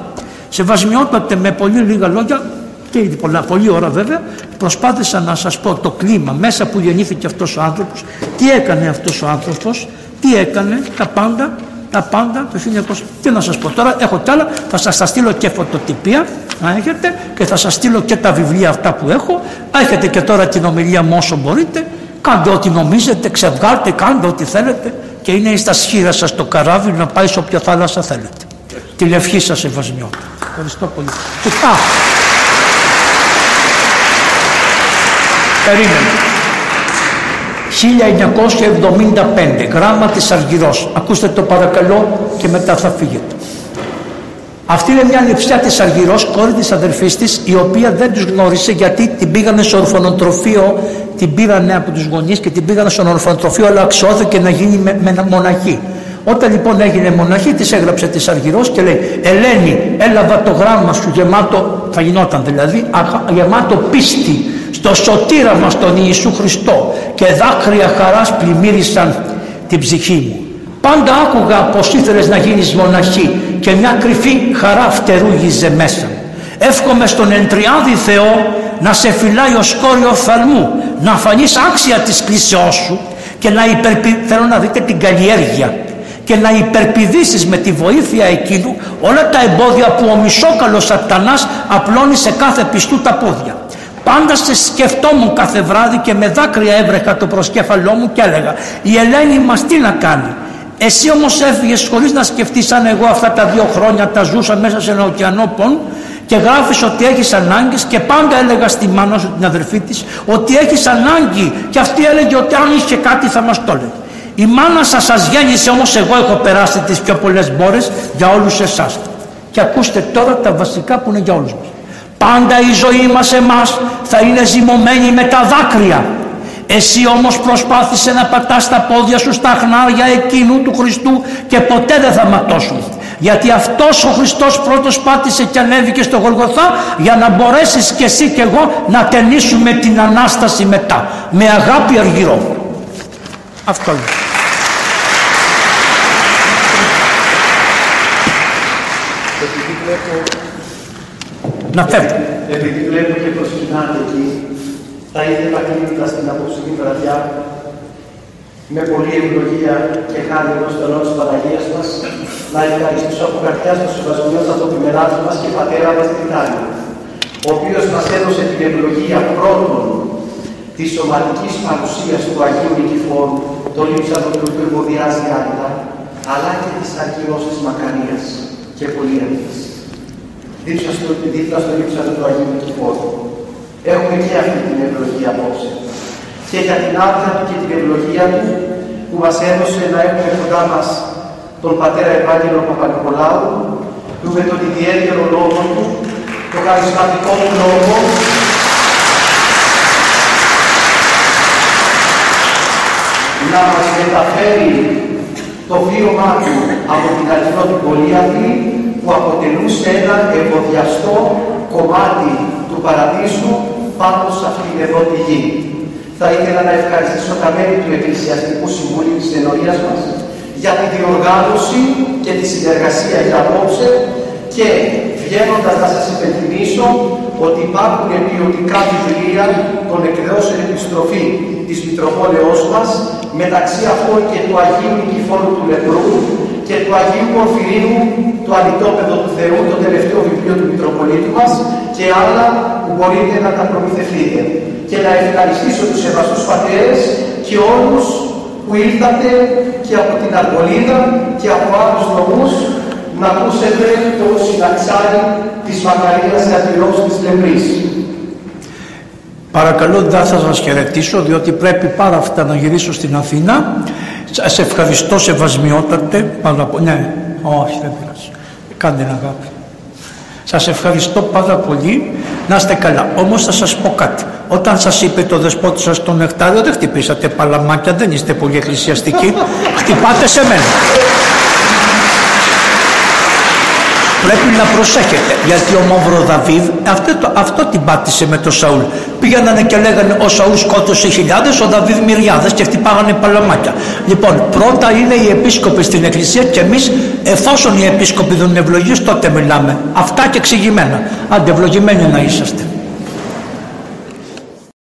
Σεβασμιότατε με πολύ λίγα λόγια και ήδη πολλά, πολλή ώρα βέβαια προσπάθησα να σας πω το κλίμα μέσα που γεννήθηκε αυτός ο άνθρωπος τι έκανε αυτός ο άνθρωπος τι έκανε τα πάντα τα πάντα το 1900. Τι να σας πω τώρα, έχω κι άλλα, θα σας τα στείλω και φωτοτυπία, να έχετε, και θα σας στείλω και τα βιβλία αυτά που έχω. Έχετε και τώρα την ομιλία μου όσο μπορείτε. Κάντε ό,τι νομίζετε, ξεβγάλτε, κάντε ό,τι θέλετε και είναι στα σχήρα σας το καράβι να πάει σε όποια θάλασσα θέλετε. Τη λευχή σας ευασμιώ. Ευχαριστώ πολύ. Και, α, περίμενε. 1975 γράμμα της Αργυρός. Ακούστε το παρακαλώ και μετά θα φύγετε. Αυτή είναι μια λειψιά της Αργυρός κόρη της αδερφής της η οποία δεν τους γνώρισε γιατί την πήγανε στο ορφανοτροφείο την πήρανε από τους γονείς και την πήγανε στο ορφανοτροφείο αλλά αξιώθηκε να γίνει με, με μοναχή. Όταν λοιπόν έγινε μοναχή της έγραψε της Αργυρός και λέει Ελένη έλαβα το γράμμα σου γεμάτο θα γινόταν δηλαδή γεμάτο πίστη στο σωτήρα μας τον Ιησού Χριστό και δάκρυα χαράς πλημμύρισαν την ψυχή μου. Πάντα άκουγα πως ήθελες να γίνεις μοναχή και μια κρυφή χαρά φτερούγιζε μέσα. Εύχομαι στον Εντριάδη Θεό να σε φυλάει ο σκόριο φαλμού, να φανείς άξια της κλίσεώς σου και να υπερπι... θέλω να δείτε την καλλιέργεια και να υπερπηδήσεις με τη βοήθεια εκείνου όλα τα εμπόδια που ο μισόκαλος σατανάς απλώνει σε κάθε πιστού τα πόδια. Πάντα σε σκεφτόμουν κάθε βράδυ και με δάκρυα έβρεχα το προσκέφαλό μου και έλεγα η Ελένη μας τι να κάνει; Εσύ όμως έφυγες χωρίς να σκεφτείς αν εγώ αυτά τα δύο χρόνια τα ζούσα μέσα σε ένα ωκεανό πόν και γράφεις ότι έχεις ανάγκες και πάντα έλεγα στη μάνα σου την αδερφή της ότι έχεις ανάγκη και αυτή έλεγε ότι αν είχε κάτι θα μας το έλεγε. Η μάνα σας σας γέννησε όμως εγώ έχω περάσει τις πιο πολλές μπόρες για όλους εσάς. Και ακούστε τώρα τα βασικά που είναι για όλους μας. Πάντα η ζωή μας εμάς θα είναι ζυμωμένη με τα δάκρυα. Εσύ όμως προσπάθησε να πατάς τα πόδια σου στα χνάρια εκείνου του Χριστού και ποτέ δεν θα ματώσουν. Γιατί αυτός ο Χριστός πρώτος πάτησε και ανέβηκε στο Γολγοθά για να μπορέσεις και εσύ και εγώ να ταινίσουμε την Ανάσταση μετά. Με αγάπη αργυρό. Αυτό είναι. Να φεύγω. Επειδή βλέπω και προσκυνάτε εκεί, θα ήθελα κλείνοντα στην αποστολή βραδιά με πολλή ευλογία και χάρη ενός στο λόγο της Παναγίας μας, να ευχαριστήσω από καρδιά του σεβασμιού από τη μελάτη μας και πατέρα μας την Ιταλία, ο οποίος μας έδωσε την ευλογία πρώτον της σωματική παρουσίας του Αγίου Νικηφόρου, το λείψανο του υπερβοδιάζει άνετα, αλλά και της αργυρώσης μακαρίας και πολύ δίπλα στο, δίπλα στο ύψαλο του Αγίου Νικηφόρου. Έχουμε και αυτή την ευλογία απόψε. Και για την άδεια του και την ευλογία του που μας έδωσε να έχουμε κοντά μας τον πατέρα Ευάγγελο Παπα-Νικολάου, που με τον ιδιαίτερο λόγο του, το χαρισματικό του λόγο, να μας μεταφέρει το βίωμά του από την αληθινότητα που αποτελούσε ένα ευωδιαστό κομμάτι του παραδείσου πάνω σε αυτήν εδώ τη γη. Θα ήθελα να ευχαριστήσω τα μέλη του Εκκλησιαστικού Συμβουλίου της Ενωρίας μας για τη διοργάνωση και τη συνεργασία για απόψε και βγαίνοντας να σας υπενθυμίσω ότι υπάρχουν ποιοτικά βιβλία των εκδόσεων επιστροφή της Μητροπόλεως μας μεταξύ αυτών και του Αγίου Νικηφόρου του Λεπρού και του Αγίου Πορφυρίνου, το Αλυτόπεδο του Θεού, το τελευταίο βιβλίο του Μητροπολίτου μας και άλλα που μπορείτε να τα προμηθευτείτε. Και να ευχαριστήσω τους σεβαστούς πατέρες και όλους που ήρθατε και από την Αργολίδα και από άλλους νομούς να ακούσετε το συναξάρι της Μακαρίας Διατηρός της Λεμπρής. Παρακαλώ δεν θα σας χαιρετήσω διότι πρέπει πάρα αυτά να γυρίσω στην Αθήνα. Σας ευχαριστώ σεβασμιότατε. Πάρα Ναι, όχι δεν πειράζει. Κάντε ένα αγάπη. Σας ευχαριστώ πάρα πολύ. Να είστε καλά. Όμως θα σας πω κάτι. Όταν σας είπε το δεσπότη σας το νεκτάριο δεν χτυπήσατε παλαμάκια, δεν είστε πολύ εκκλησιαστικοί. Χτυπάτε σε μένα. Πρέπει να προσέχετε γιατί ο Μαύρο Δαβίδ αυτό, αυτό την πάτησε με τον Σαούλ. Πήγαιναν και λέγανε ο Σαούλ σκότωσε χιλιάδες, ο Δαβίδ μυριάδες και χτυπάγανε παλαμάκια. Λοιπόν, πρώτα είναι οι επίσκοποι στην εκκλησία και εμείς εφόσον οι επίσκοποι δίνουν ευλογίες τότε μιλάμε. Αυτά και εξηγημένα. Αντευλογημένοι να είσαστε.